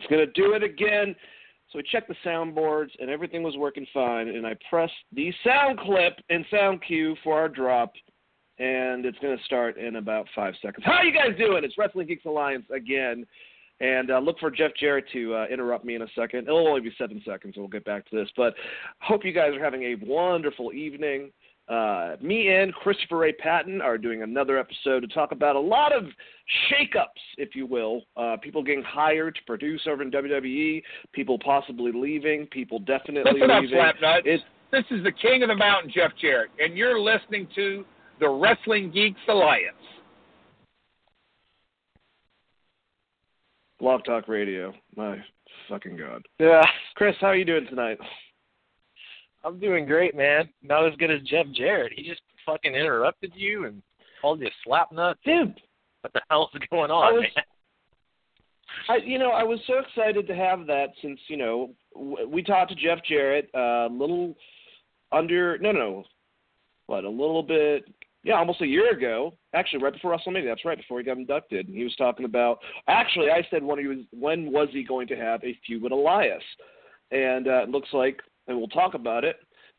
It's going to do it again. So we checked the soundboards and everything was working fine. And I pressed the sound clip and sound cue for our drop. And it's going to start in about five seconds. How are you guys doing? It's Wrestling Geeks Alliance again. And uh, look for Jeff Jarrett to uh, interrupt me in a second. It'll only be seven seconds, and we'll get back to this. But hope you guys are having a wonderful evening. Uh, me and Christopher Ray Patton are doing another episode to talk about a lot of shakeups, if you will. Uh, people getting hired to produce over in WWE, people possibly leaving, people definitely Listen leaving. up, Slapnuts. This is the King of the Mountain, Jeff Jarrett, and you're listening to the Wrestling Geeks Alliance. Blog Talk Radio. My fucking god. Yeah, Chris, how are you doing tonight? I'm doing great, man. Not as good as Jeff Jarrett. He just fucking interrupted you and called you a slap nut. Dude, What the hell is going I on, was- man? I, you know, I was so excited to have that since you know we talked to Jeff Jarrett uh, a little under no no what a little bit yeah almost a year ago actually right before WrestleMania that's right before he got inducted and he was talking about actually I said when he was when was he going to have a feud with Elias and uh, it looks like and we'll talk about it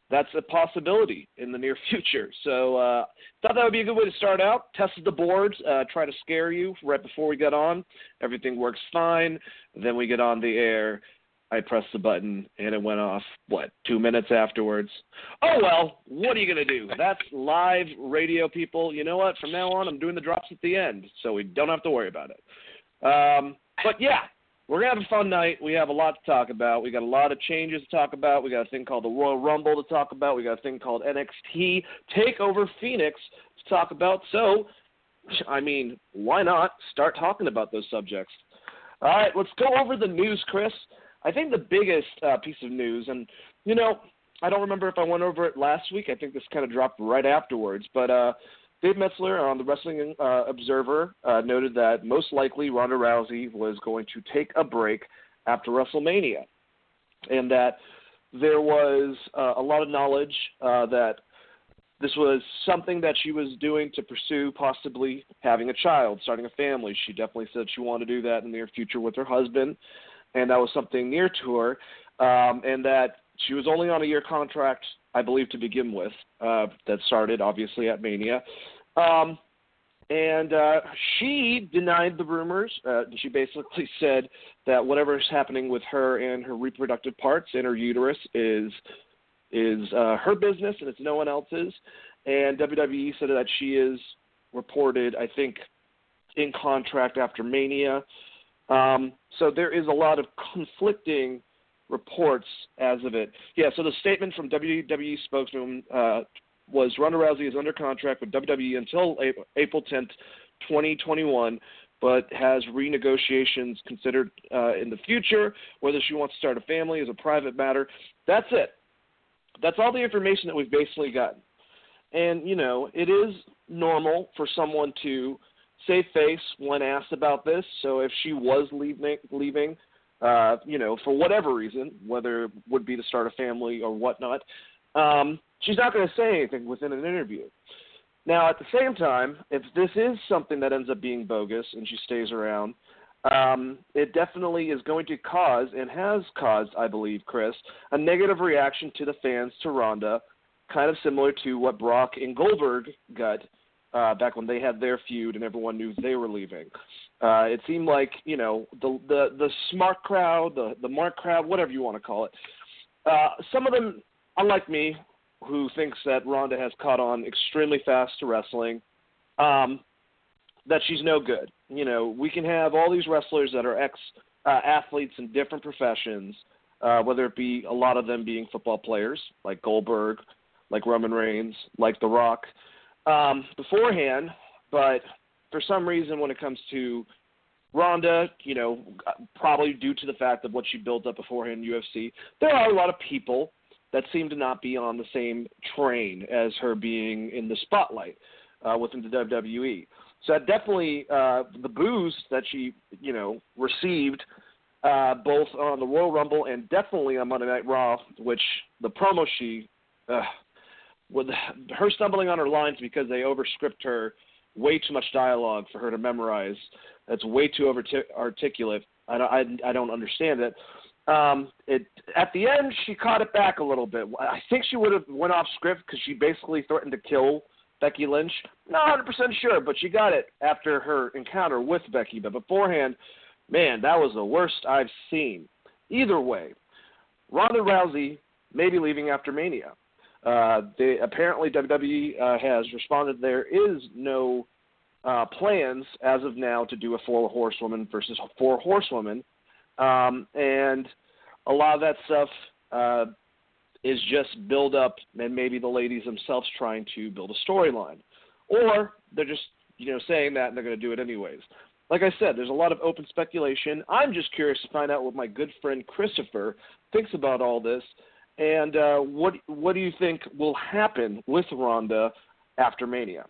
that's a possibility in the near future so uh, thought that would be a good way to start out tested the boards uh, try to scare you right before we got on everything works fine. Then we get on the air. I press the button and it went off. What? Two minutes afterwards. Oh well. What are you gonna do? That's live radio, people. You know what? From now on, I'm doing the drops at the end, so we don't have to worry about it. Um, but yeah, we're gonna have a fun night. We have a lot to talk about. We got a lot of changes to talk about. We got a thing called the Royal Rumble to talk about. We got a thing called NXT Takeover Phoenix to talk about. So I mean, why not start talking about those subjects? All right, let's go over the news, Chris. I think the biggest uh, piece of news, and you know, I don't remember if I went over it last week. I think this kind of dropped right afterwards, but uh, Dave Meltzer on the Wrestling uh, Observer uh, noted that most likely Ronda Rousey was going to take a break after WrestleMania, and that there was uh, a lot of knowledge uh, that this was something that she was doing to pursue possibly having a child, starting a family. She definitely said she wanted to do that in the near future with her husband, and that was something near to her, um, and that she was only on a year contract, I believe, to begin with. Uh, that started obviously at Mania. Um, and uh, she denied the rumors. Uh, she basically said that whatever is happening with her and her reproductive parts and her uterus is is uh, her business and it's no one else's. And WWE said that she is reported, I think, in contract after Mania. Um, so there is a lot of conflicting reports as of it. Yeah, so the statement from WWE spokesman uh, was Ronda Rousey is under contract with WWE until April, April 10th, 2021, but has renegotiations considered uh, in the future. Whether she wants to start a family is a private matter. That's it. That's all the information that we've basically gotten. And, you know, it is normal for someone to save face when asked about this. So if she was leaving, leaving uh, you know, for whatever reason, whether it would be to start a family or whatnot, um, she's not going to say anything within an interview. Now, at the same time, if this is something that ends up being bogus and she stays around, um, it definitely is going to cause and has caused, I believe, Chris, a negative reaction to the fans to Ronda, kind of similar to what Brock and Goldberg got uh, back when they had their feud and everyone knew they were leaving. Uh, it seemed like you know the the the smart crowd, the the mark crowd, whatever you want to call it. Uh, some of them, unlike me, who thinks that Ronda has caught on extremely fast to wrestling, um, that she's no good. You know, we can have all these wrestlers that are ex uh, athletes in different professions, uh, whether it be a lot of them being football players like Goldberg, like Roman Reigns, like The Rock, um, beforehand. But for some reason, when it comes to Ronda, you know, probably due to the fact of what she built up beforehand in UFC, there are a lot of people that seem to not be on the same train as her being in the spotlight uh, within the WWE. So that definitely uh, the boost that she, you know, received uh, both on the Royal Rumble and definitely on Monday Night Raw, which the promo she, uh, with her stumbling on her lines because they overscript her way too much dialogue for her to memorize. That's way too over articulate. I don't I, I don't understand it. Um, it at the end she caught it back a little bit. I think she would have went off script because she basically threatened to kill Becky Lynch. Not 100% sure, but she got it after her encounter with Becky. But beforehand, man, that was the worst I've seen. Either way, Ronda Rousey may be leaving after Mania. Uh, they apparently WWE uh, has responded. There is no uh, plans as of now to do a four horsewoman versus four horsewomen, um, and a lot of that stuff uh, is just build up and maybe the ladies themselves trying to build a storyline, or they're just you know saying that and they're going to do it anyways. Like I said, there's a lot of open speculation. I'm just curious to find out what my good friend Christopher thinks about all this, and uh, what what do you think will happen with Ronda after Mania?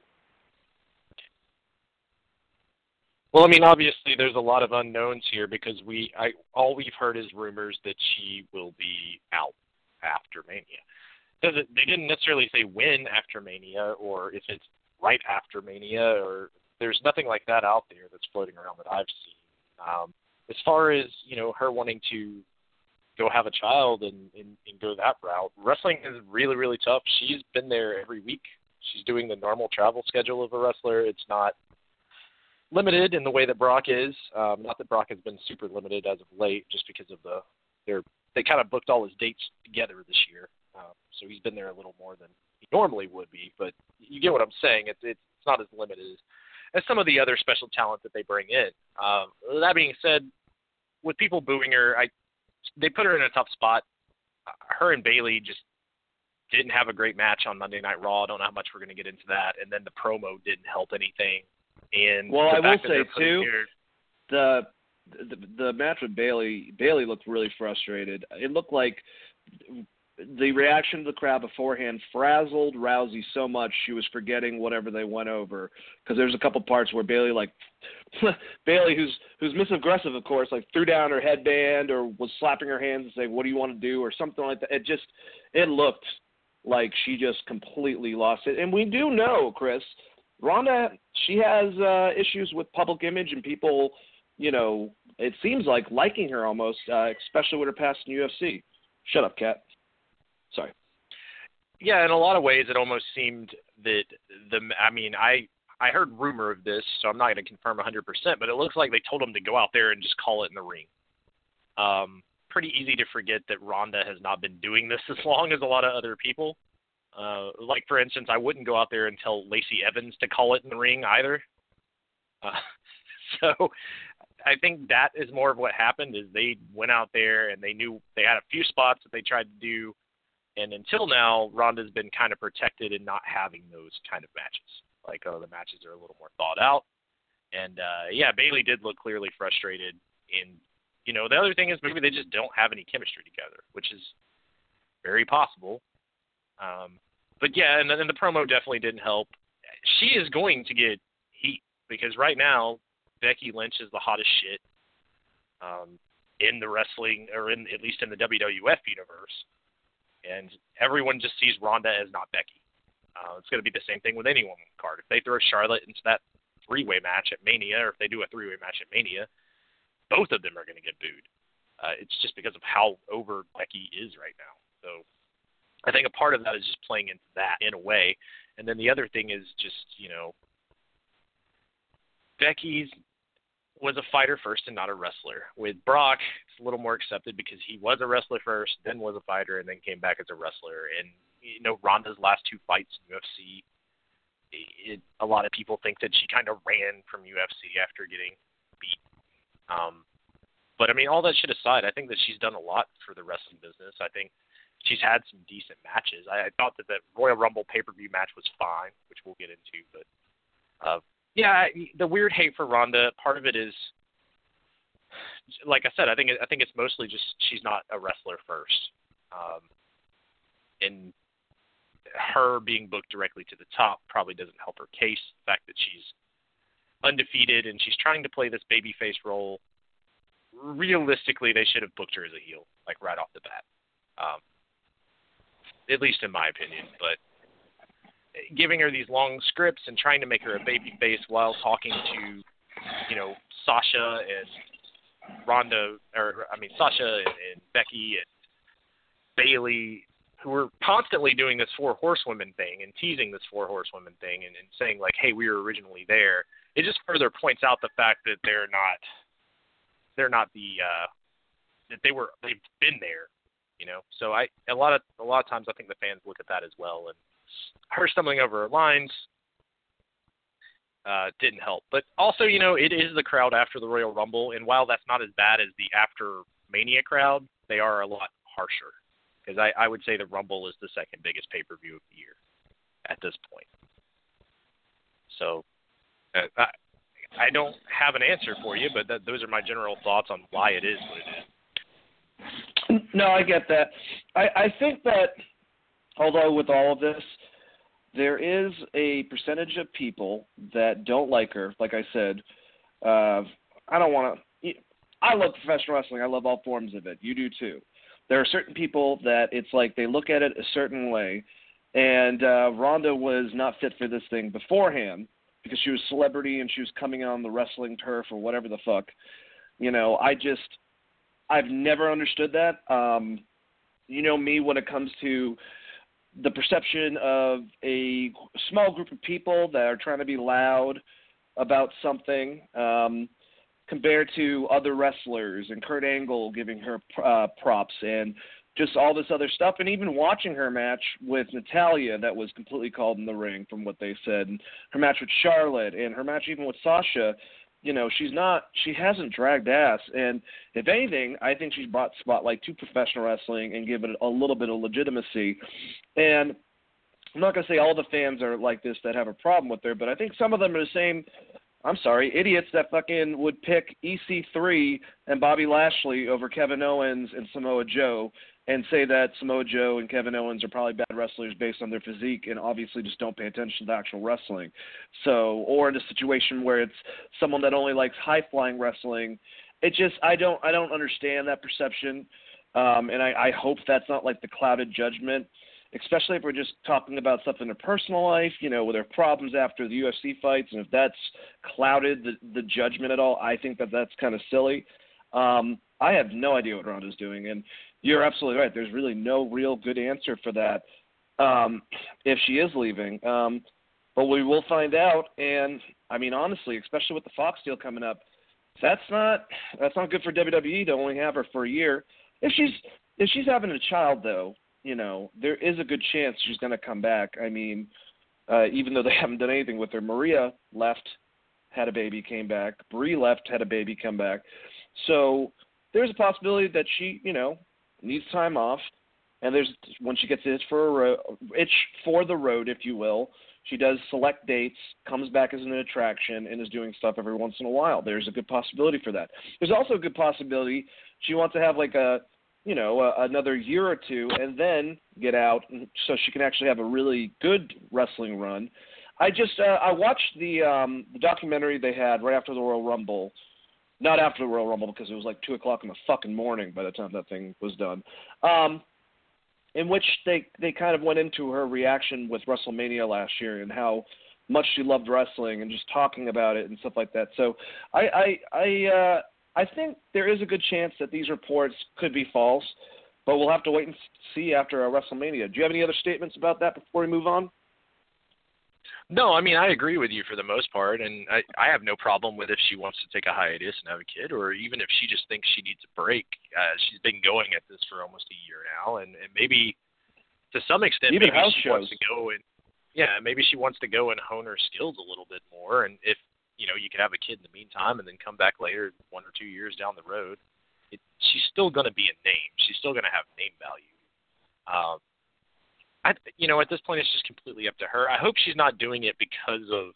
Well, I mean, obviously, there's a lot of unknowns here because we, I, all we've heard is rumors that she will be out after Mania. Does it, they didn't necessarily say when after Mania or if it's right after Mania, or there's nothing like that out there that's floating around that I've seen. Um, as far as you know, her wanting to go have a child and, and, and go that route, wrestling is really, really tough. She's been there every week. She's doing the normal travel schedule of a wrestler. It's not limited in the way that Brock is. Um, not that Brock has been super limited as of late, just because of the they're they kind of booked all his dates together this year, um, so he's been there a little more than he normally would be. But you get what I'm saying. It's it's not as limited as, as some of the other special talent that they bring in. Um, that being said, with people booing her, I they put her in a tough spot. Uh, her and Bayley just didn't have a great match on Monday Night Raw. I don't know how much we're going to get into that. And then the promo didn't help anything. And well, I will say too, here, the, the the match with Bayley Bayley looked really frustrated. It looked like the reaction of the crowd beforehand frazzled Rousey so much she was forgetting whatever they went over. Because there's a couple parts where Bayley like Bayley, who's who's miss aggressive, of course, like threw down her headband or was slapping her hands and saying, "What do you want to do?" or something like that. It just it looked like she just completely lost it. And we do know, Chris, Ronda, she has uh, issues with public image and people, you know, it seems like liking her almost, uh, especially with her past in UFC. Shut up, Cat. Sorry. Yeah, in a lot of ways, it almost seemed that the. I mean, I I heard rumor of this, so I'm not going to confirm 100%, but it looks like they told him to go out there and just call it in the ring. Um, pretty easy to forget that Ronda has not been doing this as long as a lot of other people. Uh, like for instance, I wouldn't go out there and tell Lacey Evans to call it in the ring either. Uh, so I think that is more of what happened is they went out there and they knew they had a few spots that they tried to do, and until now, Ronda's been kind of protected in not having those kind of matches. Like, oh, the matches are a little more thought out. And uh, yeah, Bayley did look clearly frustrated. In you know, the other thing is maybe they just don't have any chemistry together, which is very possible. Um, but yeah, and then the promo definitely didn't help. She is going to get heat because right now Becky Lynch is the hottest shit um, in the wrestling, or in at least in the WWF universe, and everyone just sees Ronda as not Becky. Uh, it's going to be the same thing with any woman card. If they throw Charlotte into that three-way match at Mania, or if they do a three-way match at Mania, both of them are going to get booed. Uh, it's just because of how over Becky is right now. So I think a part of that is just playing into that in a way. And then the other thing is just, you know, Becky's was a fighter first and not a wrestler. With Brock, a little more accepted because he was a wrestler first, then was a fighter, and then came back as a wrestler. And you know, Ronda's last two fights in UFC, it, a lot of people think that she kind of ran from UFC after getting beat. Um, but I mean, all that shit aside, I think that she's done a lot for the wrestling business. I think she's had some decent matches. I, I thought that the Royal Rumble pay per view match was fine, which we'll get into. But uh, yeah, the weird hate for Ronda. Part of it is, like I said, I think I think it's mostly just she's not a wrestler first, um, and her being booked directly to the top probably doesn't help her case. The fact that she's undefeated and she's trying to play this babyface role. Realistically, they should have booked her as a heel, like right off the bat. Um, at least in my opinion. But giving her these long scripts and trying to make her a baby face while talking to, you know, Sasha and Ronda or I mean Sasha and, and Becky and Bayley, who were constantly doing this four horsewomen thing and teasing this four horsewomen thing and, and saying like, "Hey, we were originally there." It just further points out the fact that they're not they're not the uh, that they were they've been there, you know. So I a lot of a lot of times I think the fans look at that as well, and her stumbling over her lines uh, didn't help. But also, you know, it is the crowd after the Royal Rumble, and while that's not as bad as the after Mania crowd, they are a lot harsher because I, I would say the Rumble is the second biggest pay per view of the year at this point. So uh, I, I don't have an answer for you, but that, those are my general thoughts on why it is what it is. No, I get that. I, I think that although with all of this, there is a percentage of people that don't like her. Like I said, uh, I don't want to. I love professional wrestling. I love all forms of it. You do too there are certain people that it's like they look at it a certain way, and uh, Ronda was not fit for this thing beforehand because she was celebrity and she was coming on the wrestling turf or whatever the fuck. You know, I just I've never understood that. Um, you know me when it comes to the perception of a small group of people that are trying to be loud about something. Um, compared to other wrestlers and Kurt Angle giving her uh, props and just all this other stuff, and even watching her match with Natalya that was completely called in the ring from what they said, and her match with Charlotte, and her match even with Sasha. You know, she's not, she hasn't dragged ass, and if anything, I think she's brought spotlight to professional wrestling and given it a little bit of legitimacy. And I'm not going to say all the fans are like this that have a problem with her, but I think some of them are the same I'm sorry, idiots that fucking would pick EC3 and Bobby Lashley over Kevin Owens and Samoa Joe and say that Samoa Joe and Kevin Owens are probably bad wrestlers based on their physique and obviously just don't pay attention to actual wrestling. So, or in a situation where it's someone that only likes high flying wrestling, it just I don't I don't understand that perception, um, and I, I hope that's not like the clouded judgment especially if we're just talking about stuff in their personal life, you know, with their problems after the UFC fights, and if that's clouded the, the judgment at all, I think that that's kind of silly. Um, I have no idea what Ronda's doing, and you're absolutely right. There's really no real good answer for that um, if she is leaving. Um, but we will find out, and I mean, honestly, especially with the Fox deal coming up, that's not that's not good for WWE to only have her for a year. If she's if she's having a child though, you know, there is a good chance she's going to come back. I mean, uh, even though they haven't done anything with her, Maria left, had a baby, came back. Brie left, had a baby, come back. So there's a possibility that she, you know, needs time off. And there's when she gets itch for a ro- itch for the road, if you will. She does select dates, comes back as an attraction, and is doing stuff every once in a while. There's a good possibility for that. There's also a good possibility she wants to have like a you know, uh, another year or two, and then get out, so she can actually have a really good wrestling run. I just uh, I watched the um, the documentary they had right after the Royal Rumble, not after the Royal Rumble because it was like two o'clock in the fucking morning by the time that thing was done. Um, in which they they kind of went into her reaction with WrestleMania last year and how much she loved wrestling and just talking about it and stuff like that. So I I I uh, I think there is a good chance that these reports could be false, but we'll have to wait and see after WrestleMania. Do you have any other statements about that before we move on? No, I mean I agree with you for the most part, and I I have no problem with if she wants to take a hiatus and have a kid, or even if she just thinks she needs a break. Uh, she's been going at this for almost a year now, and, and maybe to some extent even maybe she shows. wants to go and yeah maybe she wants to go and hone her skills a little bit more, and if you know you could have a kid in the meantime and then come back later one or two years down the road it, she's still going to be a name she's still going to have name value um i you know at this point it's just completely up to her i hope she's not doing it because of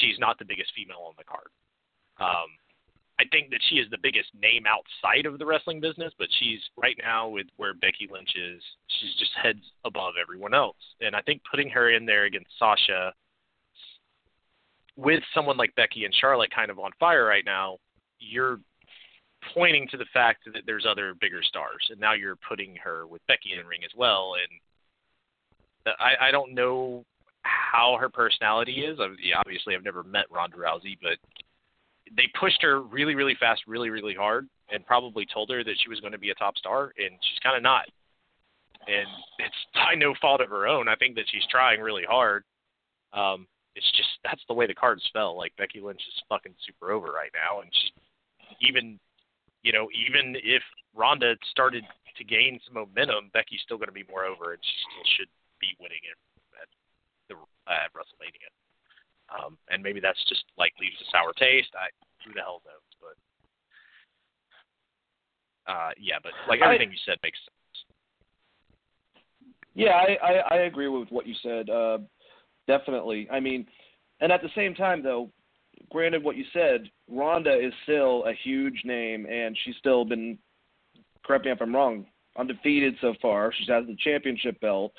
she's not the biggest female on the card um I think that she is the biggest name outside of the wrestling business, but she's right now with where Becky Lynch is, she's just heads above everyone else. And I think putting her in there against Sasha with someone like Becky and Charlotte kind of on fire right now, you're pointing to the fact that there's other bigger stars, and now you're putting her with Becky in the ring as well. And I, I don't know how her personality is. I, Obviously, I've never met Ronda Rousey, but they pushed her really, really fast, really, really hard, and probably told her that she was going to be a top star, and she's kind of not. And it's by no fault of her own. I think that she's trying really hard. Um, it's just that's the way the cards fell. Like Becky Lynch is fucking super over right now, and she, even, you know, even if Ronda started to gain some momentum, Becky's still going to be more over, and she still should be winning it at the at WrestleMania. Um, and maybe that's just like leaves a sour taste. I who the hell knows, but uh, yeah, but like everything I, you said makes sense. Yeah, I, I I agree with what you said. Uh, definitely. I mean, and at the same time though, granted what you said, Ronda is still a huge name, and she's still been. Correct me if I'm wrong. Undefeated so far. She's had the championship belt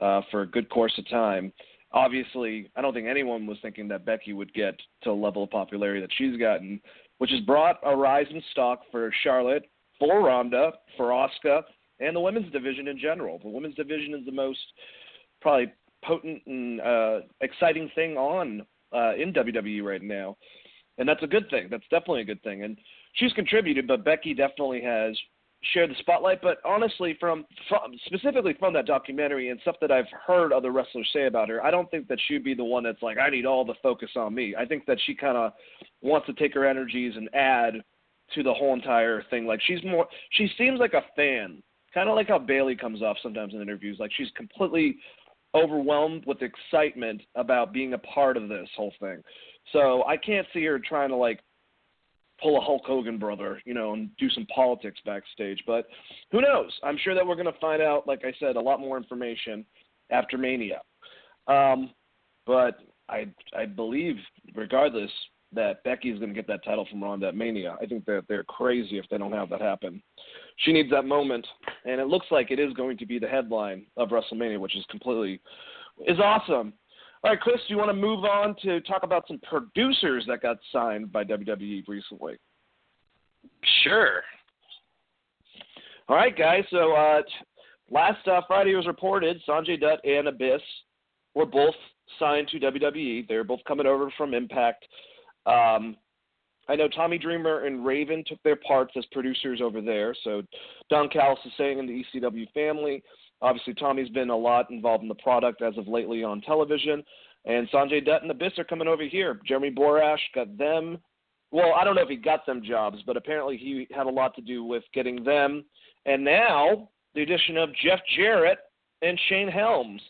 uh, for a good course of time obviously, I don't think anyone was thinking that Becky would get to a level of popularity that she's gotten, which has brought a rise in stock for Charlotte, for Ronda, for Asuka, and the women's division in general. The women's division is the most probably potent and uh, exciting thing on uh, in WWE right now, and that's a good thing. That's definitely a good thing, and she's contributed, but Becky definitely has shared the spotlight. But honestly, from, from specifically from that documentary and stuff that I've heard other wrestlers say about her, I don't think that she'd be the one that's like, I need all the focus on me. I think that she kind of wants to take her energies and add to the whole entire thing. Like she's more, she seems like a fan, kind of like how Bayley comes off sometimes in interviews. Like she's completely overwhelmed with excitement about being a part of this whole thing. So I can't see her trying to like pull a Hulk Hogan brother, you know, and do some politics backstage. But who knows? I'm sure that we're going to find out, like I said, a lot more information after Mania. Um, but I I believe, regardless, that Becky is going to get that title from Ronda at Mania. I think that they're crazy if they don't have that happen. She needs that moment, and it looks like it is going to be the headline of WrestleMania, which is completely is awesome. All right, Chris, do you want to move on to talk about some producers that got signed by WWE recently? Sure. All right, guys. So uh, last uh, Friday was reported Sonjay Dutt and Abyss were both signed to WWE. They're both coming over from Impact. Um, I know Tommy Dreamer and Raven took their parts as producers over there. So Don Callis is staying in the ECW family. Obviously, Tommy's been a lot involved in the product as of lately on television. And Sonjay Dutt and Abyss are coming over here. Jeremy Borash got them. Well, I don't know if he got them jobs, but apparently he had a lot to do with getting them. And now the addition of Jeff Jarrett and Shane Helms,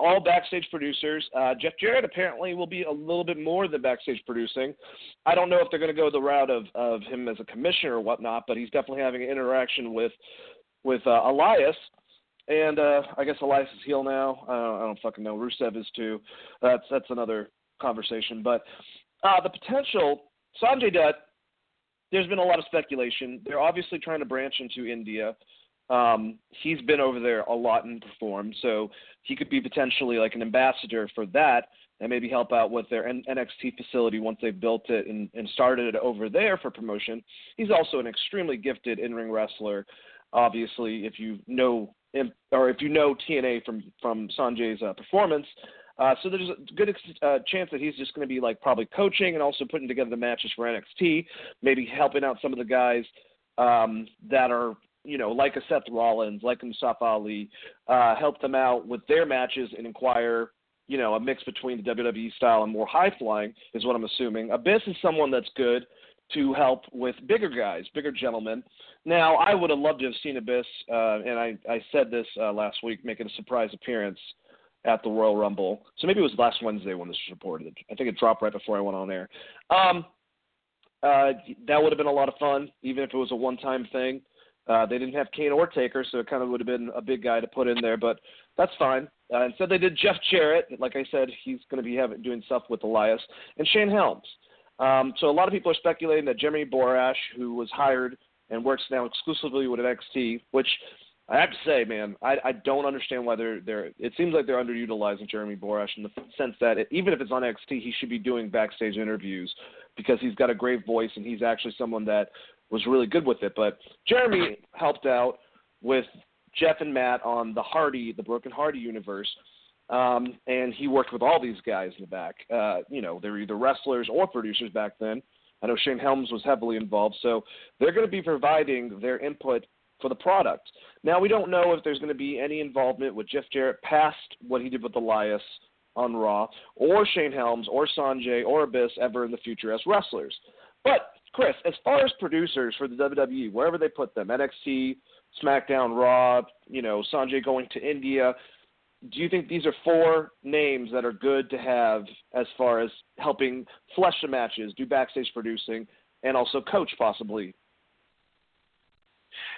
all backstage producers. Uh, Jeff Jarrett apparently will be a little bit more than backstage producing. I don't know if they're going to go the route of, of him as a commissioner or whatnot, but he's definitely having an interaction with with uh, Elias and uh, I guess Elias is heel now. I don't, I don't fucking know. Rusev is too. That's that's another conversation. But uh, the potential Sonjay Dutt. There's been a lot of speculation. They're obviously trying to branch into India. Um, he's been over there a lot and performed, so he could be potentially like an ambassador for that and maybe help out with their NXT facility once they've built it and, and started it over there for promotion. He's also an extremely gifted in-ring wrestler. Obviously, if you know or if you know TNA from from Sonjay's uh, performance. Uh, so there's a good uh, chance that he's just going to be like probably coaching and also putting together the matches for NXT, maybe helping out some of the guys um, that are you know like a Seth Rollins, like Mustafa Ali, uh, help them out with their matches and inquire you know a mix between the WWE style and more high flying is what I'm assuming. Abyss is someone that's good to help with bigger guys, bigger gentlemen. Now, I would have loved to have seen Abyss, uh, and I, I said this uh, last week, making a surprise appearance at the Royal Rumble. So maybe it was last Wednesday when this was reported. I think it dropped right before I went on air. Um, uh, that would have been a lot of fun, even if it was a one-time thing. Uh, they didn't have Kane or Taker, so it kind of would have been a big guy to put in there, but that's fine. Uh, instead, they did Jeff Jarrett. Like I said, he's going to be having, doing stuff with Elias and Shane Helms. Um, so a lot of people are speculating that Jeremy Borash, who was hired and works now exclusively with NXT, which I have to say, man, I, I don't understand why they're they're. It seems like they're underutilizing Jeremy Borash in the sense that it, even if it's on NXT, he should be doing backstage interviews because he's got a great voice and he's actually someone that was really good with it. But Jeremy helped out with Jeff and Matt on the Hardy, the Broken Hardy universe, um, and he worked with all these guys in the back. Uh, you know, they were either wrestlers or producers back then. I know Shane Helms was heavily involved, so they're going to be providing their input for the product. Now we don't know if there's going to be any involvement with Jeff Jarrett past what he did with Elias on Raw, or Shane Helms, or Sonjay, or Abyss ever in the future as wrestlers. But Chris, as far as producers for the WWE, wherever they put them, NXT, SmackDown, Raw, you know, Sonjay going to India, do you think these are four names that are good to have as far as helping flesh the matches, do backstage producing, and also coach possibly?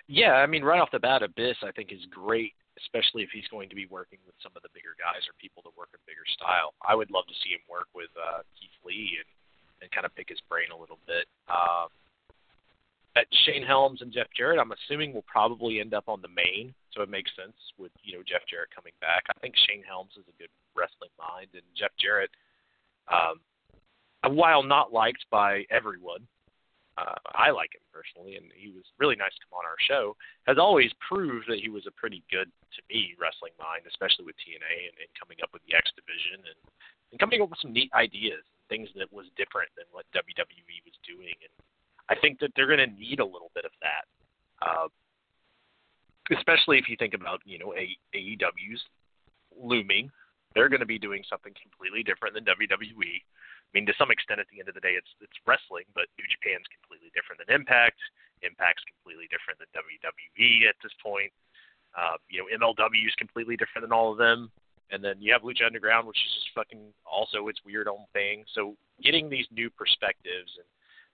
Yeah, I mean, right off the bat, Abyss I think is great, especially if he's going to be working with some of the bigger guys or people that work a bigger style. I would love to see him work with uh, Keith Lee and and kind of pick his brain a little bit. Um, at Shane Helms and Jeff Jarrett, I'm assuming will probably end up on the main, so it makes sense with you know Jeff Jarrett coming back. I think Shane Helms is a good wrestling mind, and Jeff Jarrett, um, while not liked by everyone, uh, I like him personally, and he was really nice to come on our show. Has always proved that he was a pretty good to me wrestling mind, especially with TNA and, and coming up with the X division and, and coming up with some neat ideas things that was different than what WWE was doing, and I think that they're going to need a little bit of that, uh, especially if you think about you know AEW's looming. They're going to be doing something completely different than WWE. I mean, to some extent, at the end of the day, it's it's wrestling, but New Japan's completely different than Impact. Impact's completely different than WWE at this point. Uh, you know, MLW is completely different than all of them and then you have Lucha Underground, which is just fucking also its weird own thing. So getting these new perspectives, and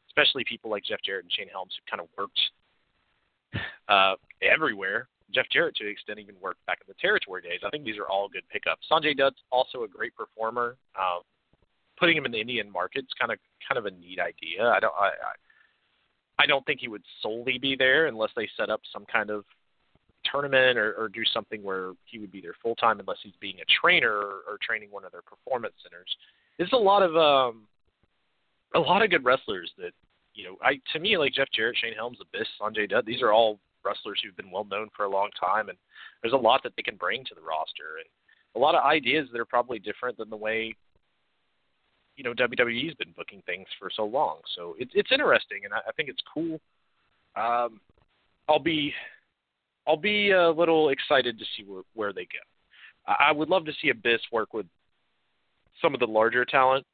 especially people like Jeff Jarrett and Shane Helms, who kind of worked uh, everywhere. Jeff Jarrett, to an extent, even worked back in the territory days. I think these are all good pickups. Sonjay Dutt's also a great performer. Um, putting him in the Indian market's kind of kind of a neat idea. I don't I, I I don't think he would solely be there unless they set up some kind of tournament or, or do something where he would be there full time unless he's being a trainer or, or training one of their performance centers. There's a lot of um, a lot of good wrestlers that you know. I to me like Jeff Jarrett, Shane Helms, Abyss, Sonjay Dutt. These are all wrestlers who've been well known for a long time, and there's a lot that they can bring to the roster and a lot of ideas that are probably different than the way you know WWE's been booking things for so long. So it's it's interesting, and I, I think it's cool. Um, I'll be I'll be a little excited to see where, where they go. I would love to see Abyss work with some of the larger talent,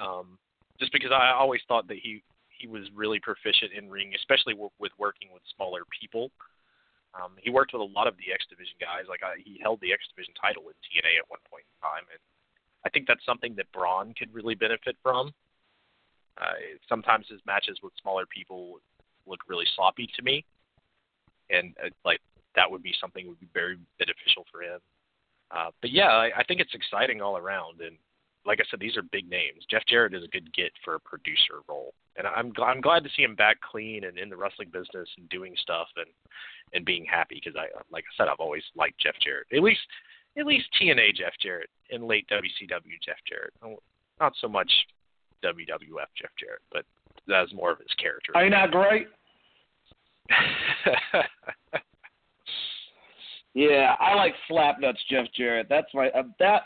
um, just because I always thought that he he was really proficient in ring, especially w- with working with smaller people. Um, he worked with a lot of the X Division guys. Like I, he held the X Division title in TNA at one point in time, and I think that's something that Braun could really benefit from. Uh, sometimes his matches with smaller people look really sloppy to me, and uh, like that would be something would be very beneficial for him. Uh, but yeah, I, I think it's exciting all around, and like I said, these are big names. Jeff Jarrett is a good get for a producer role, and I'm I'm glad to see him back clean and in the wrestling business and doing stuff and and being happy because I like I said I've always liked Jeff Jarrett at least at least TNA Jeff Jarrett and late WCW Jeff Jarrett, not so much WWF Jeff Jarrett, but that's more of his character. Are you not great? yeah, I like Slapnuts Jeff Jarrett. That's my uh, that.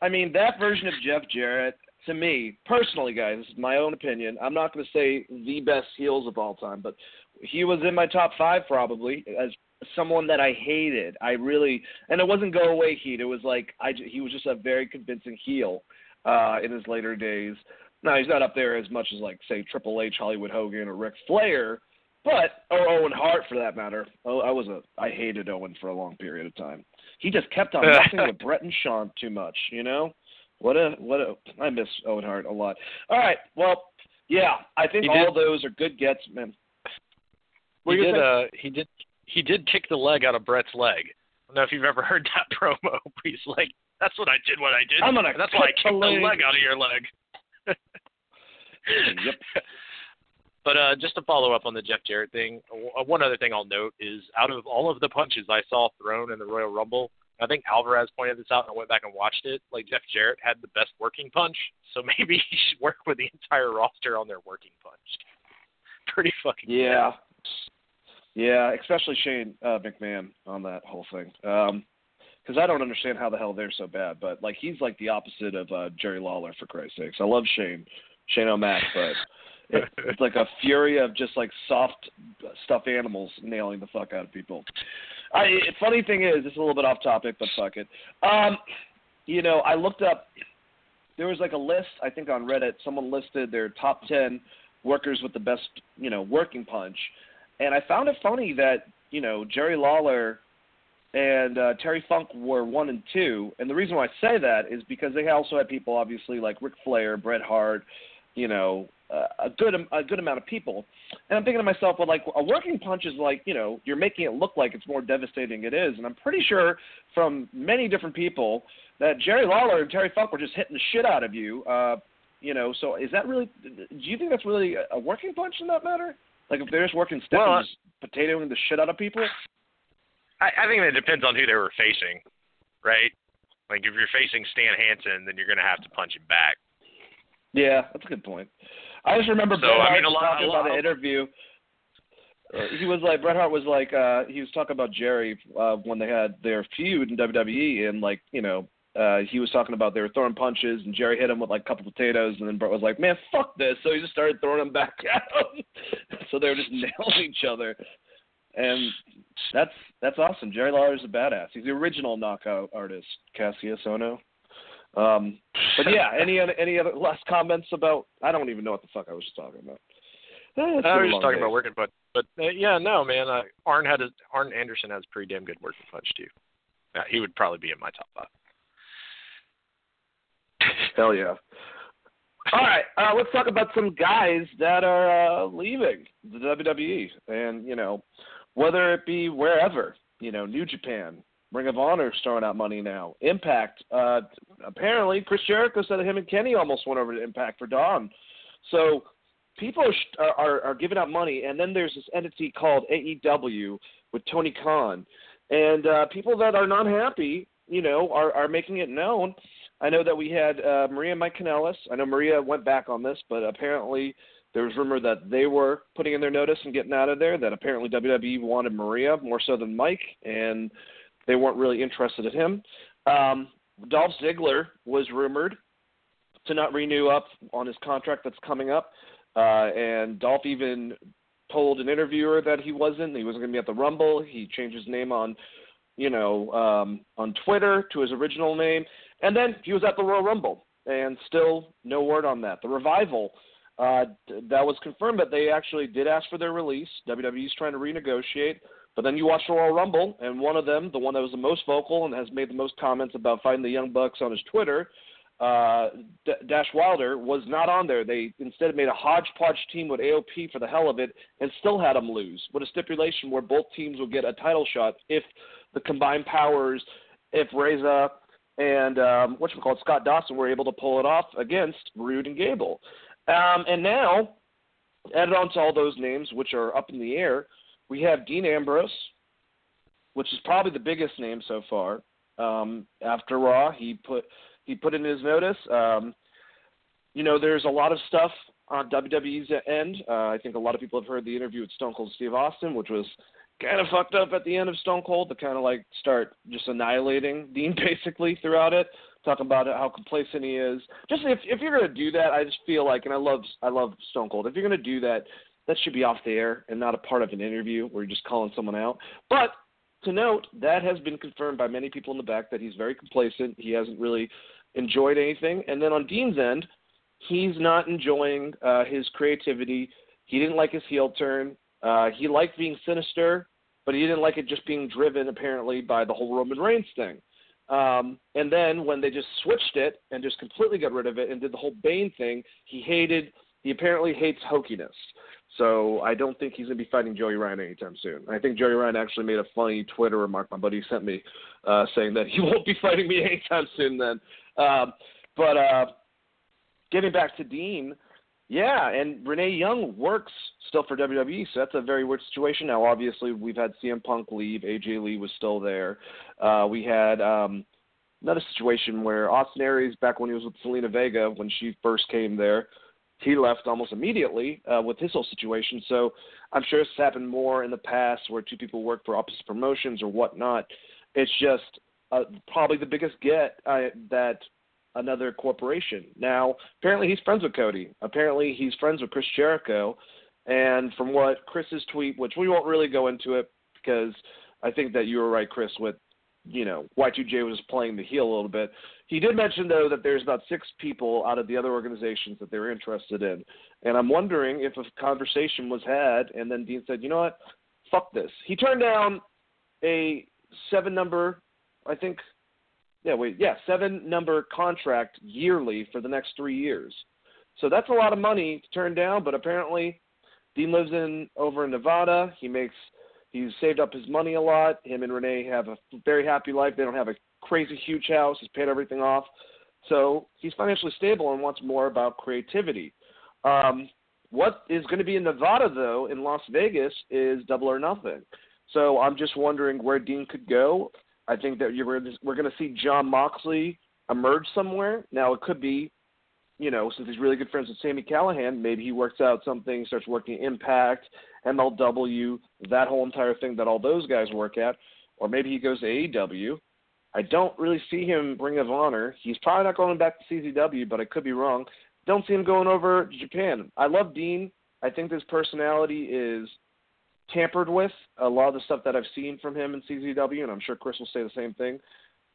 I mean that version of Jeff Jarrett to me personally, guys. This is my own opinion. I'm not going to say the best heels of all time, but he was in my top five probably as someone that I hated. I really, and it wasn't go away heat. It was like I he was just a very convincing heel uh, in his later days. Now he's not up there as much as like say Triple H, Hollywood Hogan, or Ric Flair, but or Owen Hart for that matter. Oh, I was a I hated Owen for a long period of time. He just kept on messing with Bret and Shawn too much, you know. What a what a I miss Owen Hart a lot. All right, well, yeah, I think he all did, those are good gets, man. He did uh he did he did kick the leg out of Bret's leg. I don't know if you've ever heard that promo. He's like, "That's what I did. What I did. I'm gonna that's why I kicked the leg. the leg out of your leg." yep. But uh, just to follow up on the Jeff Jarrett thing, uh, one other thing I'll note is out of all of the punches I saw thrown in the Royal Rumble, I think Alvarez pointed this out, and I went back and watched it. Like Jeff Jarrett had the best working punch, so maybe he should work with the entire roster on their working punch. Pretty fucking. Yeah. Yeah, especially Shane uh, McMahon on that whole thing. Um, because I don't understand how the hell they're so bad. But like he's like the opposite of uh, Jerry Lawler for Christ's sakes. I love Shane, Shane O'Mac, but it's like a fury of just like soft stuffed animals nailing the fuck out of people. I funny thing is, it's a little bit off topic, but fuck it. Um, you know, I looked up. There was like a list I think on Reddit. Someone listed their top ten workers with the best, you know, working punch, and I found it funny that you know Jerry Lawler and uh, Terry Funk were one and two. And the reason why I say that is because they also had people, obviously, like Ric Flair, Bret Hart, you know, a good a good amount of people. And I'm thinking to myself, well, like a working punch is like, you know, you're making it look like it's more devastating than it is. And I'm pretty sure from many different people that Jerry Lawler and Terry Funk were just hitting the shit out of you. Uh, you know, so is that really? Do you think that's really a working punch in that matter? Like if they're just working steps well, and just potatoing the shit out of people? I, I think it depends on who they were facing, right? Like if you're facing Stan Hansen, then you're going to have to punch him back. Yeah, that's a good point. I just remember so, Bret I Hart mean, a lot, talking about an interview. Uh, he was like Bret Hart was like uh he was talking about Jerry uh when they had their feud in WWE and like you know uh he was talking about they were throwing punches and Jerry hit him with like a couple potatoes and then Bret was like man fuck this so he just started throwing them back at him so they were just nailing each other and that's that's awesome. Jerry Lawler's a badass. He's the original knockout artist, Kassius Ohno. Um, but yeah, any other any other last comments about? I don't even know what the fuck I was talking about. Eh, I was just talking day. about working punch, but uh, yeah, no, man. Uh, Arn had a, Arn Anderson has pretty damn good working punch too. Uh, he would probably be in my top five. Hell yeah. All right, uh, let's talk about some guys that are uh, leaving the WWE, and you know, whether it be wherever, you know, New Japan, Ring of Honor is throwing out money now. Impact, uh, apparently, Chris Jericho said that him and Kenny almost went over to Impact for Dawn. So people are, are, are giving out money, and then there's this entity called AEW with Tony Khan, and uh, people that are not happy, you know, are are making it known. I know that we had uh, Maria Mike Kanellis. I know Maria went back on this, but apparently there was rumor that they were putting in their notice and getting out of there. That apparently WWE wanted Maria more so than Mike, and they weren't really interested in him. Um, Dolph Ziggler was rumored to not renew up on his contract that's coming up, uh, and Dolph even told an interviewer that he wasn't. He wasn't going to be at the Rumble. He changed his name on, you know, um, on Twitter to his original name, and then he was at the Royal Rumble, and still no word on that. The revival uh, that was confirmed that they actually did ask for their release. WWE's trying to renegotiate. But then you watch the Royal Rumble, and one of them, the one that was the most vocal and has made the most comments about fighting the Young Bucks on his Twitter, uh, D- Dash Wilder, was not on there. They instead made a hodgepodge team with AOP for the hell of it and still had them lose with a stipulation where both teams would get a title shot if the combined powers, if Rezar and um, what you call Scott Dawson were able to pull it off against Roode and Gable. Um, and now, added on to all those names, which are up in the air, we have Dean Ambrose, which is probably the biggest name so far. Um, after Raw, he put he put in his notice. Um, you know, there's a lot of stuff on WWE's end. Uh, I think a lot of people have heard the interview with Stone Cold Steve Austin, which was kind of fucked up at the end of Stone Cold to kind of like start just annihilating Dean basically throughout it talking about how complacent he is. Just if if you're gonna do that, I just feel like, and I love I love Stone Cold. If you're gonna do that, that should be off the air and not a part of an interview where you're just calling someone out. But to note, that has been confirmed by many people in the back that he's very complacent. He hasn't really enjoyed anything. And then on Dean's end, he's not enjoying uh, his creativity. He didn't like his heel turn. Uh, he liked being sinister, but he didn't like it just being driven apparently by the whole Roman Reigns thing. Um, and then when they just switched it and just completely got rid of it and did the whole Bane thing, he hated. He apparently hates hokiness. So I don't think he's going to be fighting Joey Ryan anytime soon. I think Joey Ryan actually made a funny Twitter remark my buddy sent me, uh, saying that he won't be fighting me anytime soon. Then, um, but uh, getting back to Dean, yeah, and Renee Young works still for WWE, so that's a very weird situation. Now, obviously, we've had CM Punk leave. AJ Lee was still there. Uh, we had um, another situation where Austin Aries, back when he was with Zelina Vega, when she first came there, he left almost immediately uh, with his whole situation. So I'm sure it's happened more in the past where two people work for opposite promotions or whatnot. It's just uh, probably the biggest get uh, that another corporation. Now, apparently he's friends with Cody. Apparently he's friends with Chris Jericho. And from what Chris's tweet, which we won't really go into it because I think that you were right, Chris, with you know Y2J was playing the heel a little bit. He did mention though that there's about six people out of the other organizations that they're interested in, and I'm wondering if a conversation was had, and then Dean said, you know what, fuck this. He turned down a seven number, I think, yeah, wait, yeah, seven number contract yearly for the next three years. So that's a lot of money to turn down, but apparently Dean lives in over in Nevada. He makes he's saved up his money a lot. Him and Renee have a very happy life. They don't have a crazy huge house. He's paid everything off. So he's financially stable and wants more about creativity. Um, what is going to be in Nevada, though, in Las Vegas, is double or nothing. So I'm just wondering where Dean could go. I think that we're going to see Jon Moxley emerge somewhere. Now, it could be, you know, since he's really good friends with Sami Callihan, maybe he works out something, starts working Impact, MLW, that whole entire thing that all those guys work at. Or maybe he goes to AEW. I don't really see him Ring of Honor. He's probably not going back to CZW, but I could be wrong. Don't see him going over to Japan. I love Dean. I think his personality is tampered with. A lot of the stuff that I've seen from him in CZW, and I'm sure Chris will say the same thing,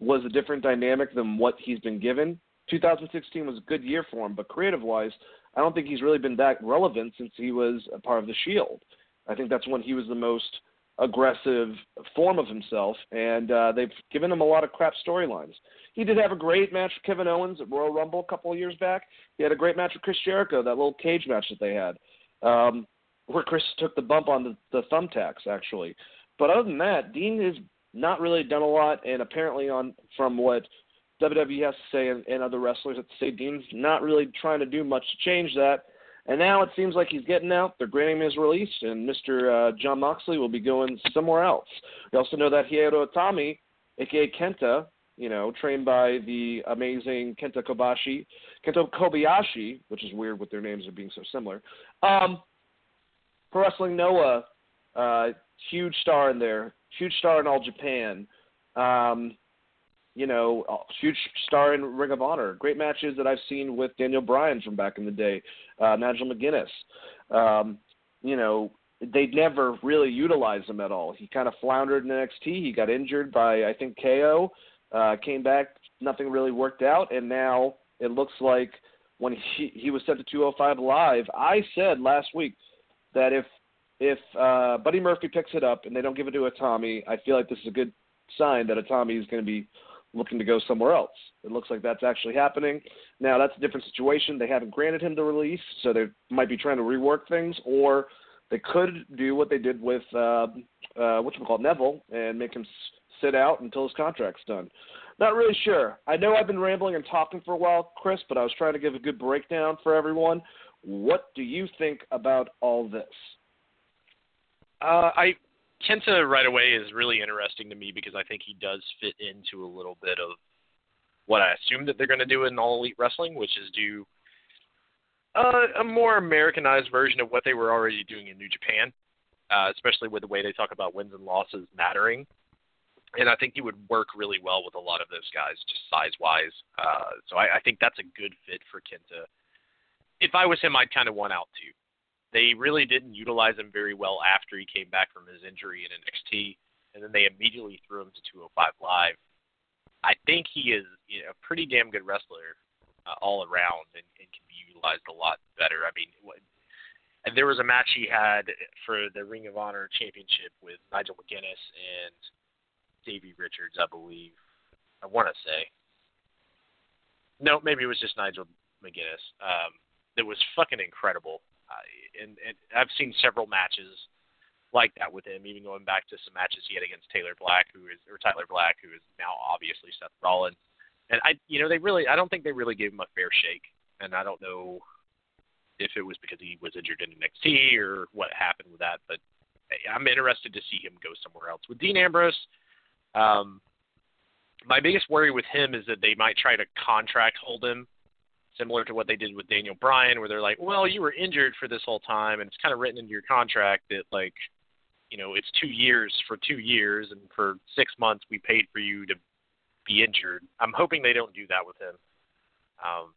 was a different dynamic than what he's been given. 2016 was a good year for him, but creative wise, I don't think he's really been that relevant since he was a part of the Shield. I think that's when he was the most aggressive form of himself, and uh, they've given him a lot of crap storylines. He did have a great match with Kevin Owens at Royal Rumble a couple of years back. He had a great match with Chris Jericho, that little cage match that they had, um, where Chris took the bump on the, the thumbtacks actually. But other than that, Dean has not really done a lot, and apparently on from what WWE has to say and, and other wrestlers have to say, Dean's not really trying to do much to change that. And now it seems like he's getting out. They're granting his release, and Mr. Uh, Jon Moxley will be going somewhere else. We also know that Hikaru Itami, aka Kenta, you know, trained by the amazing Kenta Kobashi, Kenta Kobayashi, which is weird with their names are being so similar. Um, Pro Wrestling Noah, uh, huge star in there, huge star in all Japan. Um, you know, huge star in Ring of Honor. Great matches that I've seen with Daniel Bryan from back in the day, uh, Nigel McGuinness. Um, you know, they never really utilized him at all. He kind of floundered in NXT. He got injured by I think KO. Uh, came back, nothing really worked out, and now it looks like when he he was sent to 205 Live, I said last week that if if uh, Buddy Murphy picks it up and they don't give it to Itami, I feel like this is a good sign that Itami is going to be looking to go somewhere else. It looks like that's actually happening. Now that's a different situation. They haven't granted him the release, so they might be trying to rework things, or they could do what they did with uh, uh, what you call Neville and make him sit out until his contract's done. Not really sure. I know I've been rambling and talking for a while, Chris, but I was trying to give a good breakdown for everyone. What do you think about all this? Uh, I Kenta right away is really interesting to me because I think he does fit into a little bit of what I assume that they're going to do in All Elite Wrestling, which is do uh, a more Americanized version of what they were already doing in New Japan, uh, especially with the way they talk about wins and losses mattering. And I think he would work really well with a lot of those guys, just size wise. Uh, so I, I think that's a good fit for Kenta. If I was him, I'd kind of want out too. They really didn't utilize him very well after he came back from his injury in NXT, and then they immediately threw him to 205 Live. I think he is you know, a pretty damn good wrestler uh, all around and, and can be utilized a lot better. I mean, what, and there was a match he had for the Ring of Honor Championship with Nigel McGuinness and Davey Richards, I believe. I want to say. No, maybe it was just Nigel McGuinness. Um, that was fucking incredible and, and I've seen several matches like that with him, even going back to some matches he had against Taylor Black, who is or Tyler Black, who is now obviously Seth Rollins. And I, you know, they really, I don't think they really gave him a fair shake, and I don't know if it was because he was injured in NXT or what happened with that, but I'm interested to see him go somewhere else. With Dean Ambrose, um, my biggest worry with him is that they might try to contract hold him similar to what they did with Daniel Bryan, where they're like, well, you were injured for this whole time, and it's kind of written into your contract that like, you know, it's two years for two years, and for six months we paid for you to be injured. I'm hoping they don't do that with him. Um,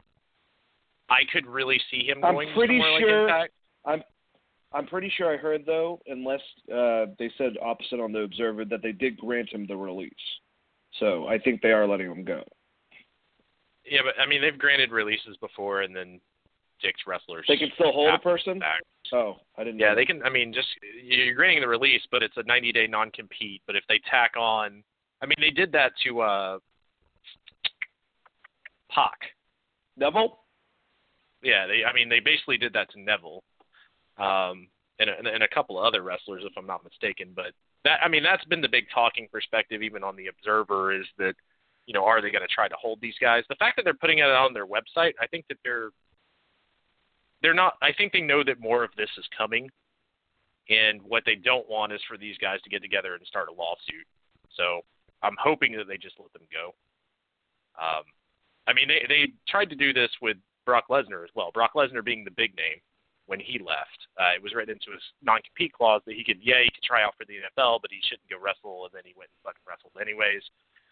I could really see him going I'm pretty sure- like Impact. I'm pretty sure I heard though, unless uh, they said opposite on the Observer, that they did grant him the release. So I think they are letting him go. Yeah, but I mean they've granted releases before, and then Dick's wrestlers. They can still hold a person. fact. Oh, I didn't. Yeah, know. they can. I mean, just you're granting the release, but it's a 90 day non compete. But if they tack on, I mean, they did that to uh, Pac. Neville. Yeah, they. I mean, they basically did that to Neville, um, and, a- and a couple of other wrestlers, if I'm not mistaken. But that, I mean, that's been the big talking perspective, even on the Observer, is that, you know, are they going to try to hold these guys? The fact that they're putting it on their website, I think that they're, they're not. I think they know that more of this is coming, and what they don't want is for these guys to get together and start a lawsuit. So I'm hoping that they just let them go. Um, I mean, they they tried to do this with Brock Lesnar as well. Brock Lesnar being the big name when he left, uh, it was written into his non-compete clause that he could, yeah, he could try out for the NFL, but he shouldn't go wrestle, and then he went and fucking wrestled anyways.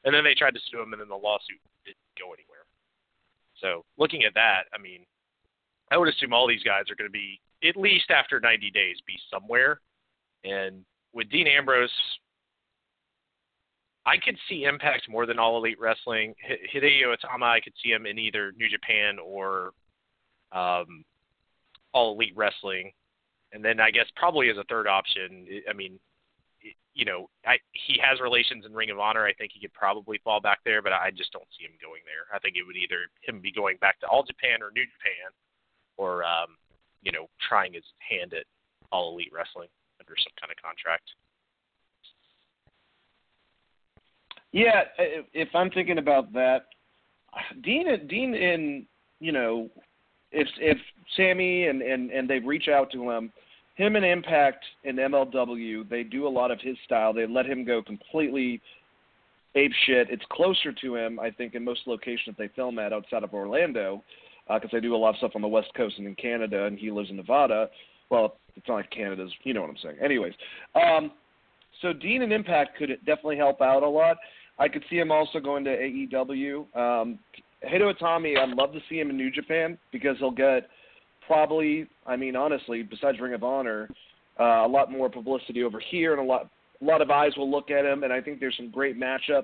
And then they tried to sue him, and then the lawsuit didn't go anywhere. So looking at that, I mean, I would assume all these guys are going to be at least after 90 days be somewhere. And with Dean Ambrose, I could see Impact more than All Elite Wrestling. Hideo Itami, I could see him in either New Japan or um, All Elite Wrestling, and then I guess probably as a third option. I- mean, you know, I, he has relations in Ring of Honor. I think he could probably fall back there, but I just don't see him going there. I think it would either him be going back to All Japan or New Japan, or um, you know, trying his hand at All Elite Wrestling under some kind of contract. Yeah, if, I'm thinking about that, Dean, Dean, in you know, if if Sammy and and and they reach out to him, him and Impact and MLW, they do a lot of his style. They let him go completely ape shit. It's closer to him, I think, in most locations they film at outside of Orlando, because they do a lot of stuff on the West Coast and in Canada, and he lives in Nevada. Well, it's not like Canada's, you know what I'm saying. Anyways, um, so Dean and Impact could definitely help out a lot. I could see him also going to AEW. Um, Hideo Itami, I'd love to see him in New Japan because he'll get probably, I mean, honestly, besides Ring of Honor, uh, a lot more publicity over here, and a lot, a lot of eyes will look at him. And I think there's some great matchups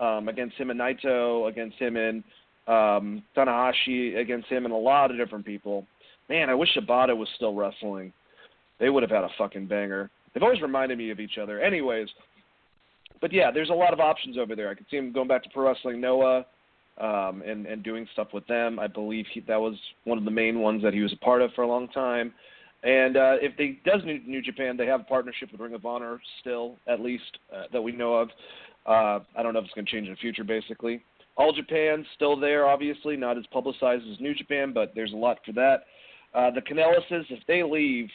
um, against him and Naito, against him and um, Tanahashi, against him and a lot of different people. Man, I wish Shibata was still wrestling. They would have had a fucking banger. They've always reminded me of each other. Anyways, but yeah, there's a lot of options over there. I could see him going back to Pro Wrestling Noah um, and and doing stuff with them. I believe he, that was one of the main ones that he was a part of for a long time. And uh, if they does New, New Japan, they have a partnership with Ring of Honor still, at least uh, that we know of. Uh, I don't know if it's going to change in the future. Basically, All Japan still there, obviously not as publicized as New Japan, but there's a lot for that. Uh, the Kanellises, if they leave,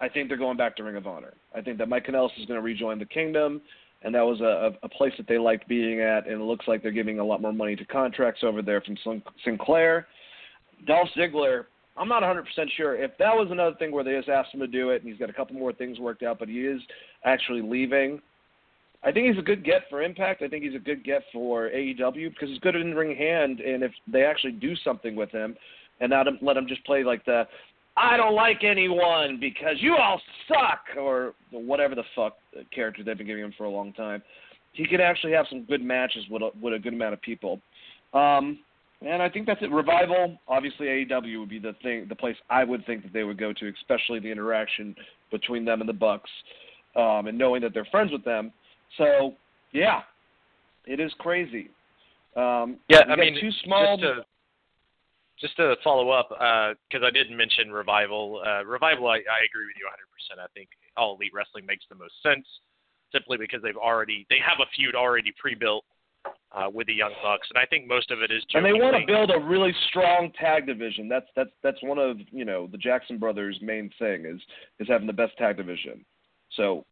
I think they're going back to Ring of Honor. I think that Mike Kanellis is going to rejoin the Kingdom, and that was a, a place that they liked being at, and it looks like they're giving a lot more money to contracts over there from Sinclair. Dolph Ziggler, I'm not 100% sure. If that was another thing where they just asked him to do it, and he's got a couple more things worked out, but he is actually leaving, I think he's a good get for Impact. I think he's a good get for AEW because he's good in ring hand, and if they actually do something with him, and not let him just play like the I don't like anyone because you all suck or whatever the fuck the character they've been giving him for a long time. He could actually have some good matches with a, with a good amount of people. Um, and I think that's it. Revival, obviously AEW would be the thing, the place I would think that they would go to, especially the interaction between them and the Bucks, um, and knowing that they're friends with them. So yeah, it is crazy. Um, Yeah, I mean, two small. just to just to follow up, because I didn't mention Revival. Uh, Revival, I, I agree with you 100%. I think All Elite Wrestling makes the most sense, simply because they've already they have a feud already pre-built uh, with the Young Bucks, and I think most of it is. and they want to build a really strong tag division. That's that's that's one of you know the Jackson brothers' main thing is is having the best tag division. So,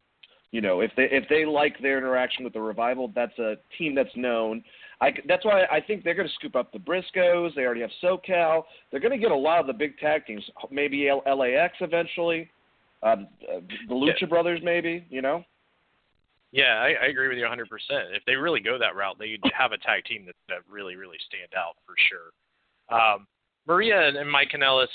you know, if they if they like their interaction with the revival, that's a team that's known. I, that's why I think they're going to scoop up the Briscoes. They already have SoCal. They're going to get a lot of the big tag teams. Maybe LAX eventually. Um, uh, the Lucha Yeah. Brothers, maybe. You know. Yeah, I, I agree with you 100%. If they really go that route, they have a tag team that that really really stand out for sure. Um, Maria and, and Mike Kanellis,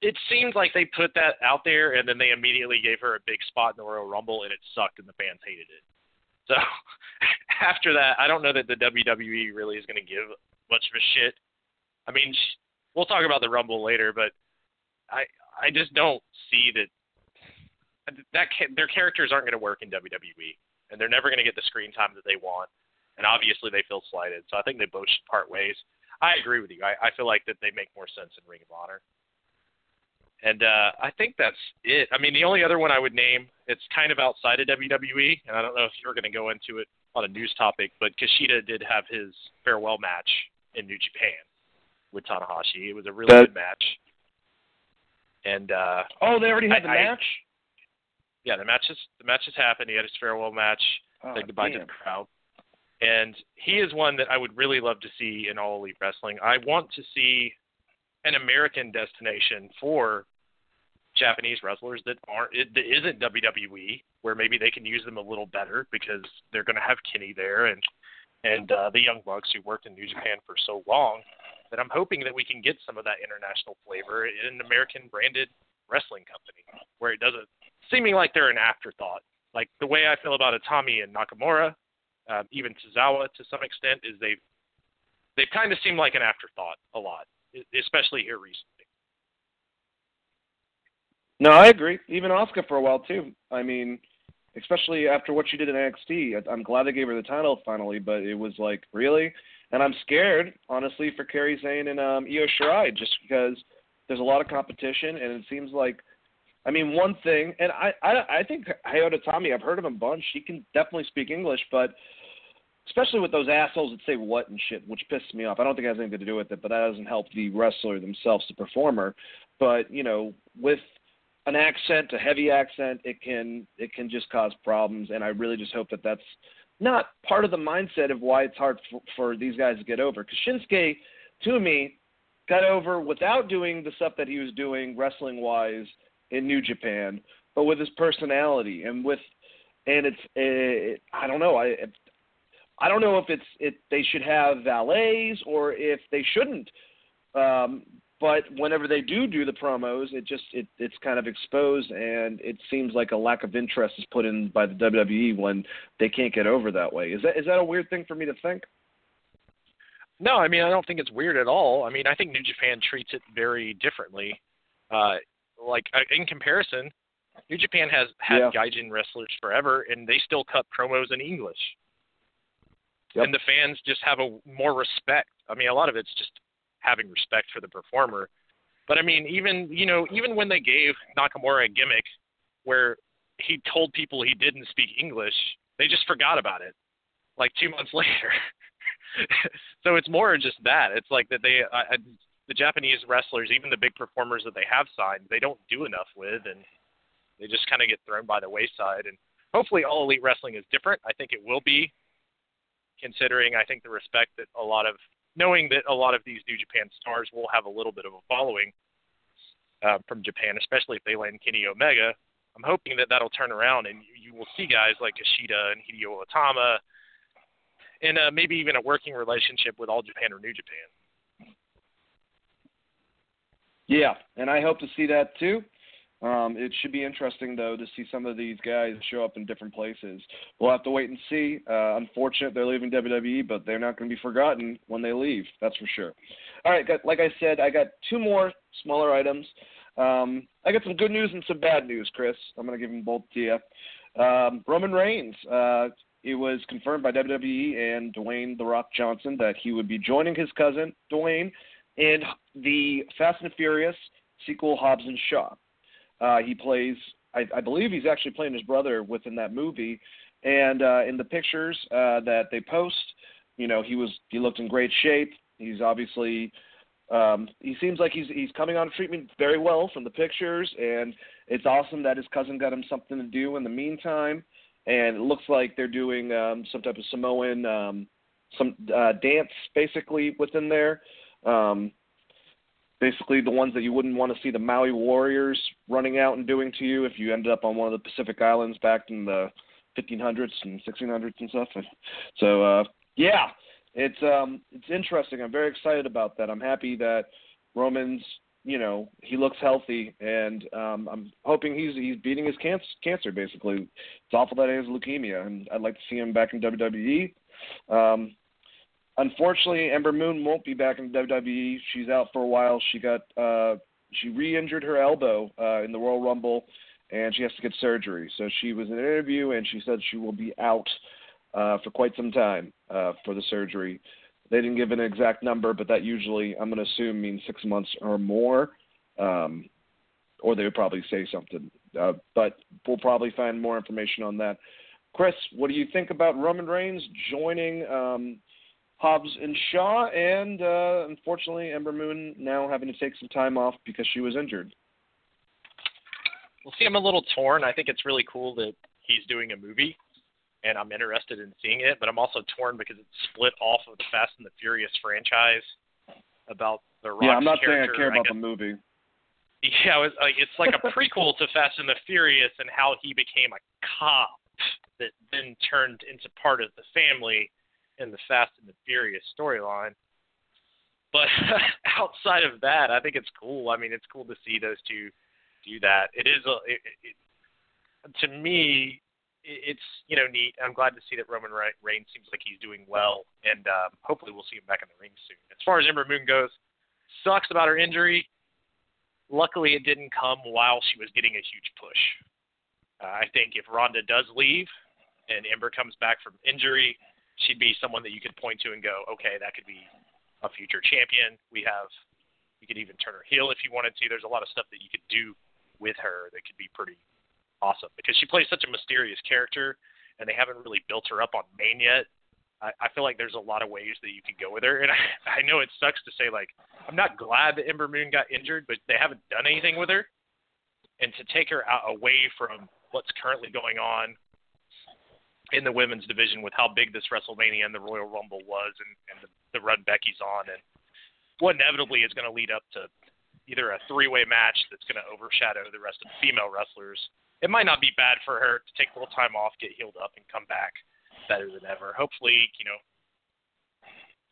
it seems like they put that out there and then they immediately gave her a big spot in the Royal Rumble and it sucked and the fans hated it. So after that, I don't know that the WWE really is going to give much of a shit. I mean, we'll talk about the Rumble later, but I I just don't see that that their characters aren't going to work in WWE, and they're never going to get the screen time that they want. And obviously, they feel slighted. So I think they both should part ways. I agree with you. I, I feel like that they make more sense in Ring of Honor. And uh, I think that's it. I mean, the only other one I would name, it's kind of outside of WWE, and I don't know if you're going to go into it on a news topic, but Kushida did have his farewell match in New Japan with Tanahashi. It was a really that, good match. And uh, oh, they already had I, the match. I, yeah, the match is the match has happened. He had his farewell match. Oh, said goodbye damn. to the crowd. And he is one that I would really love to see in All Elite Wrestling. I want to see an American destination for Japanese wrestlers that aren't that isn't WWE, where maybe they can use them a little better because they're going to have Kenny there and and uh, the Young Bucks who worked in New Japan for so long. That I'm hoping that we can get some of that international flavor in an American branded wrestling company where it doesn't seeming like they're an afterthought. Like the way I feel about Itami and Nakamura, um, even Tozawa to some extent, is they've they've kind of seemed like an afterthought a lot, especially here recently. No, I agree. Even Asuka for a while too. I mean, especially after what she did in NXT. I'm glad they gave her the title finally, but it was like really, and I'm scared honestly for Kairi Sane and um, Io Shirai just because there's a lot of competition, and it seems like I mean, one thing, and I, I, I think Hideo Itami, I've heard of him a bunch. He can definitely speak English, but especially with those assholes that say what and shit, which pisses me off. I don't think it has anything to do with it, but that doesn't help the wrestler themselves, the performer. But you know, with an accent, a heavy accent, it can it can just cause problems. And I really just hope that that's not part of the mindset of why it's hard for, for these guys to get over. Because Shinsuke, to me, got over without doing the stuff that he was doing wrestling wise in New Japan, but with his personality and with and it's it, I don't know I I don't know if it's it they should have valets or if they shouldn't. Um, but whenever they do do the promos, it just it it's kind of exposed, and it seems like a lack of interest is put in by the WWE when they can't get over that way. Is that is that a weird thing for me to think? No, I mean I don't think it's weird at all. I mean I think New Japan treats it very differently. Uh, like uh, in comparison, New Japan has had yeah. Gaijin wrestlers forever, and they still cut promos in English. Yep. And the fans just have a more respect. I mean, a lot of it's just having respect for the performer. But I mean, even you know, even when they gave Nakamura a gimmick where he told people he didn't speak English, they just forgot about it like two months later. so it's more just that. It's like that they I, the Japanese wrestlers, even the big performers that they have signed, they don't do enough with, and they just kind of get thrown by the wayside. And hopefully, all elite wrestling is different. I think it will be, considering I think the respect that a lot of knowing that a lot of these New Japan stars will have a little bit of a following uh, from Japan, especially if they land Kenny Omega. I'm hoping that that'll turn around and you, will see guys like Kushida and Hideo Itami, and uh, maybe even a working relationship with All Japan or New Japan. Yeah, and I hope to see that too. Um, it should be interesting though to see some of these guys show up in different places. We'll have to wait and see. Uh, unfortunate they're leaving WWE, but they're not going to be forgotten when they leave. That's for sure. All right, got, like I said, I got two more smaller items. Um, I got some good news and some bad news, Chris. I'm going to give them both to you. Um, Roman Reigns. Uh, it was confirmed by WWE and Dwayne The Rock Johnson that he would be joining his cousin Dwayne in the Fast and Furious sequel, Hobbs and Shaw. Uh, he plays, I, I believe he's actually playing his brother within that movie. And uh, in the pictures uh, that they post, you know, he was he looked in great shape. He's obviously um, he seems like he's he's coming on treatment very well from the pictures, and it's awesome that his cousin got him something to do in the meantime. And it looks like they're doing um, some type of Samoan um, some uh, dance basically within there. Um, basically, the ones that you wouldn't want to see the Maui Warriors running out and doing to you if you ended up on one of the Pacific Islands back in the 1500s and 1600s and stuff. So, uh, yeah, it's um it's interesting. I'm very excited about that. I'm happy that Roman's you know he looks healthy, and um, I'm hoping he's he's beating his cancer. Cancer basically. It's awful that he has leukemia, and I'd like to see him back in WWE. Um, unfortunately, Ember Moon won't be back in the WWE. She's out for a while. She got uh, she re-injured her elbow uh, in the Royal Rumble, and she has to get surgery. So she was in an interview, and she said she will be out uh, for quite some time uh, for the surgery. They didn't give an exact number, but that usually, I'm going to assume, means six months or more, um, or they would probably say something. Uh, but we'll probably find more information on that. Chris, what do you think about Roman Reigns joining um, Hobbs and Shaw, and uh, unfortunately, Ember Moon now having to take some time off because she was injured? Well, see, I'm a little torn. I think it's really cool that he's doing a movie, and I'm interested in seeing it. But I'm also torn because it's split off of the Fast and the Furious franchise about the Rock. Yeah, I'm not saying I care I about guess, the movie. Yeah, it was like it's like a prequel to Fast and the Furious and how he became a cop that then turned into part of the family in the Fast and the Furious storyline. But outside of that, I think it's cool. I mean, it's cool to see those two do that. It is a it, it, to me, it's you know neat. I'm glad to see that Roman Reigns seems like he's doing well, and um, hopefully we'll see him back in the ring soon. As far as Ember Moon goes, sucks about her injury. Luckily, it didn't come while she was getting a huge push. Uh, I think if Ronda does leave and Ember comes back from injury, she'd be someone that you could point to and go, okay, that could be a future champion. We have, you could even turn her heel if you wanted to. There's a lot of stuff that you could do with her that could be pretty awesome because she plays such a mysterious character and they haven't really built her up on main yet. I, I feel like there's a lot of ways that you could go with her, and I, I know it sucks to say like I'm not glad that Ember Moon got injured, but they haven't done anything with her, and to take her out away from what's currently going on in the women's division with how big this WrestleMania and the Royal Rumble was and, and the, the run Becky's on and what inevitably is going to lead up to either a three-way match that's going to overshadow the rest of the female wrestlers. It might not be bad for her to take a little time off, get healed up, and come back better than ever. Hopefully, you know,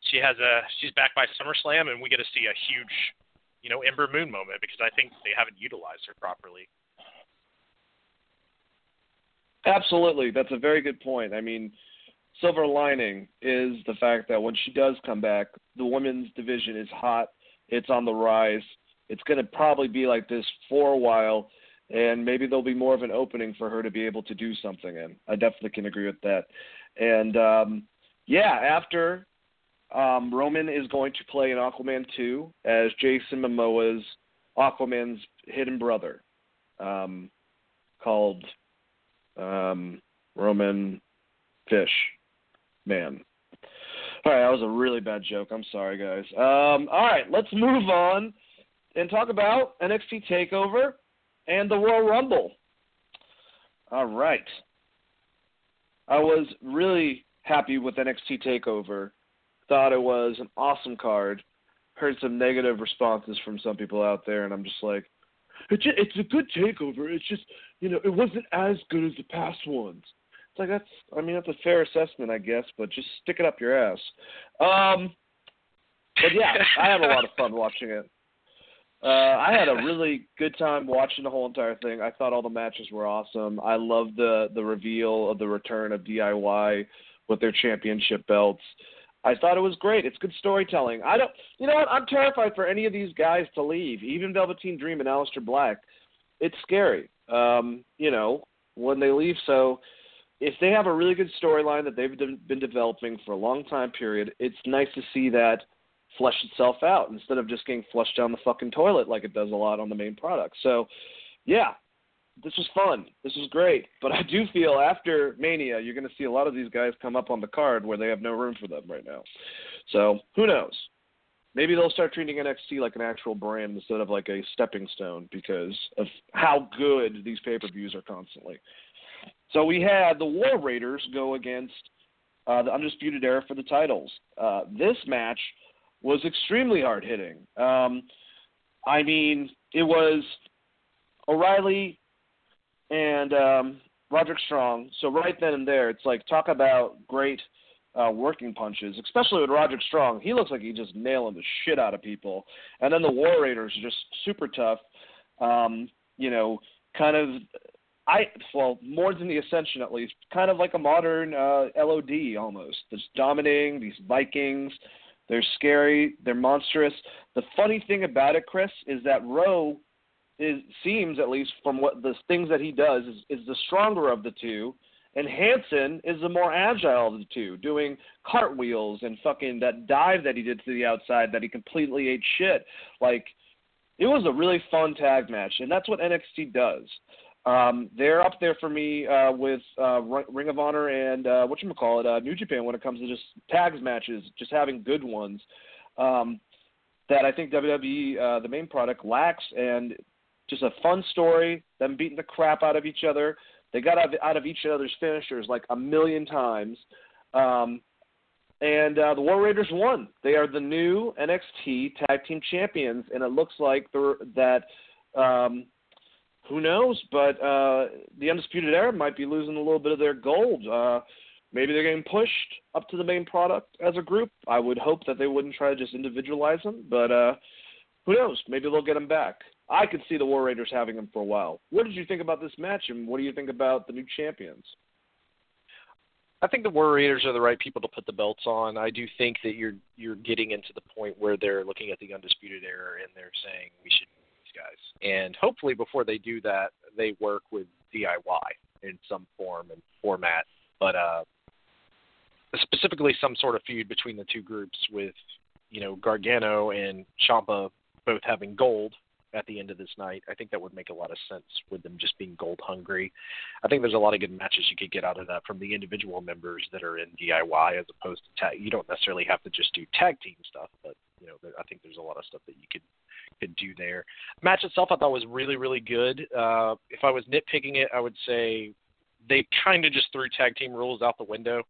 she has a she's back by SummerSlam, and we get to see a huge, you know, Ember Moon moment because I think they haven't utilized her properly. Absolutely, that's a very good point. I mean, silver lining is the fact that when she does come back, the women's division is hot. It's on the rise. It's going to probably be like this for a while, and maybe there'll be more of an opening for her to be able to do something in. I definitely can agree with that. And um, yeah, after um, Roman is going to play in Aquaman 2 as Jason Momoa's Aquaman's hidden brother, um, called um, Roman Fish Man. All right, that was a really bad joke. I'm sorry, guys. Um, all right, let's move on and talk about NXT Takeover and the Royal Rumble. All right. I was really happy with NXT Takeover. Thought it was an awesome card. Heard some negative responses from some people out there, and I'm just like, it's just, it's a good takeover. It's just you know it wasn't as good as the past ones. It's like that's I mean that's a fair assessment I guess, but just stick it up your ass. Um, but yeah, I had a lot of fun watching it. Uh, I had a really good time watching the whole entire thing. I thought all the matches were awesome. I loved the the reveal of the return of DIY with their championship belts. I thought it was great. It's good storytelling. I don't, you know what? I'm terrified for any of these guys to leave, even Velveteen Dream and Aleister Black. It's scary, um, you know, when they leave. So if they have a really good storyline that they've been developing for a long time period, it's nice to see that flesh itself out instead of just getting flushed down the fucking toilet like it does a lot on the main product. So, yeah, this was fun. This was great. But I do feel after Mania, you're going to see a lot of these guys come up on the card where they have no room for them right now. So who knows? Maybe they'll start treating NXT like an actual brand instead of like a stepping stone because of how good these pay per views are constantly. So we had the War Raiders go against uh, the Undisputed Era for the titles. Uh, this match was extremely hard hitting. Um, I mean, it was O'Reilly and um, Roderick Strong. So right then and there, it's like talk about great uh, working punches, especially with Roderick Strong. He looks like he's just nailing the shit out of people. And then the War Raiders are just super tough. Um, you know, kind of I well more than the Ascension at least, kind of like a modern uh, LOD almost. Just dominating these Vikings. They're scary. They're monstrous. The funny thing about it, Chris, is that Rowe is seems at least from what the things that he does is, is the stronger of the two, and Hanson is the more agile of the two, doing cartwheels and fucking that dive that he did to the outside that he completely ate shit. Like it was a really fun tag match, and that's what NXT does. Um, they're up there for me uh, with uh, Ring of Honor and uh, what you call it, uh, New Japan when it comes to just tags matches, just having good ones. Um, that I think WWE, uh, the main product, lacks, and just a fun story. Them beating the crap out of each other. They got out of, out of each other's finishers like a million times. Um, and uh, the War Raiders won. They are the new NXT Tag Team Champions, and it looks like that um, who knows? But uh, the Undisputed Era might be losing a little bit of their gold. Uh, maybe they're getting pushed up to the main product as a group. I would hope that they wouldn't try to just individualize them, but uh, who knows? Maybe they'll get them back. I could see the War Raiders having them for a while. What did you think about this match, and what do you think about the new champions? I think the War Raiders are the right people to put the belts on. I do think that you're you're getting into the point where they're looking at the undisputed era and they're saying we should these guys. And hopefully, before they do that, they work with DIY in some form and format. But uh, specifically, some sort of feud between the two groups with, you know, Gargano and Ciampa both having gold at the end of this night. I think that would make a lot of sense with them just being gold hungry. I think there's a lot of good matches you could get out of that from the individual members that are in DIY as opposed to tag. You don't necessarily have to just do tag team stuff, but you know, I think there's a lot of stuff that you could could do there. The match itself, I thought was really, really good. Uh, if I was nitpicking it, I would say they kind of just threw tag team rules out the window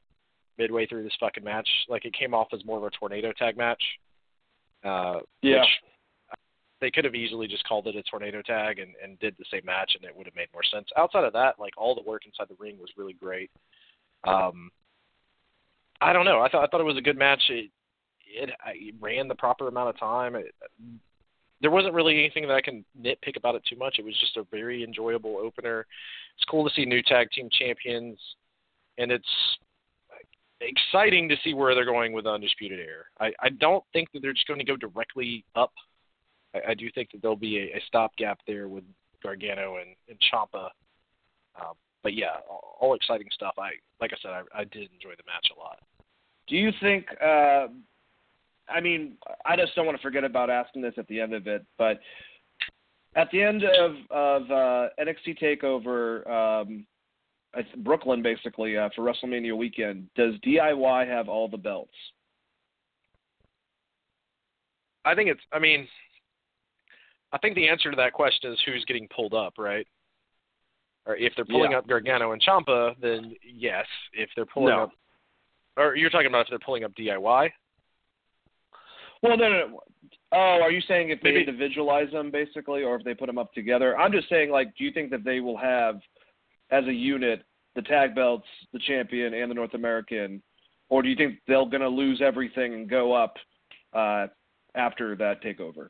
midway through this fucking match. Like it came off as more of a tornado tag match. Uh, yeah. Which they could have easily just called it a tornado tag and, and did the same match, and it would have made more sense. Outside of that, like all the work inside the ring was really great. Um, I don't know. I thought I thought it was a good match. It, it, it ran the proper amount of time. It, there wasn't really anything that I can nitpick about it too much. It was just a very enjoyable opener. It's cool to see new tag team champions, and it's exciting to see where they're going with Undisputed Era. I, I don't think that they're just going to go directly up. I, I do think that there'll be a, a stopgap there with Gargano and, and Ciampa. Um, but yeah, all, all exciting stuff. I like I said, I, I did enjoy the match a lot. Do you think uh, I mean, I just don't want to forget about asking this at the end of it, but at the end of of uh, NXT Takeover, um, Brooklyn basically uh, for WrestleMania weekend, does DIY have all the belts? I think it's. I mean, I think the answer to that question is who's getting pulled up, right? Or if they're pulling yeah. up Gargano and Ciampa, then yes. If they're pulling no. up, or you're talking about if they're pulling up DIY? Well, no, no, no. Oh, are you saying if they Maybe- individualize them basically, or if they put them up together? I'm just saying, like, do you think that they will have, as a unit, the tag belts, the champion, and the North American, or do you think they're going to lose everything and go up uh, after that takeover?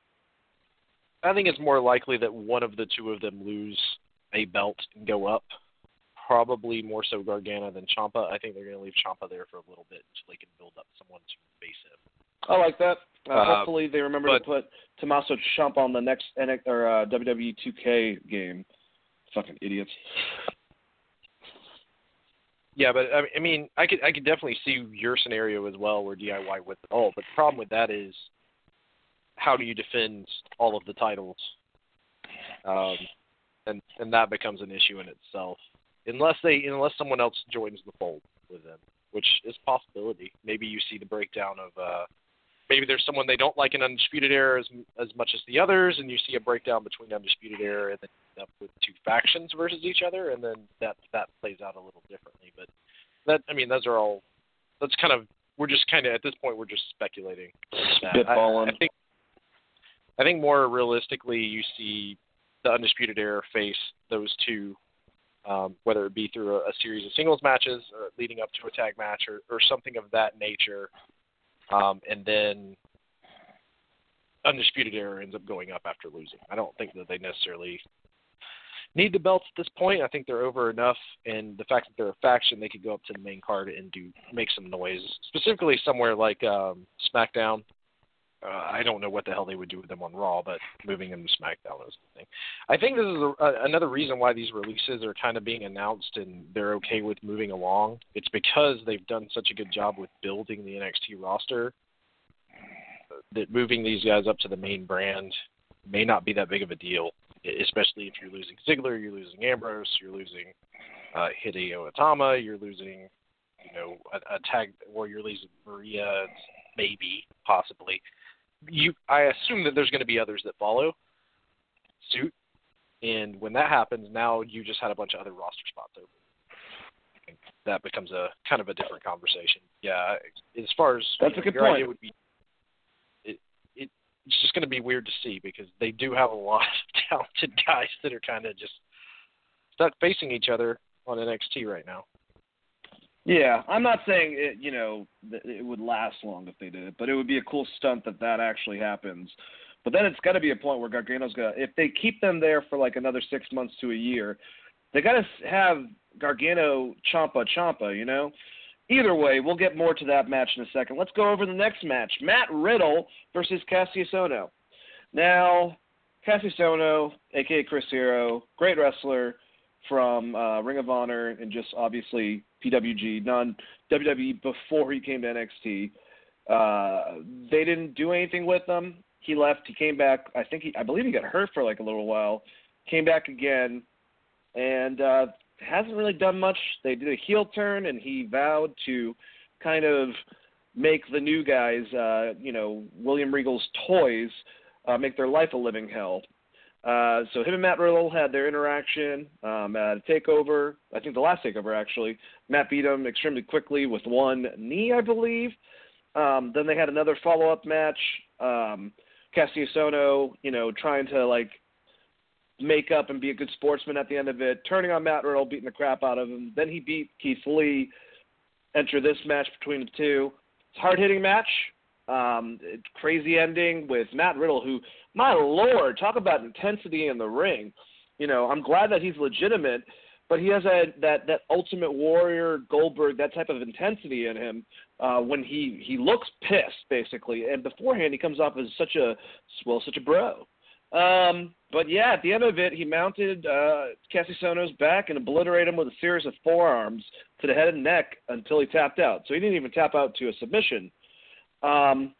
I think it's more likely that one of the two of them lose a belt and go up. Probably more so Gargano than Ciampa. I think they're going to leave Ciampa there for a little bit until they can build up someone to face him. I like that. Uh, Uh, hopefully, they remember but- to put Tommaso Ciampa on the next NX or uh, WWE 2K game. Fucking idiots. Yeah, but I mean, I could I could definitely see your scenario as well, where DIY with it all. But the problem with that is, how do you defend all of the titles? Um, and and that becomes an issue in itself, unless they unless someone else joins the fold with them, which is a possibility. Maybe you see the breakdown of uh, maybe there's someone they don't like in Undisputed Era as as much as the others, and you see a breakdown between Undisputed Era and then end up with two factions versus each other, and then that that plays out a little differently. But that I mean, those are all that's kind of we're just kind of at this point we're just speculating. that. I- Spitballing. I, think I think more realistically, you see the Undisputed Era face those two um, whether it be through a, a series of singles matches or leading up to a tag match or, or something of that nature. Um, and then Undisputed Era ends up going up after losing. I don't think that they necessarily need the belts at this point. I think they're over enough, and the fact that they're a faction, they could go up to the main card and do make some noise, specifically somewhere like um, SmackDown uh, I don't know what the hell they would do with them on Raw, but moving them to SmackDown is the thing. I think this is a, another reason why these releases are kind of being announced and they're okay with moving along. It's because they've done such a good job with building the NXT roster that moving these guys up to the main brand may not be that big of a deal, especially if you're losing Ziggler, you're losing Ambrose, you're losing uh, Hideo Itami, you're losing, you know, a, a tag, or you're losing Maria, maybe, possibly you I assume that there's going to be others that follow suit, and when that happens, now you just had a bunch of other roster spots open. That becomes a kind of a different conversation. Yeah, as far as that's a good your point. Idea would be, it, it it's just going to be weird to see because they do have a lot of talented guys that are kind of just stuck facing each other on NXT right now. Yeah, I'm not saying it, you know it would last long if they did it, but it would be a cool stunt that that actually happens. But then it's got to be a point where Gargano's got if they keep them there for like another six months to a year, they got to have Gargano Ciampa Ciampa, you know. Either way, we'll get more to that match in a second. Let's go over the next match: Matt Riddle versus Kassius Ohno. Now, Kassius Ohno, aka Chris Hero, great wrestler from uh, Ring of Honor and just obviously PWG, non WWE before he came to NXT. Uh, they didn't do anything with him. He left. He came back. I think he, I believe he got hurt for like a little while. Came back again, and uh, hasn't really done much. They did a heel turn, and he vowed to kind of make the new guys, uh, you know, William Regal's toys, uh, make their life a living hell. Uh, so him and Matt Riddle had their interaction um, at a takeover. I think the last takeover actually. Matt beat him extremely quickly with one knee, I believe. Um, then they had another follow-up match. Um, Ohno, you know, trying to like make up and be a good sportsman at the end of it, turning on Matt Riddle, beating the crap out of him. Then he beat Keith Lee. Enter this match between the two. It's a hard-hitting match. Um, crazy ending with Matt Riddle, who, my lord, talk about intensity in the ring. You know, I'm glad that he's legitimate, but he has a, that that Ultimate Warrior Goldberg that type of intensity in him uh, when he he looks pissed basically, and beforehand he comes off as such a well such a bro. Um, but yeah, at the end of it, he mounted uh, Kassius Ohno's back and obliterated him with a series of forearms to the head and neck until he tapped out. So he didn't even tap out to a submission. Um,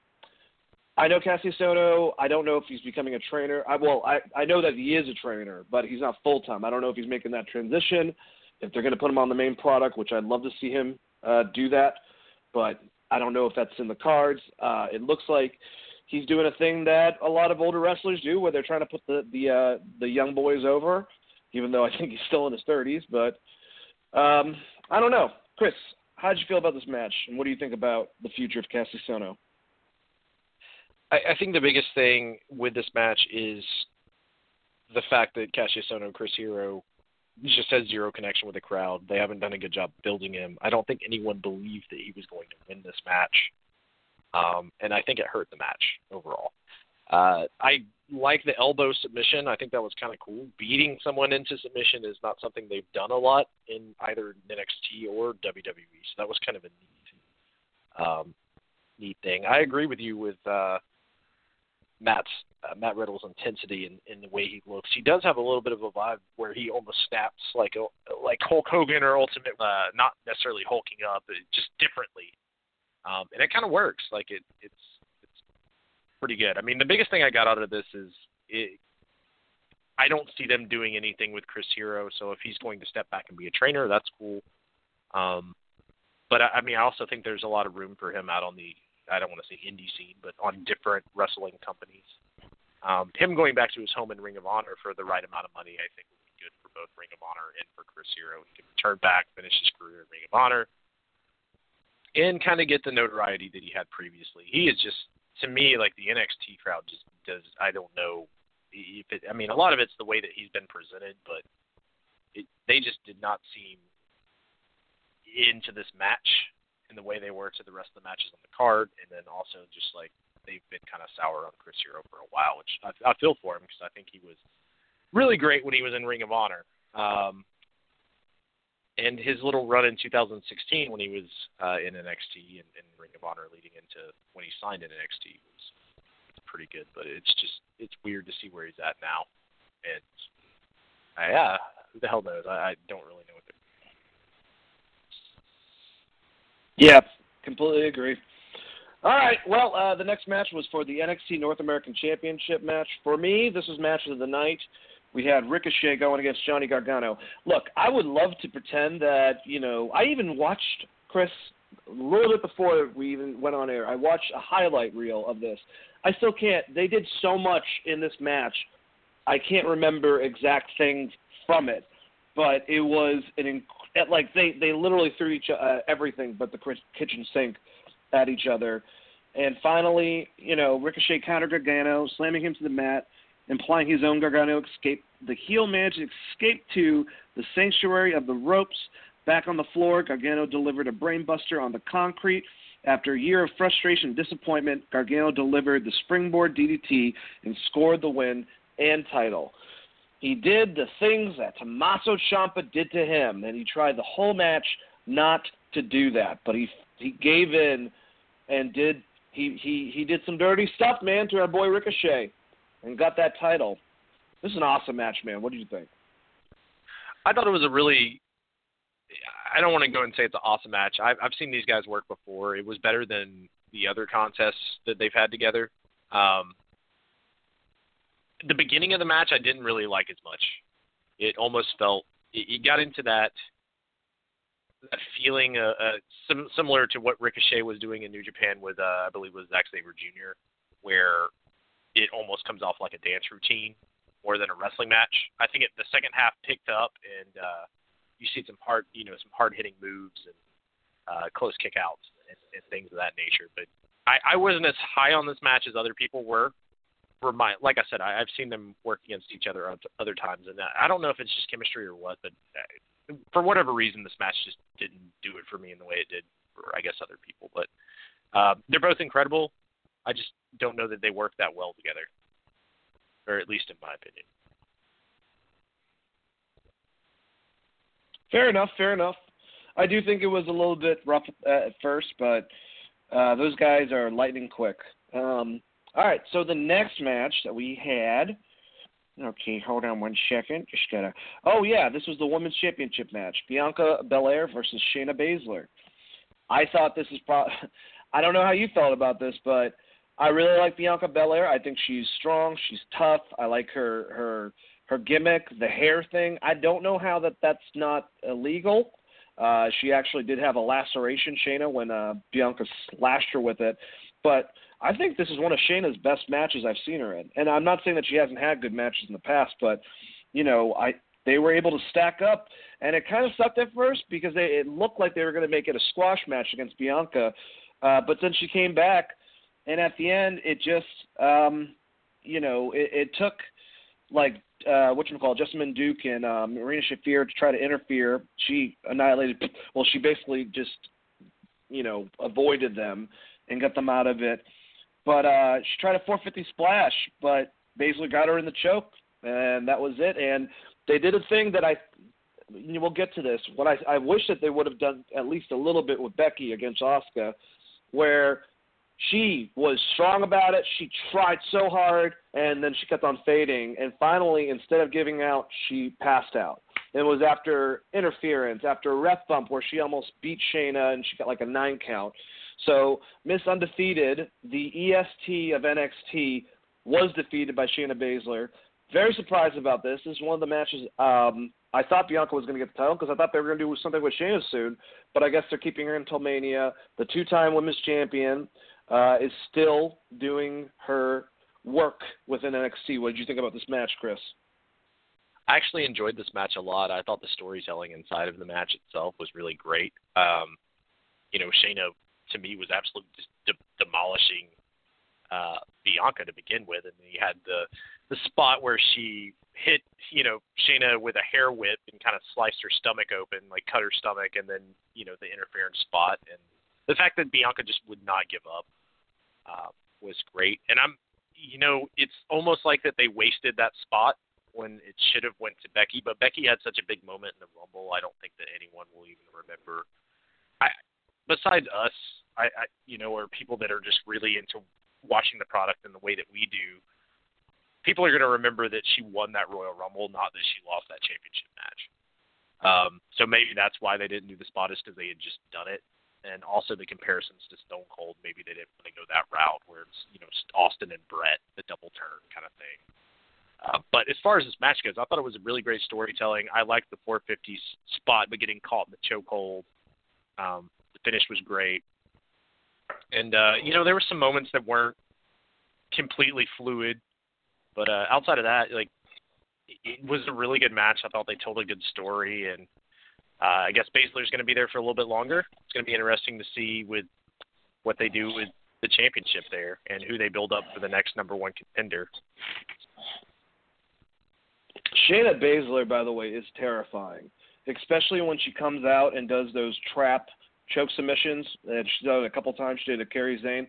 I know Cassius Soto. I don't know if he's becoming a trainer. I well, I I know that he is a trainer, but he's not full time. I don't know if he's making that transition. If they're going to put him on the main product, which I'd love to see him uh, do that, but I don't know if that's in the cards. Uh, it looks like he's doing a thing that a lot of older wrestlers do, where they're trying to put the the uh, the young boys over, even though I think he's still in his 30s. But um, I don't know, Chris. How did you feel about this match, and what do you think about the future of Kassius Ohno? I, I think the biggest thing with this match is the fact that Kassius Ohno and Chris Hero just has zero connection with the crowd. They haven't done a good job building him. I don't think anyone believed that he was going to win this match, um, and I think it hurt the match overall. Uh, I like the elbow submission. I think that was kind of cool. Beating someone into submission is not something they've done a lot in either NXT or WWE, so that was kind of a neat, um, neat thing. I agree with you with uh, Matt's uh, Matt Riddle's intensity and in, in the way he looks. He does have a little bit of a vibe where he almost snaps like a like Hulk Hogan or Ultimate, uh, not necessarily hulking up, but just differently. Um, and it kind of works. Like it, it's it's pretty good. I mean, the biggest thing I got out of this is it, I don't see them doing anything with Chris Hero. So if he's going to step back and be a trainer, that's cool. Um, but I, I mean, I also think there's a lot of room for him out on the I don't want to say indie scene, but on different wrestling companies. Um, him going back to his home in Ring of Honor for the right amount of money, I think would be good for both Ring of Honor and for Chris Hero. He can return back, finish his career in Ring of Honor, and kind of get the notoriety that he had previously. He is just, to me, like the NXT crowd just does. I don't know if it. I mean, a lot of it's the way that he's been presented, but it, they just did not seem into this match in the way they were to the rest of the matches on the card, and then also just like they've been kind of sour on Chris Hero for a while, which I, I feel for him because I think he was really great when he was in Ring of Honor. Um, and his little run in 2016 when he was uh, in NXT and in Ring of Honor, leading into when he signed in NXT, was pretty good. But it's just it's weird to see where he's at now, and uh, yeah, who the hell knows? I, I don't really know what. They're... Yeah, completely agree. All right. Well, uh, the next match was for the NXT North American Championship match. For me, this was match of the night. We had Ricochet going against Johnny Gargano. Look, I would love to pretend that you know. I even watched Chris a little bit before we even went on air. I watched a highlight reel of this. I still can't. They did so much in this match. I can't remember exact things from it, but it was an inc- like they they literally threw each uh, everything but the kitchen sink at each other. And finally, you know, Ricochet countered Gargano, slamming him to the mat implying his own Gargano escape. The heel managed to escape to the sanctuary of the ropes. Back on the floor, Gargano delivered a brainbuster on the concrete. After a year of frustration and disappointment, Gargano delivered the springboard DDT and scored the win and title. He did the things that Tommaso Ciampa did to him, and he tried the whole match not to do that, but he he gave in and did he he he did some dirty stuff, man, to our boy Ricochet and got that title. This is an awesome match, man. What do you think? I thought it was a really. I don't want to go and say it's an awesome match. I've I've seen these guys work before. It was better than the other contests that they've had together. Um, the beginning of the match I didn't really like as much. It almost felt it, got into that that feeling uh, uh, sim- similar to what Ricochet was doing in New Japan with uh, I believe was Zack Sabre Jr., where it almost comes off like a dance routine more than a wrestling match. I think it, the second half picked up, and uh, you see some hard, you know, some hard hitting moves and uh, close kickouts and, and things of that nature. But I, I wasn't as high on this match as other people were. My, like I said, I, I've seen them work against each other other times, and I don't know if it's just chemistry or what, but uh, for whatever reason, this match just didn't do it for me in the way it did for I guess other people. But uh, they're both incredible. I just don't know that they work that well together, or at least in my opinion. Fair enough. Fair enough. I do think it was a little bit rough at first, but uh, those guys are lightning quick. Um, all right, so the next match that we had. Okay, hold on one second. Just gotta. Oh yeah, this was the women's championship match: Bianca Belair versus Shayna Baszler. I thought this is pro. I don't know how you felt about this, but I really like Bianca Belair. I think she's strong. She's tough. I like her her her gimmick, the hair thing. I don't know how that that's not illegal. Uh, she actually did have a laceration, Shayna, when uh, Bianca slashed her with it. But I think this is one of Shayna's best matches I've seen her in. And I'm not saying that she hasn't had good matches in the past, but you know, I they were able to stack up, and it kind of sucked at first because they, it looked like they were going to make it a squash match against Bianca. Uh, but then she came back and at the end, it just, um, you know, it, it took like uh, what you call Jessamyn Duke and um, Marina Shafir to try to interfere. She annihilated. Well, she basically just, you know, avoided them and got them out of it. But uh, she tried a 450 splash, but basically got her in the choke, and that was it. And they did a thing that I. We'll get to this. What I I wish that they would have done at least a little bit with Becky against Asuka, where she was strong about it. She tried so hard, and then she kept on fading. And finally, instead of giving out, she passed out. It was after interference, after a ref bump where she almost beat Shayna, and she got like a nine count. So Miss Undefeated, the EST of NXT, was defeated by Shayna Baszler. Very surprised about this. This is one of the matches um, I thought Bianca was going to get the title because I thought they were going to do something with Shayna soon, but I guess they're keeping her until Mania. The two-time women's champion uh, is still doing her work within NXT. What did you think about this match, Chris? I actually enjoyed this match a lot. I thought the storytelling inside of the match itself was really great. Um, you know, Shayna to me was absolutely de- demolishing uh, Bianca to begin with, and you had the the spot where she hit you know Shayna with a hair whip and kind of sliced her stomach open, like cut her stomach, and then you know the interference spot, and the fact that Bianca just would not give up uh, was great. And I'm you know it's almost like that they wasted that spot when it should have went to Becky, but Becky had such a big moment in the Rumble. I don't think that anyone will even remember. Besides us, I, I you know, or people that are just really into watching the product in the way that we do, people are going to remember that she won that Royal Rumble, not that she lost that championship match. Um, so maybe that's why they didn't do the spot is because they had just done it, and also the comparisons to Stone Cold. Maybe they didn't want to go that route where it's you know Austin and Bret, the double turn kind of thing. Uh, but as far as this match goes, I thought it was a really great storytelling. I liked the 450 spot, but getting caught in the chokehold. Um, finish was great. And uh, you know, there were some moments that weren't completely fluid, but uh, outside of that, like it was a really good match. I thought they told a good story, and uh, I guess Baszler's going to be there for a little bit longer. It's going to be interesting to see with what they do with the championship there and who they build up for the next number one contender. Shayna Baszler, by the way, is terrifying, especially when she comes out and does those trap choke submissions that she's done it a couple times. She did a Kairi Sane.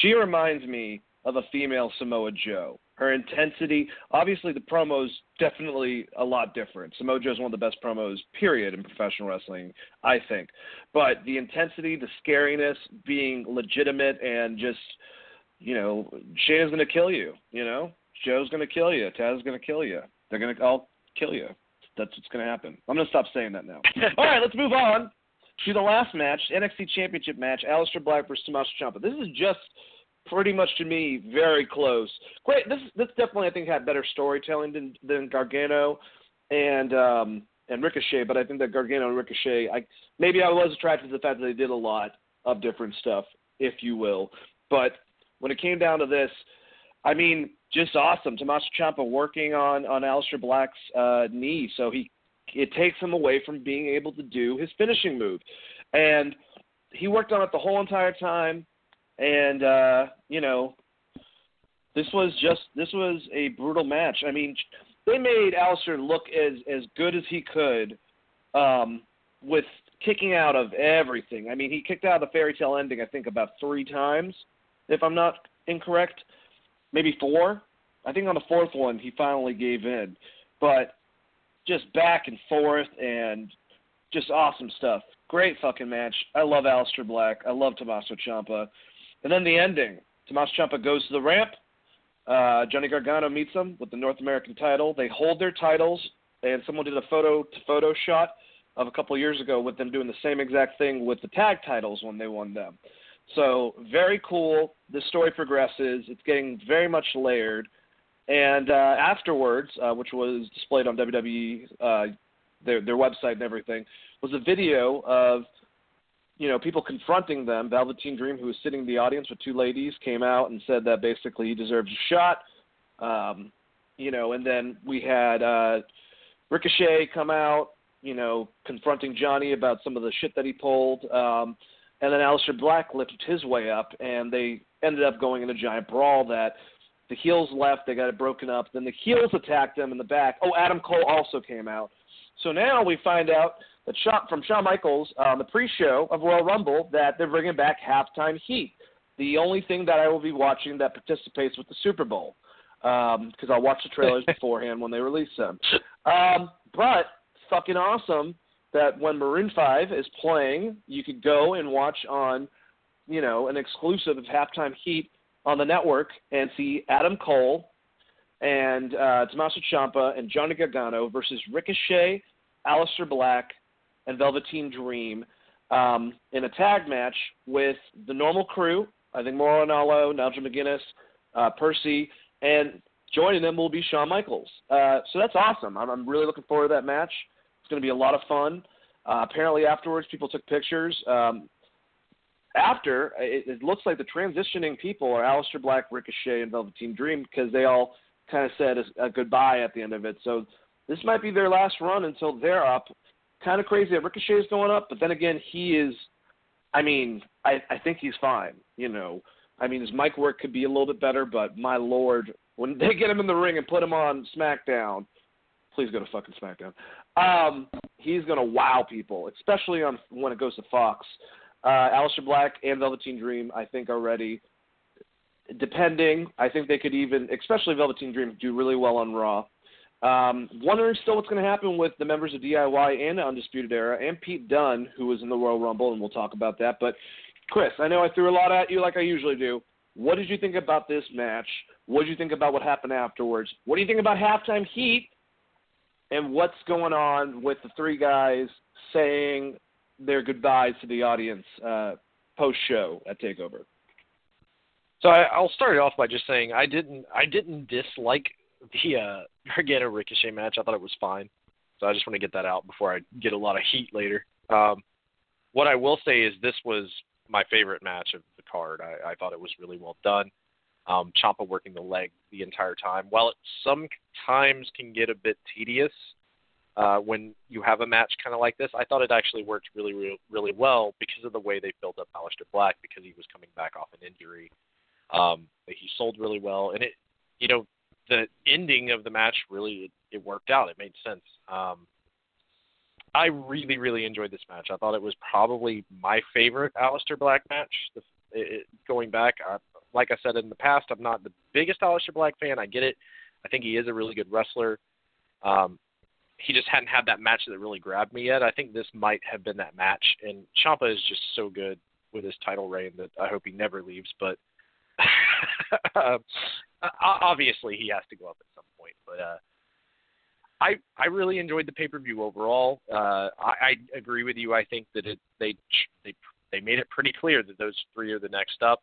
She reminds me of a female Samoa Joe. Her intensity, obviously, the promos definitely a lot different. Samoa Joe is one of the best promos, period, in professional wrestling, I think. But the intensity, the scariness, being legitimate, and just, you know, Shayna's going to kill you. You know, Joe's going to kill you. Taz's going to kill you. They're going to all kill you. That's what's going to happen. I'm going to stop saying that now. all right, let's move on to the last match, NXT Championship match, Aleister Black versus Tommaso Ciampa. This is just pretty much to me very close. Great. This this definitely I think had better storytelling than than Gargano and um and Ricochet, but I think that Gargano and Ricochet, I maybe I was attracted to the fact that they did a lot of different stuff, if you will. But when it came down to this, I mean, just awesome. Tommaso Ciampa working on on Aleister Black's uh, knee, so he it takes him away from being able to do his finishing move. And he worked on it the whole entire time. And uh, you know, this was just this was a brutal match. I mean, they made Aleister look as as good as he could um, with kicking out of everything. I mean, he kicked out of the fairy tale ending I think about three times, if I'm not incorrect, maybe four. I think on the fourth one he finally gave in. But just back and forth and just awesome stuff. Great fucking match. I love Aleister Black. I love Tommaso Ciampa. And then the ending. Tommaso Ciampa goes to the ramp. Uh, Johnny Gargano meets him with the North American title. They hold their titles, and someone did a photo to photo shot of a couple years ago with them doing the same exact thing with the tag titles when they won them. So very cool. The story progresses. It's getting very much layered. And uh, afterwards, uh, which was displayed on WWE, uh, their their website and everything, was a video of you know people confronting them. Velveteen Dream, who was sitting in the audience with two ladies, came out and said that basically he deserves a shot. Um, you know, and then we had uh, Ricochet come out, you know, confronting Johnny about some of the shit that he pulled. Um, and then Aleister Black lifted his way up, and they ended up going in a giant brawl that the heels left. They got it broken up. Then the heels attacked them in the back. Oh, Adam Cole also came out. So now we find out that Shawn, from Shawn Michaels on the pre-show of Royal Rumble that they're bringing back halftime heat. The only thing that I will be watching that participates with the Super Bowl because um, I'll watch the trailers beforehand when they release them. Um, but fucking awesome that when Maroon Five is playing, you could go and watch on, you know, an exclusive of halftime heat on the network and see Adam Cole and uh, Tommaso Ciampa and Johnny Gargano versus Ricochet, Aleister Black, and Velveteen Dream um, in a tag match with the normal crew. I think Mauro Ranallo, Nigel McGuinness, uh, Percy, and joining them will be Shawn Michaels. Uh, so that's awesome. I'm, I'm, really looking forward to that match. It's going to be a lot of fun. Uh, apparently, afterwards, people took pictures. Um, after, it, it looks like the transitioning people are Aleister Black, Ricochet, and Velveteen Dream because they all kind of said a, a goodbye at the end of it. So this might be their last run until they're up. Kind of crazy that Ricochet is going up, but then again, he is. I mean, I, I think he's fine. You know, I mean, his mic work could be a little bit better, but my lord, when they get him in the ring and put him on SmackDown, please go to fucking SmackDown. Um, he's gonna wow people, especially on when it goes to Fox. Uh, Black and Velveteen Dream, I think, are ready. Depending, I think they could even, especially Velveteen Dream, do really well on Raw. Um, wondering still what's going to happen with the members of DIY and Undisputed Era and Pete Dunne, who was in the Royal Rumble, and we'll talk about that. But Chris, I know I threw a lot at you like I usually do. What did you think about this match? What did you think about what happened afterwards? What do you think about halftime heat? And what's going on with the three guys saying their goodbyes to the audience uh, post show at Takeover? So I, I'll start off by just saying I didn't I didn't dislike the uh, Gargano Ricochet match. I thought it was fine. So I just want to get that out before I get a lot of heat later. Um, what I will say is this was my favorite match of the card. I, I thought it was really well done. Um, Ciampa working the leg the entire time. While it sometimes can get a bit tedious uh, when you have a match kind of like this, I thought it actually worked really, really, really well because of the way they built up Aleister Black because he was coming back off an injury. Um, he sold really well, and it, you know, the ending of the match really it, it worked out. It made sense. Um, I really, really enjoyed this match. I thought it was probably my favorite Aleister Black match. The, it, going back, I, like I said in the past, I'm not the biggest Aleister Black fan. I get it. I think he is a really good wrestler. Um, he just hadn't had that match that really grabbed me yet. I think this might have been that match. And Ciampa is just so good with his title reign that I hope he never leaves. But uh, obviously, he has to go up at some point. But uh, I I really enjoyed the pay per view overall. Uh, I, I agree with you. I think that it they they they made it pretty clear that those three are the next up.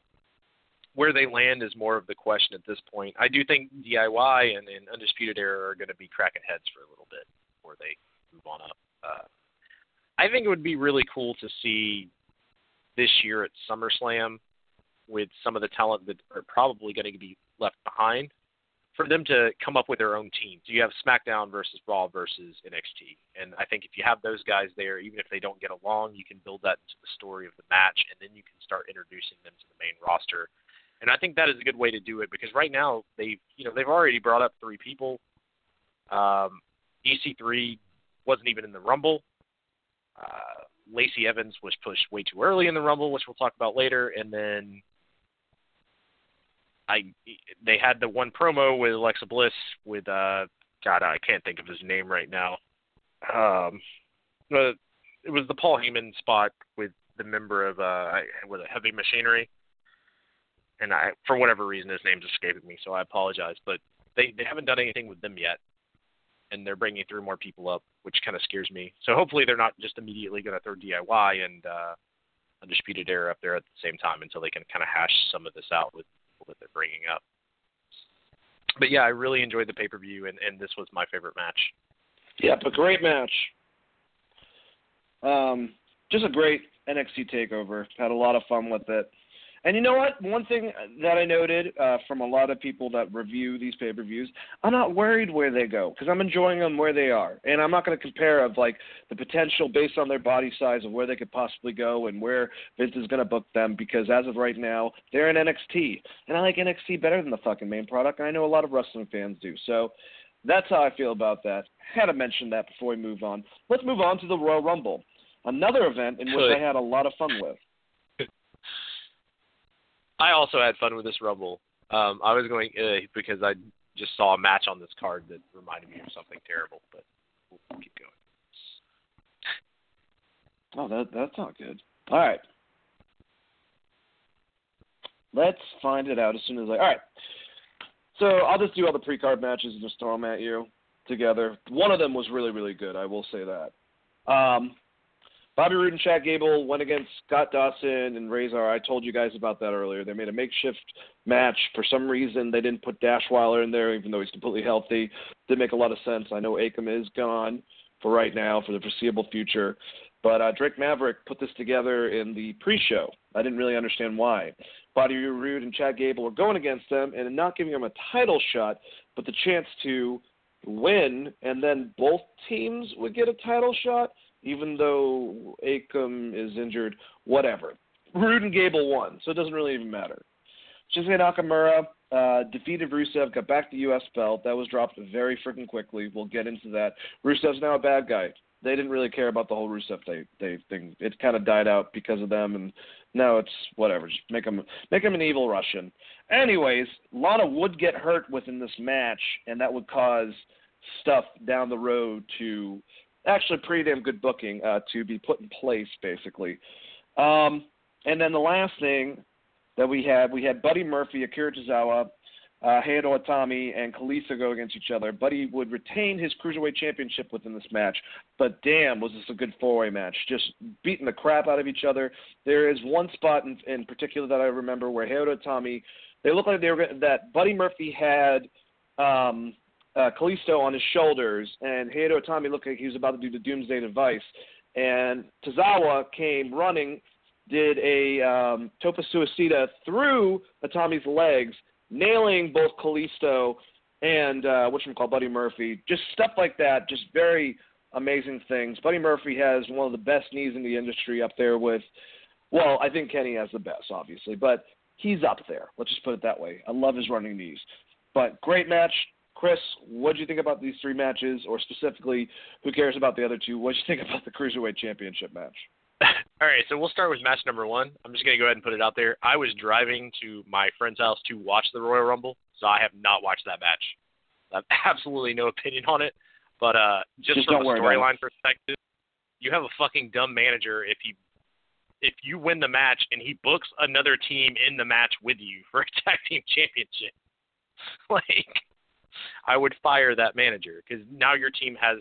Where they land is more of the question at this point. I do think DIY and, and Undisputed Era are going to be cracking heads for a little bit before they move on up. Uh, I think it would be really cool to see this year at SummerSlam with some of the talent that are probably going to be left behind for them to come up with their own teams. You have SmackDown versus Raw versus NXT, and I think if you have those guys there, even if they don't get along, you can build that into the story of the match, and then you can start introducing them to the main roster. And I think that is a good way to do it because right now they've you know, they've already brought up three people. Um, EC3 wasn't even in the Rumble. Uh, Lacey Evans was pushed way too early in the Rumble, which we'll talk about later, and then I they had the one promo with Alexa Bliss with uh God I can't think of his name right now. Um, but it was the Paul Heyman spot with the member of uh with a heavy machinery, and I for whatever reason his name's escaping me, so I apologize. But they they haven't done anything with them yet, and they're bringing through more people up, which kind of scares me. So hopefully they're not just immediately going to throw DIY and uh, Undisputed Era up there at the same time until they can kind of hash some of this out with people that they're bringing up. But yeah, I really enjoyed the pay per view, and, and this was my favorite match. Yep, a great match. Um, just a great NXT takeover. Had a lot of fun with it. And you know what? One thing that I noted uh, from a lot of people that review these pay per views, I'm not worried where they go because I'm enjoying them where they are, and I'm not going to compare of like the potential based on their body size of where they could possibly go and where Vince is going to book them because as of right now they're in NXT, and I like NXT better than the fucking main product, and I know a lot of wrestling fans do. So that's how I feel about that. Had to mention that before we move on. Let's move on to the Royal Rumble, another event in which I had a lot of fun with. I also had fun with this Rumble. Um, I was going uh, because I just saw a match on this card that reminded me of something terrible, but we'll keep going. Oh, that that's not good. All right. Let's find it out as soon as I. All right. So I'll just do all the pre-card matches and just throw them at you together. One of them was really, really good. I will say that. Um, Bobby Roode and Chad Gable went against Scott Dawson and Rezar. I told you guys about that earlier. They made a makeshift match. For some reason, they didn't put Dash Wilder in there, even though he's completely healthy. Didn't make a lot of sense. I know Akam is gone for right now, for the foreseeable future. But uh, Drake Maverick put this together in the pre-show. I didn't really understand why. Bobby Roode and Chad Gable were going against them and not giving them a title shot, but the chance to win, and then both teams would get a title shot even though Akam is injured, whatever. Roode and Gable won, so it doesn't really even matter. Shinsuke Nakamura uh, defeated Rusev, got back the U.S. belt. That was dropped very freaking quickly. We'll get into that. Rusev's now a bad guy. They didn't really care about the whole Rusev they, they thing. It kind of died out because of them, and now it's whatever. Just make him make him an evil Russian. Anyways, Lana would get hurt within this match, and that would cause stuff down the road to actually pretty damn good booking uh, to be put in place, basically. Um, and then the last thing that we had, we had Buddy Murphy, Akira Tozawa, uh, Itami, and Kalisto go against each other. Buddy would retain his Cruiserweight Championship within this match, but damn, was this a good four-way match. Just beating the crap out of each other. There is one spot in, in particular that I remember where Hideo Itami, they looked like they were that Buddy Murphy had um, uh, Kalisto on his shoulders, and Hideo Itami looked like he was about to do the Doomsday Device. And Tozawa came running, did a um, Tope Suicida through Itami's legs, nailing both Kalisto and uh, what you call Buddy Murphy. Just stuff like that. Just very amazing things. Buddy Murphy has one of the best knees in the industry, up there with. Well, I think Kenny has the best, obviously, but he's up there. Let's just put it that way. I love his running knees. But great match. Chris, what do you think about these three matches, or specifically, who cares about the other two? What do you think about the Cruiserweight Championship match? All right, so we'll start with match number one. I'm just going to go ahead and put it out there. I was driving to my friend's house to watch the Royal Rumble, so I have not watched that match. I have absolutely no opinion on it. But uh, just, just from a storyline perspective, you have a fucking dumb manager if he if you win the match and he books another team in the match with you for a tag team championship. like I would fire that manager because now your team has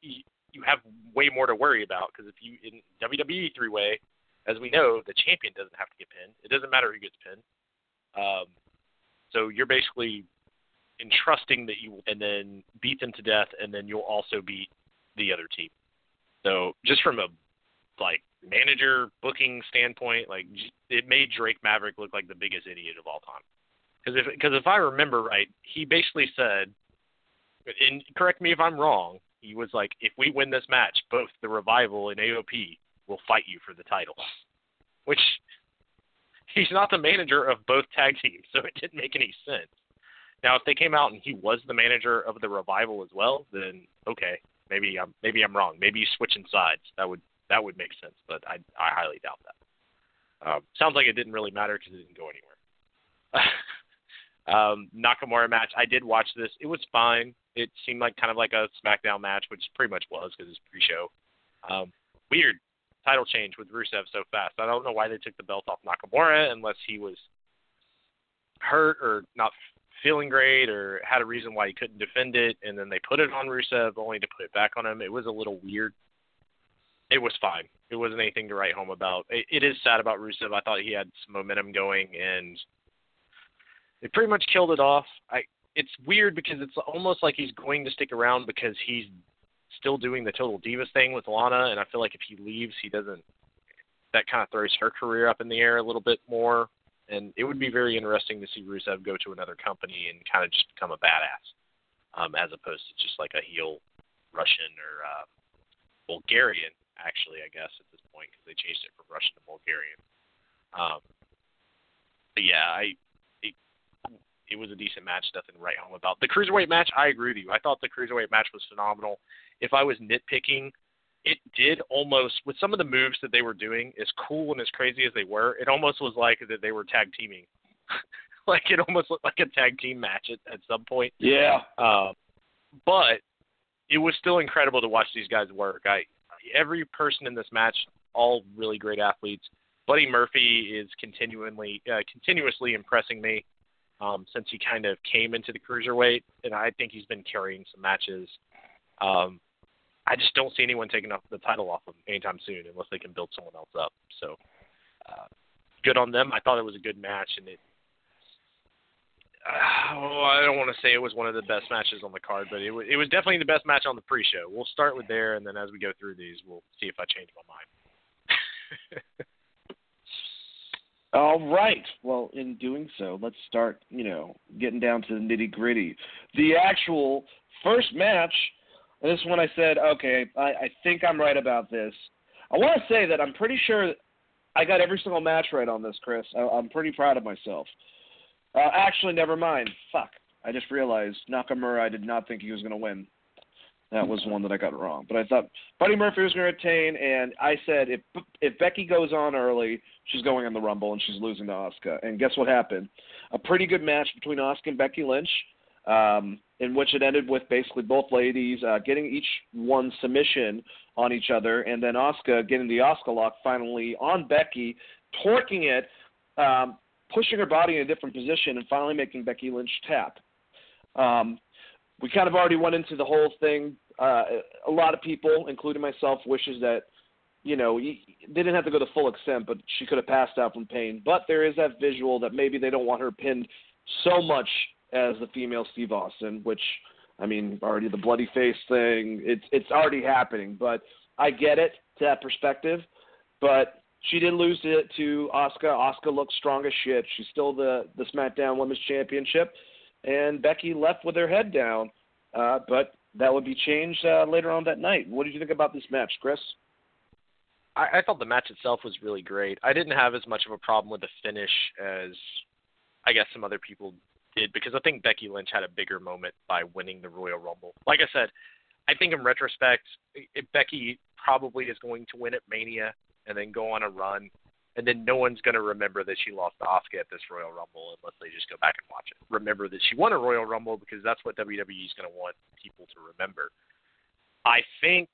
you have way more to worry about because if you in WWE three way, as we know, the champion doesn't have to get pinned. It doesn't matter who gets pinned. Um, so you're basically entrusting that you and then beat them to death, and then you'll also beat the other team. So just from a like manager booking standpoint, like it made Drake Maverick look like the biggest idiot of all time. Because if because if I remember right, he basically said, and correct me if I'm wrong, he was like, if we win this match, both the revival and AOP will fight you for the title. Which he's not the manager of both tag teams, so it didn't make any sense. Now, if they came out and he was the manager of the revival as well, then okay, maybe I'm maybe I'm wrong. Maybe he's switching sides. That would that would make sense, but I I highly doubt that. Um, sounds like it didn't really matter because it didn't go anywhere. Um, Nakamura match. I did watch this. It was fine. It seemed like kind of like a SmackDown match, which pretty much was because it's pre-show. Um, weird title change with Rusev so fast. I don't know why they took the belt off Nakamura unless he was hurt or not feeling great or had a reason why he couldn't defend it, and then they put it on Rusev only to put it back on him. It was a little weird. It was fine. It wasn't anything to write home about. it, it is sad about Rusev. I thought he had some momentum going, and it pretty much killed it off. I it's weird because it's almost like he's going to stick around because he's still doing the total divas thing with Lana, and I feel like if he leaves, he doesn't. That kind of throws her career up in the air a little bit more, and it would be very interesting to see Rusev go to another company and kind of just become a badass, um, as opposed to just like a heel Russian or uh, Bulgarian. Actually, I guess at this point because they changed it from Russian to Bulgarian. Um, but yeah, I it was a decent match, nothing to write home about. The cruiserweight match, I agree with you. I thought the cruiserweight match was phenomenal. If I was nitpicking, it did almost with some of the moves that they were doing, as cool and as crazy as they were, it almost was like that they were tag teaming. like it almost looked like a tag team match at, at some point. Yeah. Uh, but it was still incredible to watch these guys work. I every person in this match, all really great athletes. Buddy Murphy is continually uh, continuously impressing me um, since he kind of came into the cruiserweight, and I think he's been carrying some matches. Um, I just don't see anyone taking off the title off him anytime soon unless they can build someone else up. So, uh, good on them. I thought it was a good match, and it. Uh, oh, I don't want to say it was one of the best matches on the card, but it was, it was definitely the best match on the pre-show. We'll start with there, and then as we go through these, we'll see if I change my mind. All right. Well, in doing so, let's start, you know, getting down to the nitty gritty. The actual first match, this one I said, okay, I, I think I'm right about this. I want to say that I'm pretty sure I got every single match right on this, Chris. I, I'm pretty proud of myself. Uh, actually, never mind. Fuck. I just realized Nakamura. I did not think he was going to win. That was one that I got wrong. But I thought Buddy Murphy was going to retain, and I said if if Becky goes on early, she's going in the Rumble and she's losing to Asuka. And guess what happened? A pretty good match between Asuka and Becky Lynch, um, in which it ended with basically both ladies uh, getting each one submission on each other, and then Asuka getting the Asuka lock finally on Becky, torquing it, um, pushing her body in a different position, and finally making Becky Lynch tap. Um, we kind of already went into the whole thing. Uh, a lot of people, including myself, wishes that you know they didn't have to go to full extent, but she could have passed out from pain. But there is that visual that maybe they don't want her pinned so much as the female Steve Austin, which I mean, already the bloody face thing. It's it's already happening, but I get it to that perspective. But she did lose it to Asuka. Asuka looks strong as shit. She's still the the SmackDown Women's Championship and Becky left with her head down. Uh, but that would be changed uh, later on that night. What did you think about this match, Chris? I, I thought the match itself was really great. I didn't have as much of a problem with the finish as I guess some other people did because I think Becky Lynch had a bigger moment by winning the Royal Rumble. Like I said, I think in retrospect, Becky probably is going to win at Mania and then go on a run and then no one's going to remember that she lost to Asuka at this Royal Rumble unless they just go back and watch it. Remember that she won a Royal Rumble because that's what WWE is going to want people to remember. I think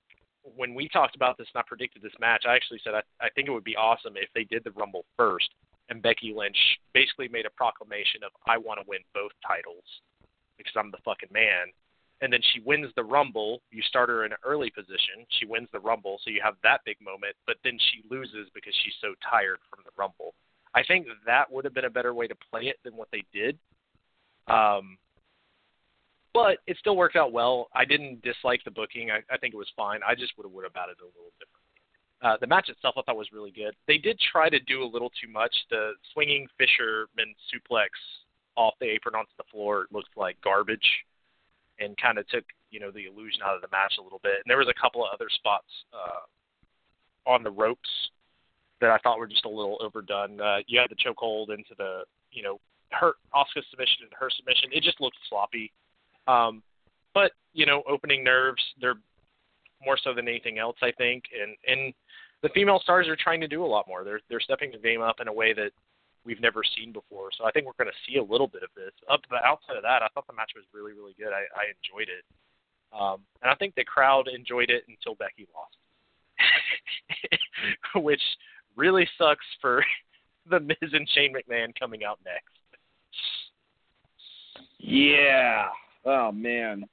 when we talked about this and I predicted this match, I actually said I, I think it would be awesome if they did the Rumble first and Becky Lynch basically made a proclamation of I want to win both titles because I'm the fucking man and then she wins the Rumble. You start her in an early position. She wins the Rumble, so you have that big moment, but then she loses because she's so tired from the Rumble. I think that would have been a better way to play it than what they did. Um, but it still worked out well. I didn't dislike the booking. I, I think it was fine. I just would have would have batted it a little differently. Uh, the match itself I thought was really good. They did try to do a little too much. The swinging fisherman suplex off the apron onto the floor looked like garbage and kind of took you know the illusion out of the match a little bit. And there was a couple of other spots uh, on the ropes that I thought were just a little overdone. Uh, you had the chokehold into the you know her Asuka submission and her submission. It just looked sloppy. Um, but you know, opening nerves. They're more so than anything else, I think. And and the female stars are trying to do a lot more. They're they're stepping the game up in a way that we've never seen before. So I think we're going to see a little bit of this. Up but outside of that, I thought the match was really really good. I, I enjoyed it, um, and I think the crowd enjoyed it until Becky lost, which really sucks for the Miz and Shane McMahon coming out next. Yeah. Oh man.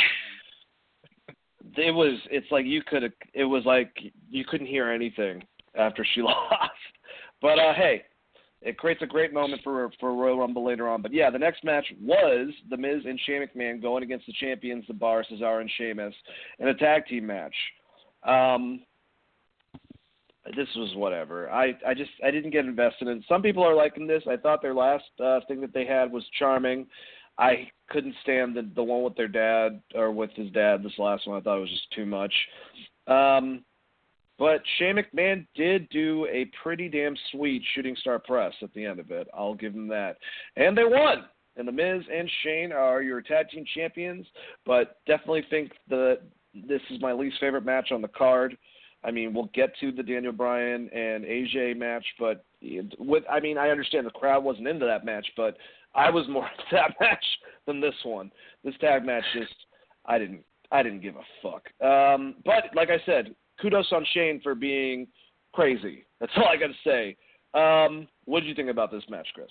It was. It's like you could. It was like you couldn't hear anything after she lost. But uh, hey, it creates a great moment for for Royal Rumble later on. But yeah, the next match was The Miz and Shane McMahon going against the champions, The Bar, Cesaro and Sheamus, in a tag team match. Um, this was whatever. I I just I didn't get invested in. Some people are liking this. I thought their last uh, thing that they had was charming. I couldn't stand the the one with their dad or with his dad. This last one I thought it was just too much. Um, but Shane McMahon did do a pretty damn sweet shooting star press at the end of it. I'll give him that. And they won. And The Miz and Shane are your tag team champions, but definitely think that this is my least favorite match on the card. I mean, we'll get to the Daniel Bryan and AJ match, but with I mean, I understand the crowd wasn't into that match, but I was more into that match than this one. This tag match just I didn't I didn't give a fuck. Um, but like I said, kudos on Shane for being crazy. That's all I got to say. Um, what did you think about this match, Chris?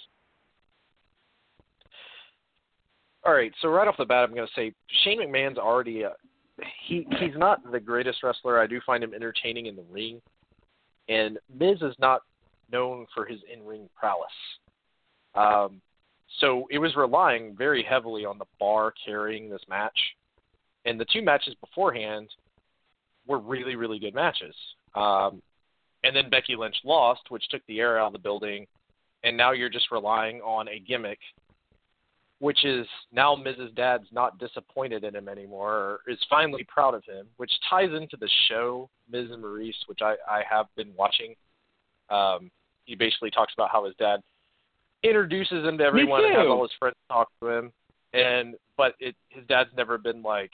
All right, so right off the bat, I'm going to say Shane McMahon's already a, he he's not the greatest wrestler. I do find him entertaining in the ring, and Miz is not known for his in-ring prowess. Um, so it was relying very heavily on the bar carrying this match, and the two matches beforehand were really, really good matches. Um, and then Becky Lynch lost, which took the air out of the building, and now you're just relying on a gimmick, which is now Miz's Dad's not disappointed in him anymore, or is finally proud of him, which ties into the show Miz Maurice, which I, I have been watching. Um, he basically talks about how his dad introduces him to everyone and has all his friends talk to him. And but it his dad's never been like,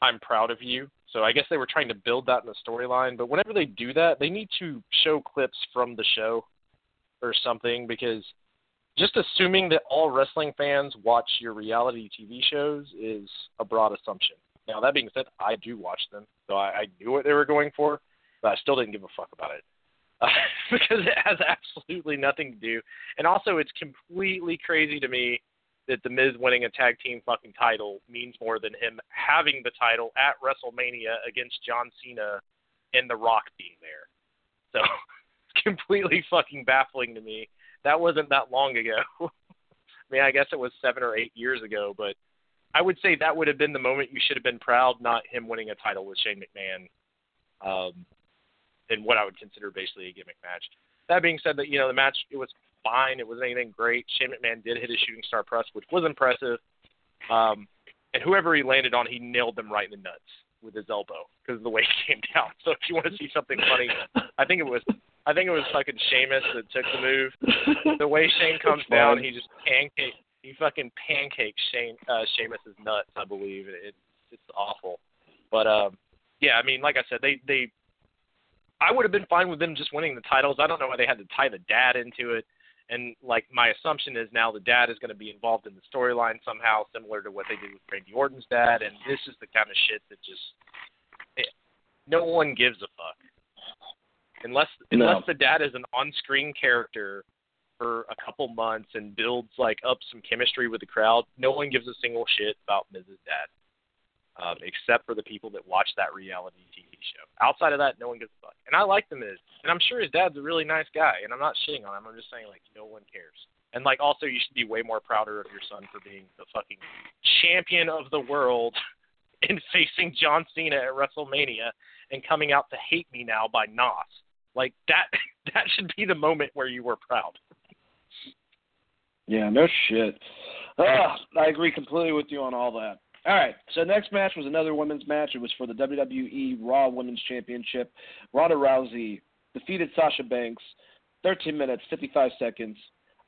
I'm proud of you. So I guess they were trying to build that in the storyline. But whenever they do that, they need to show clips from the show or something because just assuming that all wrestling fans watch your reality TV shows is a broad assumption. Now that being said, I do watch them, so I, I knew what they were going for, but I still didn't give a fuck about it uh, because it has absolutely nothing to do. And also, it's completely crazy to me that the Miz winning a tag team fucking title means more than him having the title at WrestleMania against John Cena and The Rock being there. So it's completely fucking baffling to me. That wasn't that long ago. I mean, I guess it was seven or eight years ago, but I would say that would have been the moment you should have been proud, not him winning a title with Shane McMahon, um, in what I would consider basically a gimmick match. That being said, that you know the match it was fine. It wasn't anything great. Shane McMahon did hit a shooting star press, which was impressive. Um, and whoever he landed on, he nailed them right in the nuts with his elbow because of the way he came down. So if you want to see something funny, I think it was I think it was fucking Sheamus that took the move. The way Shane comes down, he just pancake he fucking pancakes Shane uh Sheamus's nuts, I believe. It, it's awful. But um yeah, I mean, like I said, they they I would have been fine with them just winning the titles. I don't know why they had to tie the dad into it. And like my assumption is now the dad is going to be involved in the storyline somehow, similar to what they did with Randy Orton's dad. And this is the kind of shit that just it, no one gives a fuck unless No. unless the dad is an on-screen character for a couple months and builds like up some chemistry with the crowd. No one gives a single shit about Miz's Dad, um, except for the people that watch that reality TV show. Outside of that, no one gives a fuck. And I like the Miz, and I'm sure his dad's a really nice guy. And I'm not shitting on him. I'm just saying like no one cares. And like also, you should be way more prouder of your son for being the fucking champion of the world and facing John Cena at WrestleMania and coming out to hate me now by Nas. Like that that should be the moment where you were proud. Yeah, no shit. Ah, I agree completely with you on all that. All right, so next match was another women's match. It was for the WWE Raw Women's Championship. Ronda Rousey defeated Sasha Banks, 13 minutes, 55 seconds.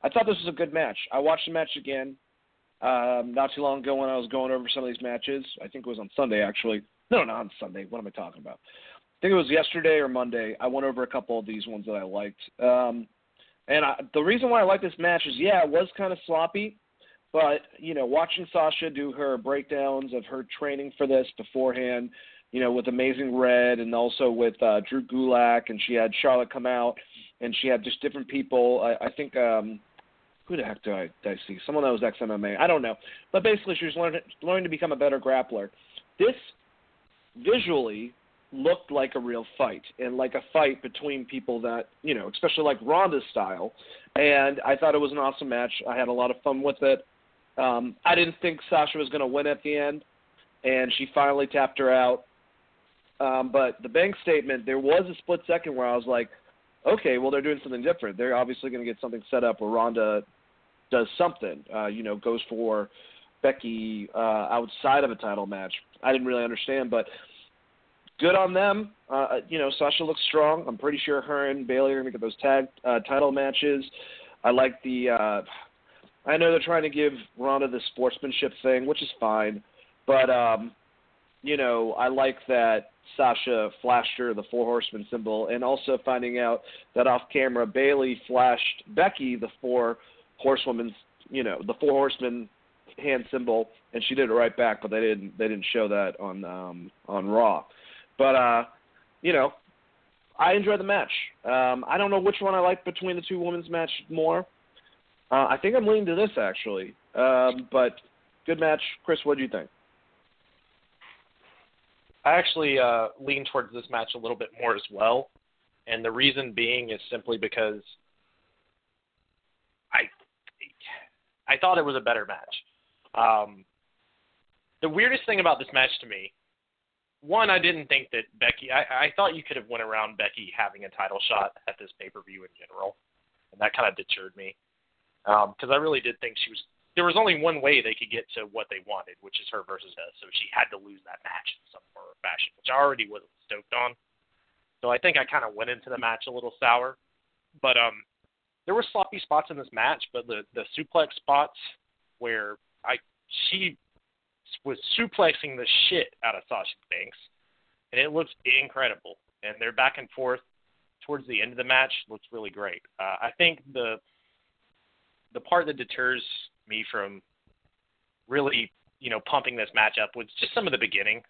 I thought this was a good match. I watched the match again um, not too long ago when I was going over some of these matches. I think it was on Sunday, actually. No, not on Sunday. What am I talking about? I think it was yesterday or Monday. I went over a couple of these ones that I liked. Um, and I, the reason why I like this match is, yeah, it was kind of sloppy, but you know, watching Sasha do her breakdowns of her training for this beforehand, you know, with Amazing Red and also with uh, Drew Gulak, and she had Charlotte come out, and she had just different people. I, I think um, who the heck do I, did I see? Someone that was ex MMA. I don't know, but basically, she was learning learning to become a better grappler. This visually looked like a real fight and like a fight between people that you know, especially like Ronda's style. And I thought it was an awesome match. I had a lot of fun with it. Um, I didn't think Sasha was going to win at the end, and she finally tapped her out. Um, but the bank statement, there was a split second where I was like, okay, well they're doing something different. They're obviously going to get something set up where Ronda does something. Uh, you know, goes for Becky uh, outside of a title match. I didn't really understand, but good on them. Uh, you know, Sasha looks strong. I'm pretty sure her and Bayley are going to get those tag uh, title matches. I like the. Uh, I know they're trying to give Ronda the sportsmanship thing, which is fine, but um, you know, I like that Sasha flashed her the four horsemen symbol, and also finding out that off camera Bayley flashed Becky the four horsewomen's, you know, the four horsemen hand symbol, and she did it right back, but they didn't they didn't show that on um, on Raw. But uh, you know, I enjoyed the match. Um, I don't know which one I like between the two women's match more. Uh, I think I'm leaning to this actually. Um, but good match, Chris. What do you think? I actually uh, lean towards this match a little bit more as well, and the reason being is simply because I I thought it was a better match. Um, the weirdest thing about this match to me, one, I didn't think that Becky. I, I thought you could have went around Becky having a title shot at this pay per view in general, and that kind of deterred me because I really did think she was. There was only one way they could get to what they wanted, which is her versus us. So she had to lose that match in some form or fashion, which I already wasn't stoked on. So I think I kind of went into the match a little sour. But um, there were sloppy spots in this match, but the the suplex spots where I she was suplexing the shit out of Sasha Banks, and it looks incredible. And they're back and forth towards the end of the match looks really great. Uh, I think the the part that deters me from really you know pumping this match up was just some of the beginning.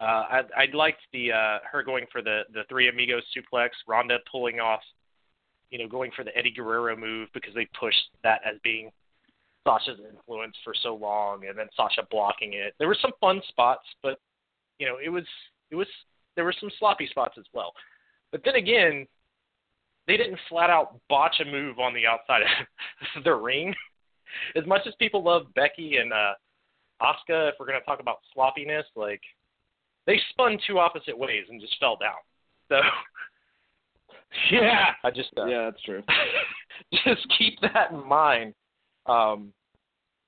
Uh, I, I liked the uh, her going for the the three amigos suplex, Ronda pulling off, you know, going for the Eddie Guerrero move because they pushed that as being Sasha's influence for so long, and then Sasha blocking it. There were some fun spots, but you know, it was it was there were some sloppy spots as well. But then again, they didn't flat out botch a move on the outside of the ring. As much as people love Becky and uh Asuka, if we're gonna talk about sloppiness, like they spun two opposite ways and just fell down. So yeah, I just uh, yeah, that's true. just keep that in mind. Um,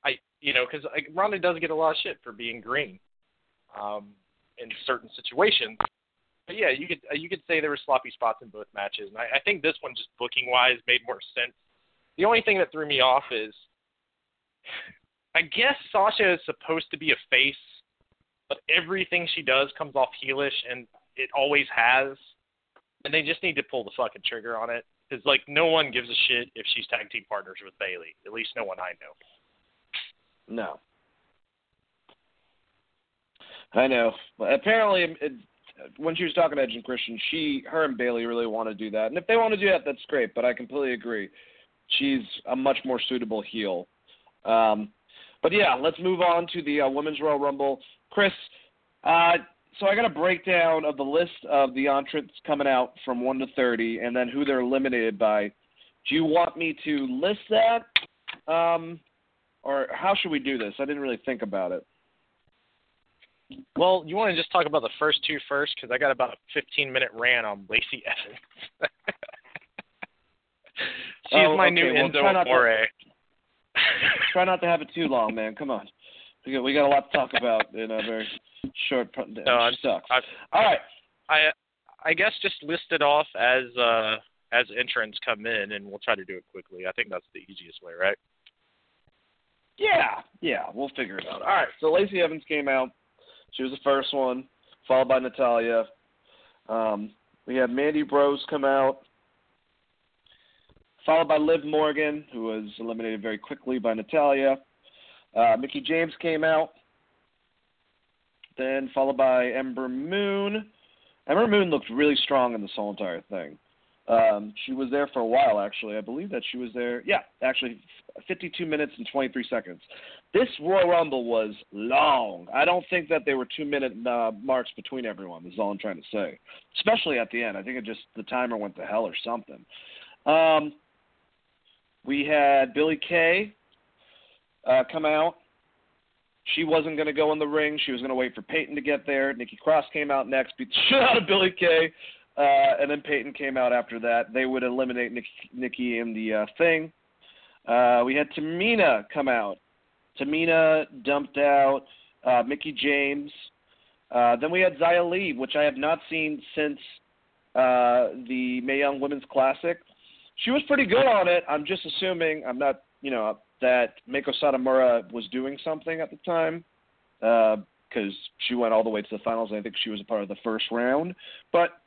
I you know because like, Ronda does get a lot of shit for being green, um, in certain situations. But yeah, you could uh, you could say there were sloppy spots in both matches, and I, I think this one just booking wise made more sense. The only thing that threw me off is, I guess Sasha is supposed to be a face, but everything she does comes off heelish, and it always has. And they just need to pull the fucking trigger on it because like no one gives a shit if she's tag team partners with Bayley. At least no one I know. No. I know. Apparently, when she was talking to Edge and Christian, she, her, and Bayley really want to do that. And if they want to do that, that's great. But I completely agree. She's a much more suitable heel. Um, but yeah, let's move on to the uh, Women's Royal Rumble. Chris, uh, so I got a breakdown of the list of the entrants coming out from one to thirty, and then who they're eliminated by. Do you want me to list that, um, or how should we do this? I didn't really think about it. Well, you want to just talk about the first two first because I got about a 15 minute rant on Lacey Evans. She's oh, my okay. new well, Enzo try not Amore. To, try not to have it too long, man. Come on, we got, we got a lot to talk about in a very short. No, I'm, sucks. I've, All right. I I guess just list it off as uh as entrants come in, and we'll try to do it quickly. I think that's the easiest way, right? Yeah, yeah, we'll figure it out. All right, so Lacey Evans came out. She was the first one, followed by Natalya. Um, we had Mandy Rose come out, followed by Liv Morgan, who was eliminated very quickly by Natalya. Uh, Mickie James came out, then followed by Ember Moon. Ember Moon looked really strong in this whole entire thing. Um, she was there for a while, actually. I believe that she was there. Yeah, actually, 52 minutes and 23 seconds. This Royal Rumble was long. I don't think that there were two minute uh, marks between everyone. Is all I'm trying to say. Especially at the end. I think it just the timer went to hell or something. Um, we had Billy Kay uh, come out. She wasn't going to go in the ring. She was going to wait for Peyton to get there. Nikki Cross came out next, beat the shit out of Billy Kay. Uh, and then Peyton came out after that. They would eliminate Nikki, Nikki in the uh, thing. Uh, we had Tamina come out. Tamina dumped out uh, Mickie James. Uh, then we had Xia Li, which I have not seen since uh, the Mae Young Women's Classic. She was pretty good on it. I'm just assuming I'm not, you know, that Meiko Satomura was doing something at the time because uh, she went all the way to the finals. I think she was a part of the first round, but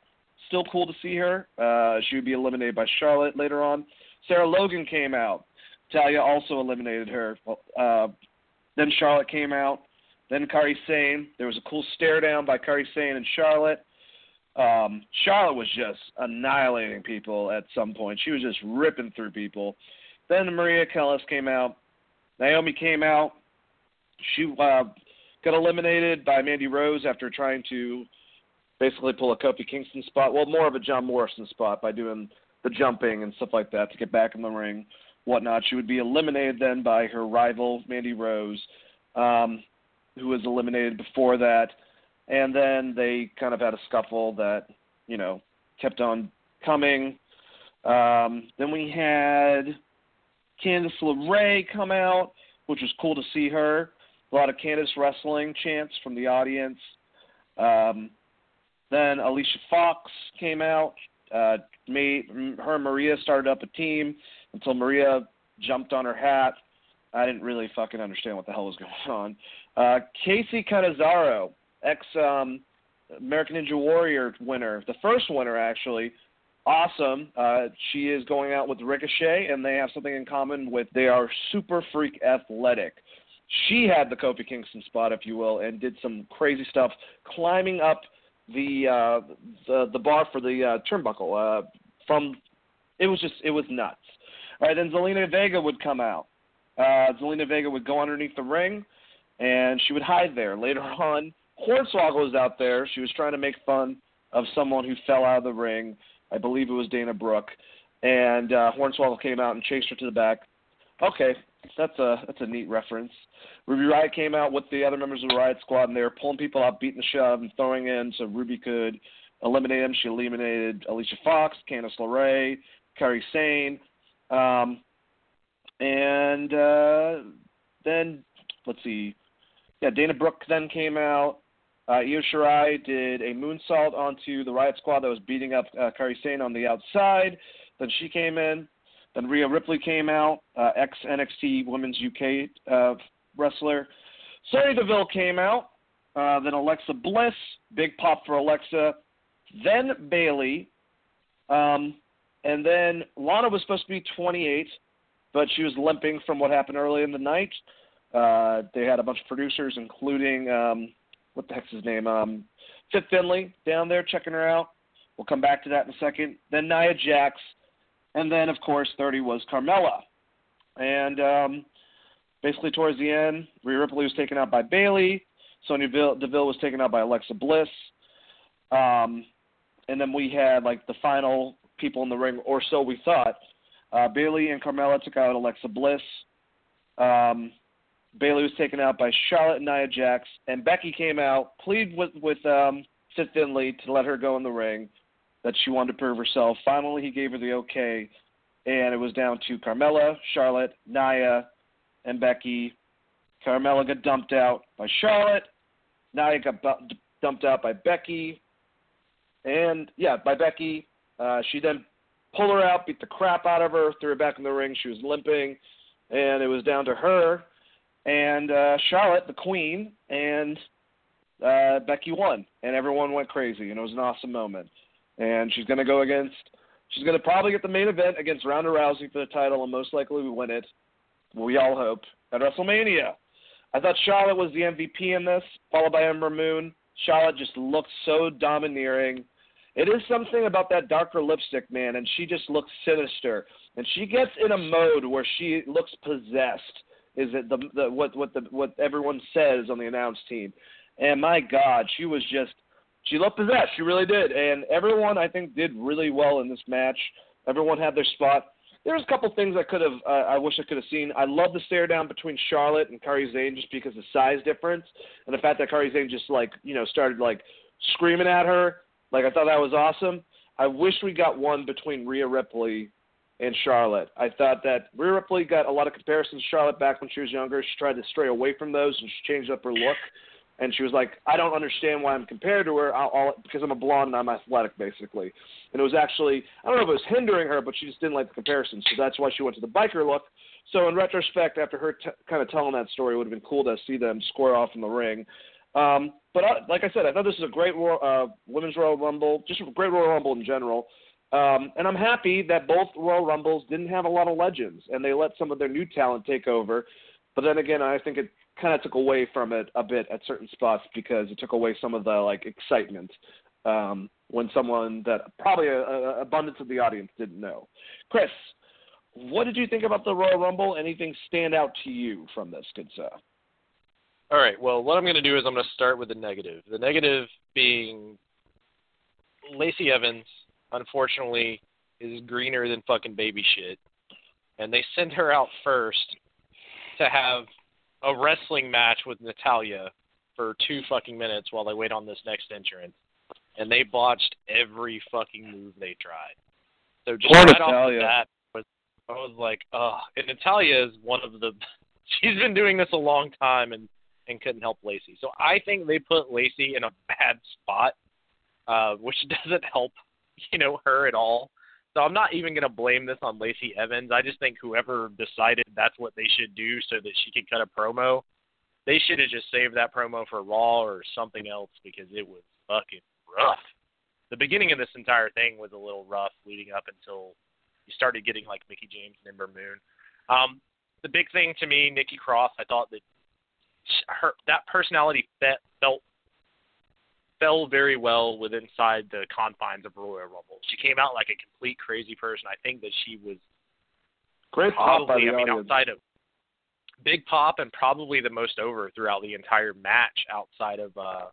still cool to see her. Uh, she would be eliminated by Charlotte later on. Sarah Logan came out. Talia also eliminated her. Uh, then Charlotte came out. Then Kairi Sane. There was a cool stare down by Kairi Sane and Charlotte. Um, Charlotte was just annihilating people at some point. She was just ripping through people. Then Maria Kanellis came out. Naomi came out. She uh, got eliminated by Mandy Rose after trying to basically pull a Kofi Kingston spot. Well, more of a John Morrison spot by doing the jumping and stuff like that to get back in the ring, whatnot. She would be eliminated then by her rival Mandy Rose, um, who was eliminated before that, and then they kind of had a scuffle that you know kept on coming. Um, then we had Candice LeRae come out, which was cool to see her. A lot of Candice wrestling chants from the audience. Um, then Alicia Fox came out. Uh, made her and Maria started up a team. Until Maria jumped on her hat. I didn't really fucking understand what the hell was going on. Uh, Kacy Catanzaro, ex um, American Ninja Warrior winner, the first winner actually. Awesome. Uh, she is going out with Ricochet, and they have something in common with they are super freak athletic. She had the Kofi Kingston spot, if you will, and did some crazy stuff, climbing up the uh, the the bar for the uh, turnbuckle. Uh, from it was just it was nuts. All right, then Zelina Vega would come out. Uh, Zelina Vega would go underneath the ring, and she would hide there. Later on, Hornswoggle was out there. She was trying to make fun of someone who fell out of the ring. I believe it was Dana Brooke, and uh, Hornswoggle came out and chased her to the back. Okay, that's a that's a neat reference. Ruby Riott came out with the other members of the Riot Squad, and they were pulling people out, beating the shove, and throwing in so Ruby could eliminate them. She eliminated Alicia Fox, Candice LeRae, Kairi Sane, um, and uh, then let's see, yeah, Dana Brooke then came out. Uh, Io Shirai did a moonsault onto the Riot Squad that was beating up uh, Kairi Sane on the outside. Then she came in. Then Rhea Ripley came out, uh, ex NXT Women's UK uh, wrestler. Sonya Deville came out. Uh, then Alexa Bliss, big pop for Alexa. Then Bayley. Um, and then Lana was supposed to be 28, but she was limping from what happened early in the night. Uh, they had a bunch of producers, including um, what the heck's his name? Um, Fit Finlay down there checking her out. We'll come back to that in a second. Then Nia Jax, and then of course 30 was Carmella, and um, basically towards the end, Rhea Ripley was taken out by Bayley. Sonya Deville was taken out by Alexa Bliss. Um, and then we had like the final people in the ring, or so we thought. Uh, Bayley and Carmella took out Alexa Bliss. Um, Bayley was taken out by Charlotte and Nia Jax, and Becky came out, pleaded with with um, Fit Finlay to let her go in the ring, that she wanted to prove herself. Finally, he gave her the okay, and it was down to Carmella, Charlotte, Nia, and Becky. Carmella got dumped out by Charlotte. Nia got bu- dumped out by Becky. And yeah, by Becky. Uh, she then pulled her out, beat the crap out of her, threw her back in the ring. She was limping, and it was down to her and uh, Charlotte, the Queen, and uh, Becky won, and everyone went crazy, and it was an awesome moment. And she's going to go against. She's going to probably get the main event against Ronda Rousey for the title, and most likely we win it. We all hope at WrestleMania. I thought Charlotte was the MVP in this, followed by Ember Moon. Charlotte just looked so domineering. It is something about that darker lipstick, man, and she just looks sinister. And she gets in a mode where she looks possessed. Is it the, the what what the what everyone says on the announce team? And my God, she was just she looked possessed. She really did. And everyone I think did really well in this match. Everyone had their spot. There's a couple things I could have uh, I wish I could have seen. I love the stare down between Charlotte and Kairi Sane just because of the size difference and the fact that Kairi Sane just like you know started like screaming at her like I thought that was awesome. I wish we got one between Rhea Ripley and Charlotte. I thought that Rhea Ripley got a lot of comparisons to Charlotte back when she was younger. She tried to stray away from those and she changed up her look. And she was like, I don't understand why I'm compared to her I'll, I'll, because I'm a blonde and I'm athletic, basically. And it was actually, I don't know if it was hindering her, but she just didn't like the comparison. So that's why she went to the biker look. So in retrospect, after her t- kind of telling that story, it would have been cool to see them square off in the ring. Um, but I, like I said, I thought this was a great uh, women's Royal Rumble, just a great Royal Rumble in general. Um, and I'm happy that both Royal Rumbles didn't have a lot of legends, and they let some of their new talent take over. But then again, I think it kind of took away from it a bit at certain spots because it took away some of the like excitement um, when someone that probably a, a abundance of the audience didn't know. Chris, what did you think about the Royal Rumble? Anything stand out to you from this, good sir? All right. Well, what I'm going to do is I'm going to start with the negative. The negative being Lacey Evans, unfortunately, is greener than fucking baby shit. And they send her out first to have a wrestling match with Natalya for two fucking minutes while they wait on this next entrance. And they botched every fucking move they tried. So just Poor right Natalya. off the bat, I was like, oh. And Natalya is one of the. She's been doing this a long time, and and couldn't help Lacey. So I think they put Lacey in a bad spot, uh, which doesn't help, you know, her at all. So I'm not even going to blame this on Lacey Evans. I just think whoever decided that's what they should do so that she could cut a promo, they should have just saved that promo for Raw or something else because it was fucking rough. The beginning of this entire thing was a little rough leading up until you started getting like Mickie James and Ember Moon. Um, the big thing to me, Nikki Cross, I thought that her that personality felt fell very well with inside the confines of Royal Rumble. She came out like a complete crazy person. I think that she was great probably, pop I mean, audience. outside of big pop and probably the most over throughout the entire match outside of uh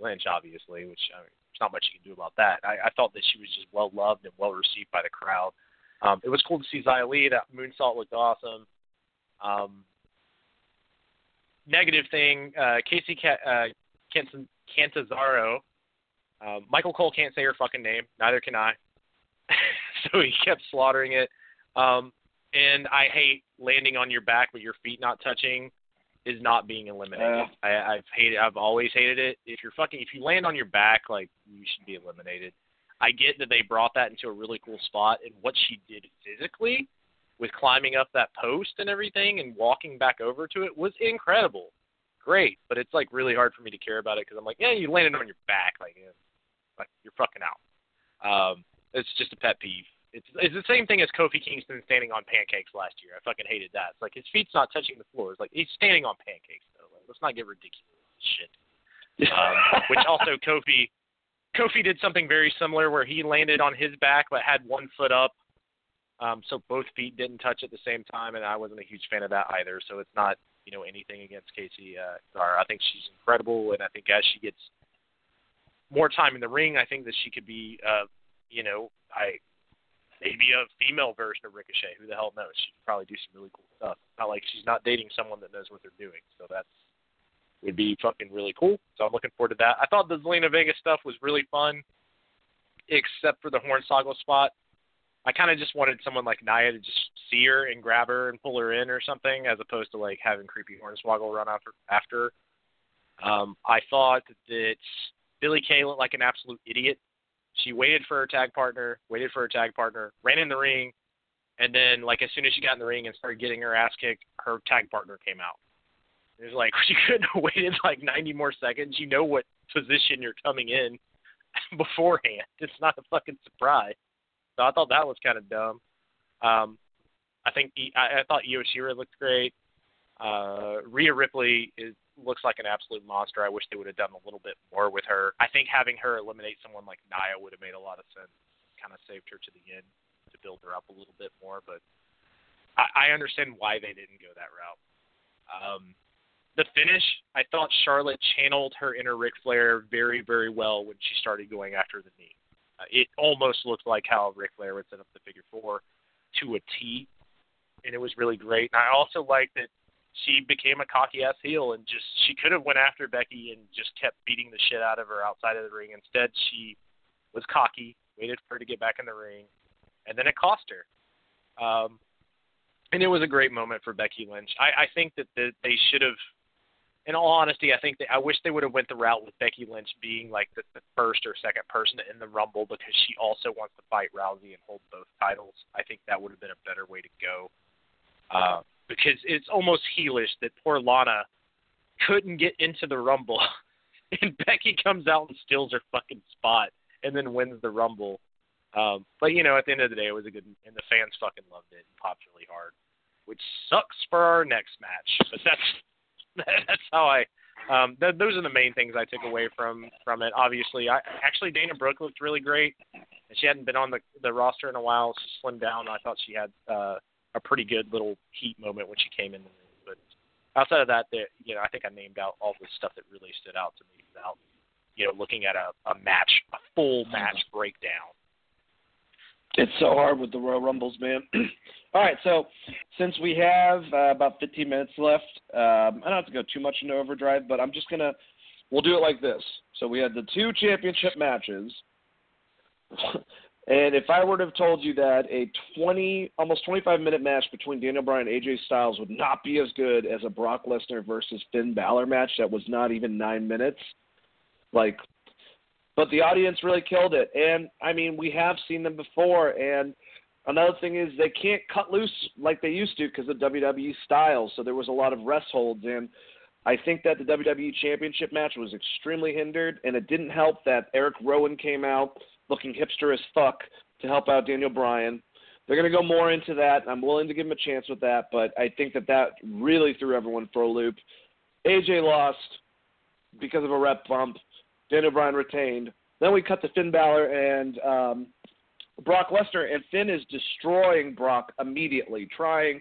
Lynch, obviously, which I mean, there's not much you can do about that. I, I thought that she was just well loved and well received by the crowd. Um, it was cool to see Xia Li. That moonsault looked awesome. Um, negative thing, uh, Kacy Ca- uh, Cantazaro. Uh, Michael Cole can't say her fucking name. Neither can I. so he kept slaughtering it. Um, and I hate landing on your back with your feet not touching is not being eliminated. Uh. I, I've hated. I've always hated it. If you're fucking, if you land on your back, like you should be eliminated. I get that they brought that into a really cool spot, and what she did physically with climbing up that post and everything and walking back over to it was incredible. Great, but it's like really hard for me to care about it because I'm like, yeah, you landed on your back, like, yeah, like you're fucking out. Um, it's just a pet peeve. It's it's the same thing as Kofi Kingston standing on pancakes last year. I fucking hated that. It's like his feet's not touching the floor. It's like he's standing on pancakes though. Like, let's not get ridiculous shit. Um, which also Kofi Kofi did something very similar where he landed on his back but had one foot up. Um, so both feet didn't touch at the same time, and I wasn't a huge fan of that either. So it's not, you know, anything against Kacy uh. I think she's incredible, and I think as she gets more time in the ring, I think that she could be, uh, you know, I maybe a female version of Ricochet. Who the hell knows? She could probably do some really cool stuff. Not like she's not dating someone that knows what they're doing. So that's would be fucking really cool. So I'm looking forward to that. I thought the Zelina Vega stuff was really fun, except for the Hornswoggle spot. I kind of just wanted someone like Nia to just see her and grab her and pull her in or something, as opposed to like having creepy Hornswoggle run after after. Um, I thought that Billy Kay looked like an absolute idiot. She waited for her tag partner, waited for her tag partner, ran in the ring, and then like as soon as she got in the ring and started getting her ass kicked, her tag partner came out. It was like she couldn't have waited like 90 more seconds. You know what position you're coming in beforehand. It's not a fucking surprise. So I thought that was kind of dumb. Um, I think I, I thought Io Shirai looked great. Uh, Rhea Ripley is, looks like an absolute monster. I wish they would have done a little bit more with her. I think having her eliminate someone like Nia would have made a lot of sense. Kind of saved her to the end to build her up a little bit more. But I, I understand why they didn't go that route. Um, the finish, I thought Charlotte channeled her inner Ric Flair very, very well when she started going after the knee. Uh, it almost looked like how Ric Flair would set up the figure four to a T, and it was really great. And I also like that she became a cocky ass heel and just she could have went after Becky and just kept beating the shit out of her outside of the ring. Instead, she was cocky, waited for her to get back in the ring, and then it cost her. Um, and it was a great moment for Becky Lynch. I, I think that the, they should have in all honesty, I think that I wish they would have went the route with Becky Lynch being like the, the first or second person in the Rumble because she also wants to fight Rousey and hold both titles. I think that would have been a better way to go. Uh, because it's almost heelish that poor Lana couldn't get into the Rumble, and Becky comes out and steals her fucking spot and then wins the Rumble. Um, but you know, at the end of the day, it was a good, and the fans fucking loved it and popped really hard, which sucks for our next match. But that's that's how I. Um, th- those are the main things I took away from from it. Obviously, I actually Dana Brooke looked really great, she hadn't been on the the roster in a while. She slimmed down. I thought she had uh, a pretty good little heat moment when she came in. But outside of that, the, you know, I think I named out all the stuff that really stood out to me without, you know, looking at a, a match, a full match breakdown. It's so hard with the Royal Rumbles, man. All right, so since we have uh, about 15 minutes left, um, I don't have to go too much into overdrive, but I'm just gonna we'll do it like this. So we had the two championship matches, and if I were to have told you that a 20 almost 25 minute match between Daniel Bryan and AJ Styles would not be as good as a Brock Lesnar versus Finn Balor match that was not even nine minutes, like but the audience really killed it. And I mean, we have seen them before. And another thing is they can't cut loose like they used to because of WWE style. So there was a lot of rest holds. And I think that the WWE Championship match was extremely hindered. And it didn't help that Eric Rowan came out looking hipster as fuck to help out Daniel Bryan. They're going to go more into that. I'm willing to give him a chance with that, but I think that that really threw everyone for a loop. AJ lost because of a ref bump. Daniel Bryan retained. Then we cut to Finn Balor and um, Brock Lesnar, and Finn is destroying Brock immediately, trying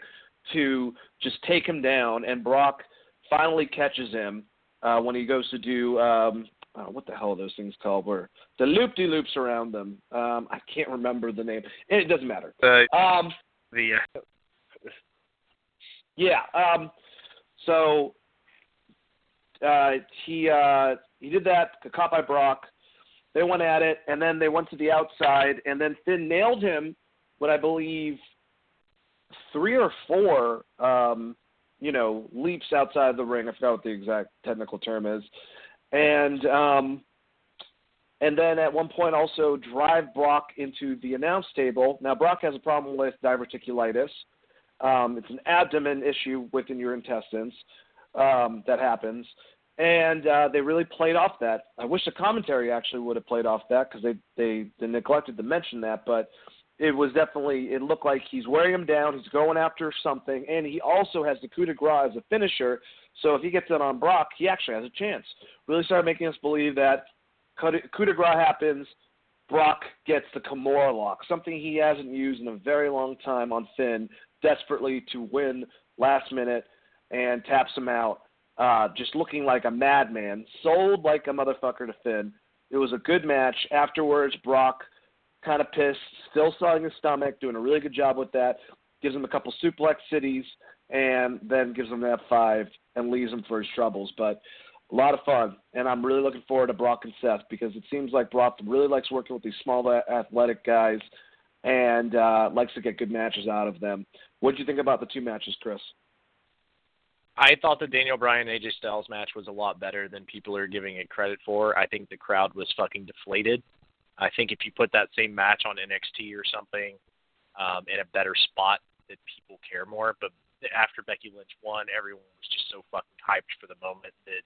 to just take him down. And Brock finally catches him uh, when he goes to do um, oh, what the hell are those things called? Where the loop de loops around them. Um, I can't remember the name. It doesn't matter. Uh, Um, the uh, yeah. Um, so uh, he uh, he did that. Got caught by Brock. They went at it, and then they went to the outside, and then Finn nailed him. What I believe three or four, um, you know, leaps outside the ring. I forgot what the exact technical term is, and um, and then at one point also drive Brock into the announce table. Now Brock has a problem with diverticulitis. Um, it's an abdomen issue within your intestines um, that happens, and uh, they really played off that. I wish the commentary actually would have played off that because they, they they neglected to mention that, but it was definitely it looked like he's wearing him down. He's going after something, and he also has the coup de grace as a finisher. So if he gets it on Brock, he actually has a chance. Really started making us believe that coup de, grace happens. Brock gets the Kimura lock, something he hasn't used in a very long time on Finn, desperately to win last minute and taps him out. Uh, just looking like a madman, sold like a motherfucker to Finn. It was a good match. Afterwards, Brock kind of pissed, still selling his stomach, doing a really good job with that. Gives him a couple suplex cities, and then gives him that five and leaves him for his troubles. But a lot of fun, and I'm really looking forward to Brock and Seth because it seems like Brock really likes working with these small athletic guys and uh, likes to get good matches out of them. What did you think about the two matches, Chris? I thought the Daniel Bryan AJ Styles match was a lot better than people are giving it credit for. I think the crowd was fucking deflated. I think if you put that same match on NXT or something um, in a better spot, that people care more. But after Becky Lynch won, everyone was just so fucking hyped for the moment that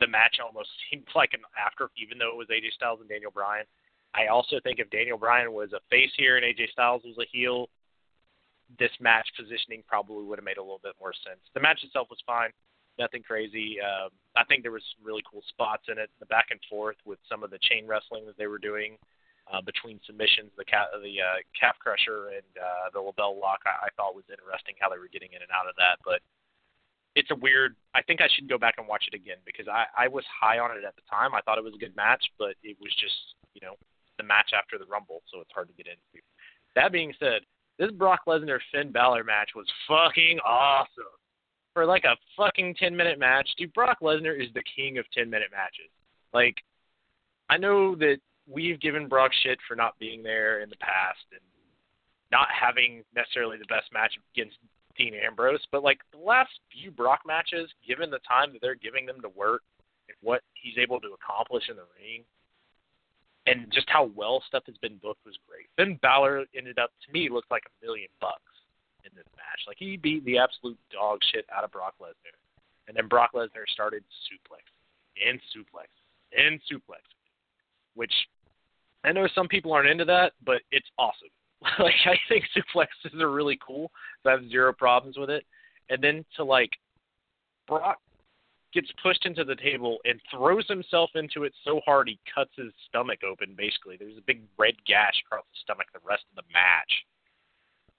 the match almost seemed like an after, even though it was AJ Styles and Daniel Bryan. I also think if Daniel Bryan was a face here and AJ Styles was a heel, this match positioning probably would have made a little bit more sense. The match itself was fine, nothing crazy. Um, I think there was some really cool spots in it, the back and forth with some of the chain wrestling that they were doing uh, between submissions, the ca- the uh, calf crusher and uh, the LeBell Lock. I, I thought was interesting how they were getting in and out of that, but it's a weird. I think I should go back and watch it again because I, I was high on it at the time. I thought it was a good match, but it was just you know the match after the Rumble, so it's hard to get into. That being said, this Brock Lesnar Finn Balor match was fucking awesome. For like a fucking 10 minute match, dude, Brock Lesnar is the king of 10 minute matches. Like, I know that we've given Brock shit for not being there in the past and not having necessarily the best match against Dean Ambrose, but like the last few Brock matches, given the time that they're giving them to work and what he's able to accomplish in the ring, and just how well stuff has been booked was great. Finn Balor ended up to me looked like a million bucks in this match. Like he beat the absolute dog shit out of Brock Lesnar, and then Brock Lesnar started suplex and suplex and suplex, which I know some people aren't into that, but it's awesome. like I think suplexes are really cool. So I have zero problems with it. And then to like Brock gets pushed into the table and throws himself into it so hard he cuts his stomach open basically. There's a big red gash across the stomach the rest of the match.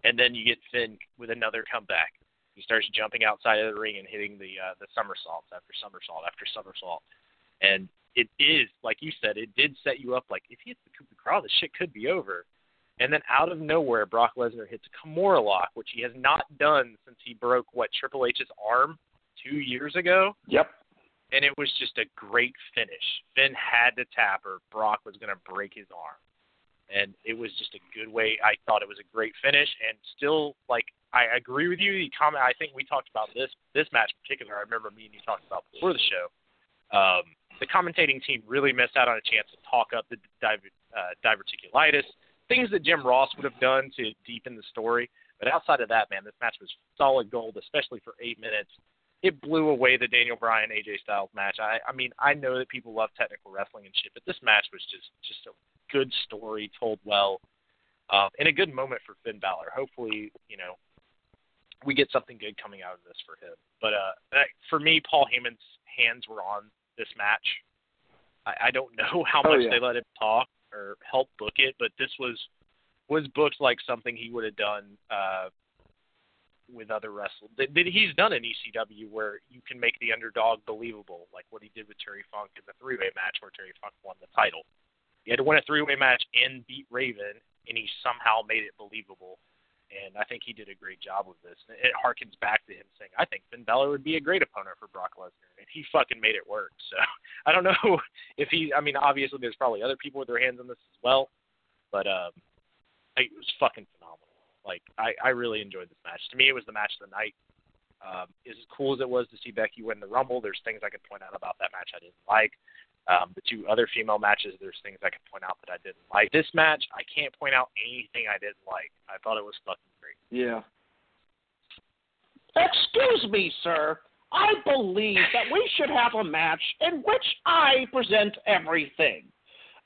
And then you get Finn with another comeback. He starts jumping outside of the ring and hitting the uh, the somersaults after somersault after somersault. And it is, like you said, it did set you up like if he hits the coup de grace, this shit could be over. And then out of nowhere, Brock Lesnar hits a Kimura lock, which he has not done since he broke what Triple H's arm two years ago. Yep. And it was just a great finish. Finn had to tap or Brock was going to break his arm. And it was just a good way. I thought it was a great finish, and still, like I agree with you. The comment I think we talked about this this match in particular. I remember me and you talked about before the show. Um, the commentating team really missed out on a chance to talk up the diver, uh, diverticulitis, things that Jim Ross would have done to deepen the story. But outside of that, man, this match was solid gold, especially for eight minutes. It blew away the Daniel Bryan AJ Styles match. I, I mean, I know that people love technical wrestling and shit, but this match was just just a good story told well, um, and a good moment for Finn Balor. Hopefully, you know, we get something good coming out of this for him. But uh, for me, Paul Heyman's hands were on this match. I, I don't know how Oh, much yeah. they let him talk or help book it, but this was was booked like something he would have done uh, with other wrestlers that, that he's done in ECW, where you can make the underdog believable, like what he did with Terry Funk in the three way match where Terry Funk won the title. He had to win a three way match and beat Raven, and he somehow made it believable. And I think he did a great job with this. And it harkens back to him saying, "I think Finn Balor would be a great opponent for Brock Lesnar," and he fucking made it work. So I don't know if he. I mean, obviously, there's probably other people with their hands on this as well, but um, it was fucking phenomenal. Like I, I really enjoyed this match. To me, it was the match of the night. Um, as cool as it was to see Becky win the Rumble, there's things I could point out about that match I didn't like. Um, the two other female matches, there's things I could point out that I didn't like. This match, I can't point out anything I didn't like. I thought it was fucking great. Yeah. Excuse me, sir. I believe that we should have a match in which I present everything.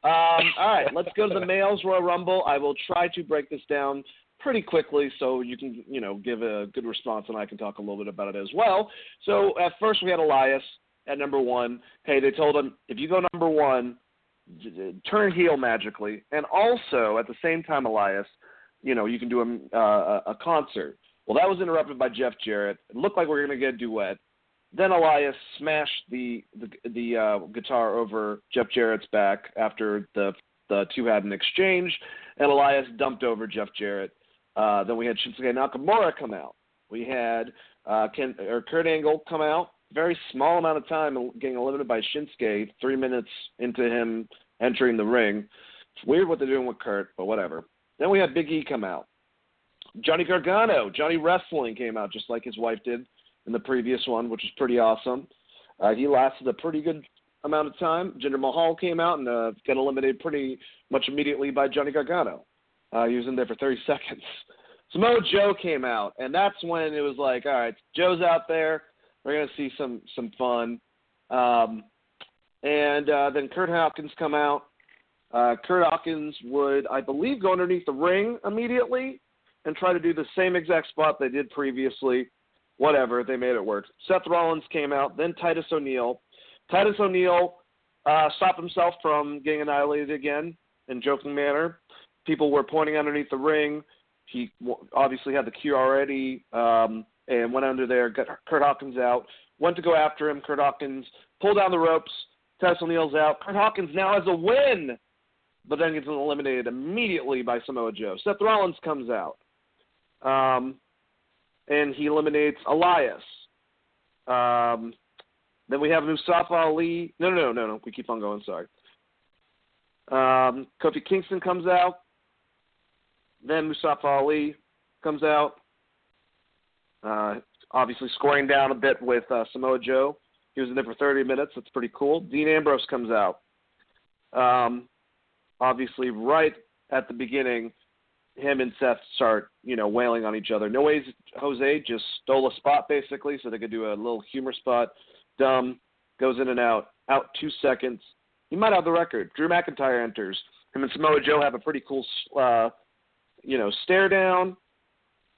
Um, all right, let's go to the males Royal Rumble. I will try to break this down pretty quickly so you can, you know, give a good response and I can talk a little bit about it as well. So at first we had Elias at number one. Hey, they told him if you go number one, turn heel magically, and also at the same time, Elias, you know, you can do a, uh, a concert. Well, that was interrupted by Jeff Jarrett. It looked like we were going to get a duet. Then Elias smashed the the, the uh, guitar over Jeff Jarrett's back after the the two had an exchange, and Elias dumped over Jeff Jarrett. Uh, then we had Shinsuke Nakamura come out. We had uh, Ken, or Kurt Angle come out. Very small amount of time getting eliminated by Shinsuke. Three minutes into him entering the ring. It's weird what they're doing with Kurt, but whatever. Then we had Big E come out. Johnny Gargano, Johnny Wrestling came out just like his wife did in the previous one, which was pretty awesome. Uh, he lasted a pretty good amount of time. Jinder Mahal came out and uh, got eliminated pretty much immediately by Johnny Gargano. Uh, he was in there for 30 seconds. Samoa Joe came out, and that's when it was like, all right, Joe's out there. We're gonna see some some fun. Um, and uh, then Kurt Hawkins come out. Uh, Kurt Hawkins would, I believe, go underneath the ring immediately and try to do the same exact spot they did previously. Whatever, they made it work. Seth Rollins came out, then Titus O'Neil. Titus O'Neil uh, stopped himself from getting annihilated again in joking manner. People were pointing underneath the ring. He obviously had the cue already um, and went under there. Got Kurt Hawkins out. Went to go after him. Kurt Hawkins pulled down the ropes. Titus O'Neil's out. Kurt Hawkins now has a win, but then gets eliminated immediately by Samoa Joe. Seth Rollins comes out. Um, and he eliminates Elias. Um, then we have Mustafa Ali. No, no, no, no, no. We keep on going. Sorry. Um, Kofi Kingston comes out. Then Mustafa Ali comes out. Uh, obviously scoring down a bit with uh, Samoa Joe. He was in there for 30 minutes. That's pretty cool. Dean Ambrose comes out. Um, obviously, right at the beginning, him and Seth start, you know, wailing on each other. No ways Jose just stole a spot basically so they could do a little humor spot. Dumb goes in and out. Out two seconds. He might have the record. Drew McIntyre enters. Him and Samoa Joe have a pretty cool, uh, you know, stare down.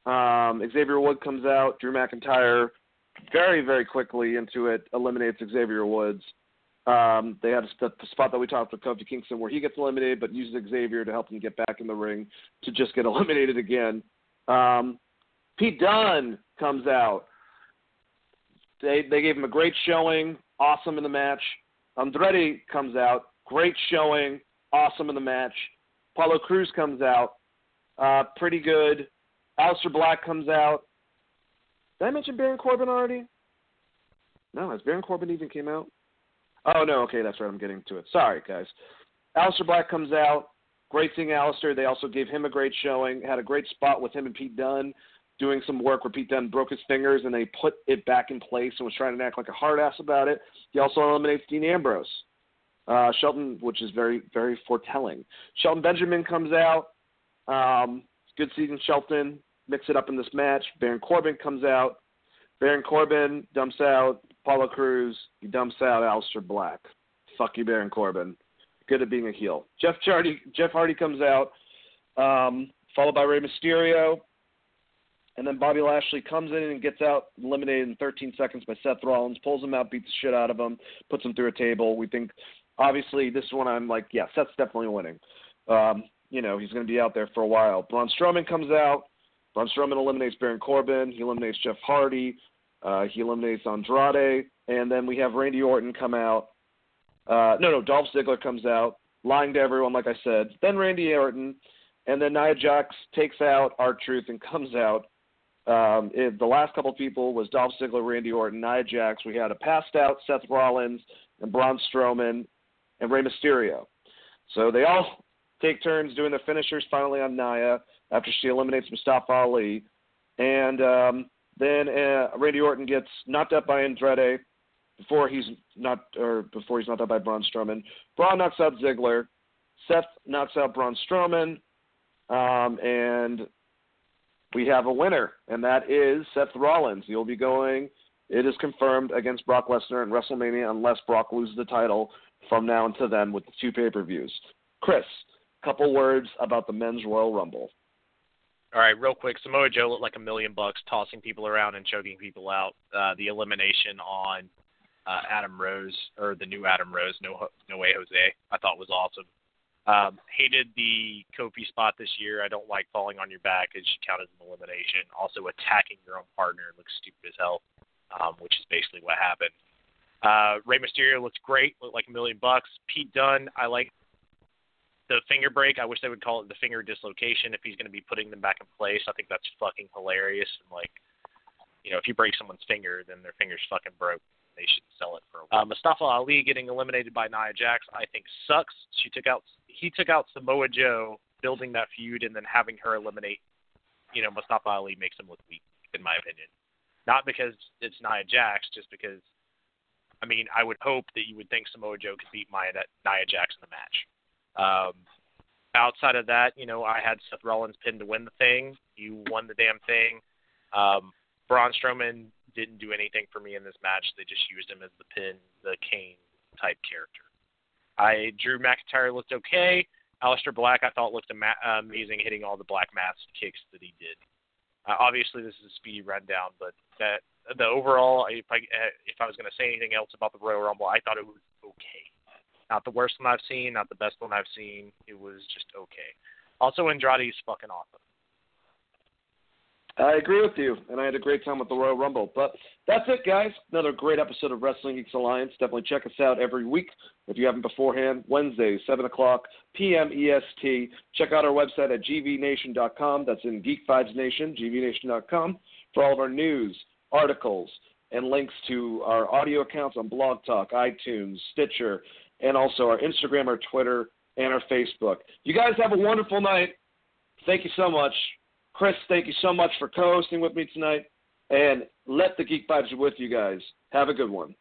Um, Xavier Wood comes out. Drew McIntyre very, very quickly into it eliminates Xavier Woods. Um, they had the, spot that we talked with Kofi Kingston where he gets eliminated, but uses Xavier to help him get back in the ring to just get eliminated again. Um, Pete Dunne comes out. They they gave him a great showing, awesome in the match. Andrade comes out, great showing, awesome in the match. Apollo Cruz comes out, uh, pretty good. Aleister Black comes out. Did I mention Baron Corbin already? No, has Baron Corbin even came out? Oh no, okay, that's right. I'm getting to it. Sorry, guys. Aleister Black comes out. Great seeing Aleister. They also gave him a great showing. Had a great spot with him and Pete Dunne doing some work where Pete Dunne broke his fingers and they put it back in place and was trying to act like a hard ass about it. He also eliminates Dean Ambrose. Uh, Shelton, which is very, very foretelling. Shelton Benjamin comes out. Um, good season, Shelton. Mix it up in this match. Baron Corbin comes out. Baron Corbin dumps out Apollo Cruz. He dumps out Aleister Black. Fuck you, Baron Corbin. Good at being a heel. Jeff Hardy, Jeff Hardy comes out, um, followed by Rey Mysterio. And then Bobby Lashley comes in and gets out, eliminated in 13 seconds by Seth Rollins, pulls him out, beats the shit out of him, puts him through a table. We think, obviously, this one I'm like, yeah, Seth's definitely winning. Um, you know, he's going to be out there for a while. Braun Strowman comes out. Braun Strowman eliminates Baron Corbin. He eliminates Jeff Hardy. Uh, he eliminates Andrade. And then we have Randy Orton come out. Uh, no, no, Dolph Ziggler comes out, lying to everyone, like I said. Then Randy Orton. And then Nia Jax takes out R-Truth and comes out um, it, the last couple people was Dolph Ziggler, Randy Orton, Nia Jax. We had a passed out Seth Rollins and Braun Strowman and Rey Mysterio. So they all take turns doing the finishers finally on Nia after she eliminates Mustafa Ali. And um, then uh, Randy Orton gets knocked out by Andrade before he's not or before he's knocked out by Braun Strowman. Braun knocks out Ziggler. Seth knocks out Braun Strowman. Um, and we have a winner, and that is Seth Rollins. He'll be going, it is confirmed, against Brock Lesnar in WrestleMania unless Brock loses the title from now until then with the two pay per views. Chris, couple words about the men's Royal Rumble. All right, real quick. Samoa Joe looked like a million bucks, tossing people around and choking people out. Uh, the elimination on uh, Adam Rose or the new Adam Rose, no, no way Jose, I thought was awesome. Um, hated the Kofi spot this year. I don't like falling on your back. It should count as an elimination. Also, attacking your own partner looks stupid as hell, um, which is basically what happened. Uh, Rey Mysterio looks great, looked like a million bucks. Pete Dunne, I like the finger break. I wish they would call it the finger dislocation if he's going to be putting them back in place. I think that's fucking hilarious. And like, you know, if you break someone's finger, then their finger's fucking broke they should sell it for a while. Uh, Mustafa Ali getting eliminated by Nia Jax, I think sucks. She took out he took out Samoa Joe, building that feud, and then having her eliminate, you know, Mustafa Ali makes him look weak, in my opinion. Not because it's Nia Jax, just because. I mean, I would hope that you would think Samoa Joe could beat Nia, Nia Jax in the match. Um, outside of that, you know, I had Seth Rollins pinned to win the thing. You won the damn thing. Um, Braun Strowman didn't do anything for me in this match. They just used him as the pin, the Kane type character. I Drew McIntyre looked okay. Aleister Black I thought looked ama- amazing, hitting all the black mass kicks that he did. Uh, obviously, this is a speedy rundown, but that the overall, if I if I was going to say anything else about the Royal Rumble, I thought it was okay. Not the worst one I've seen, not the best one I've seen. It was just okay. Also, Andrade is fucking awesome. I agree with you, and I had a great time with the Royal Rumble. But that's it, guys. Another great episode of Wrestling Geeks Alliance. Definitely check us out every week if you haven't beforehand. Wednesdays, 7 o'clock p.m. EST. Check out our website at gvnation.com. That's in Geek Vibes Nation, gvnation.com, for all of our news, articles, and links to our audio accounts on Blog Talk, iTunes, Stitcher, and also our Instagram, our Twitter, and our Facebook. You guys have a wonderful night. Thank you so much. Chris, thank you so much for co hosting with me tonight. And let the Geek Vibes be with you guys. Have a good one.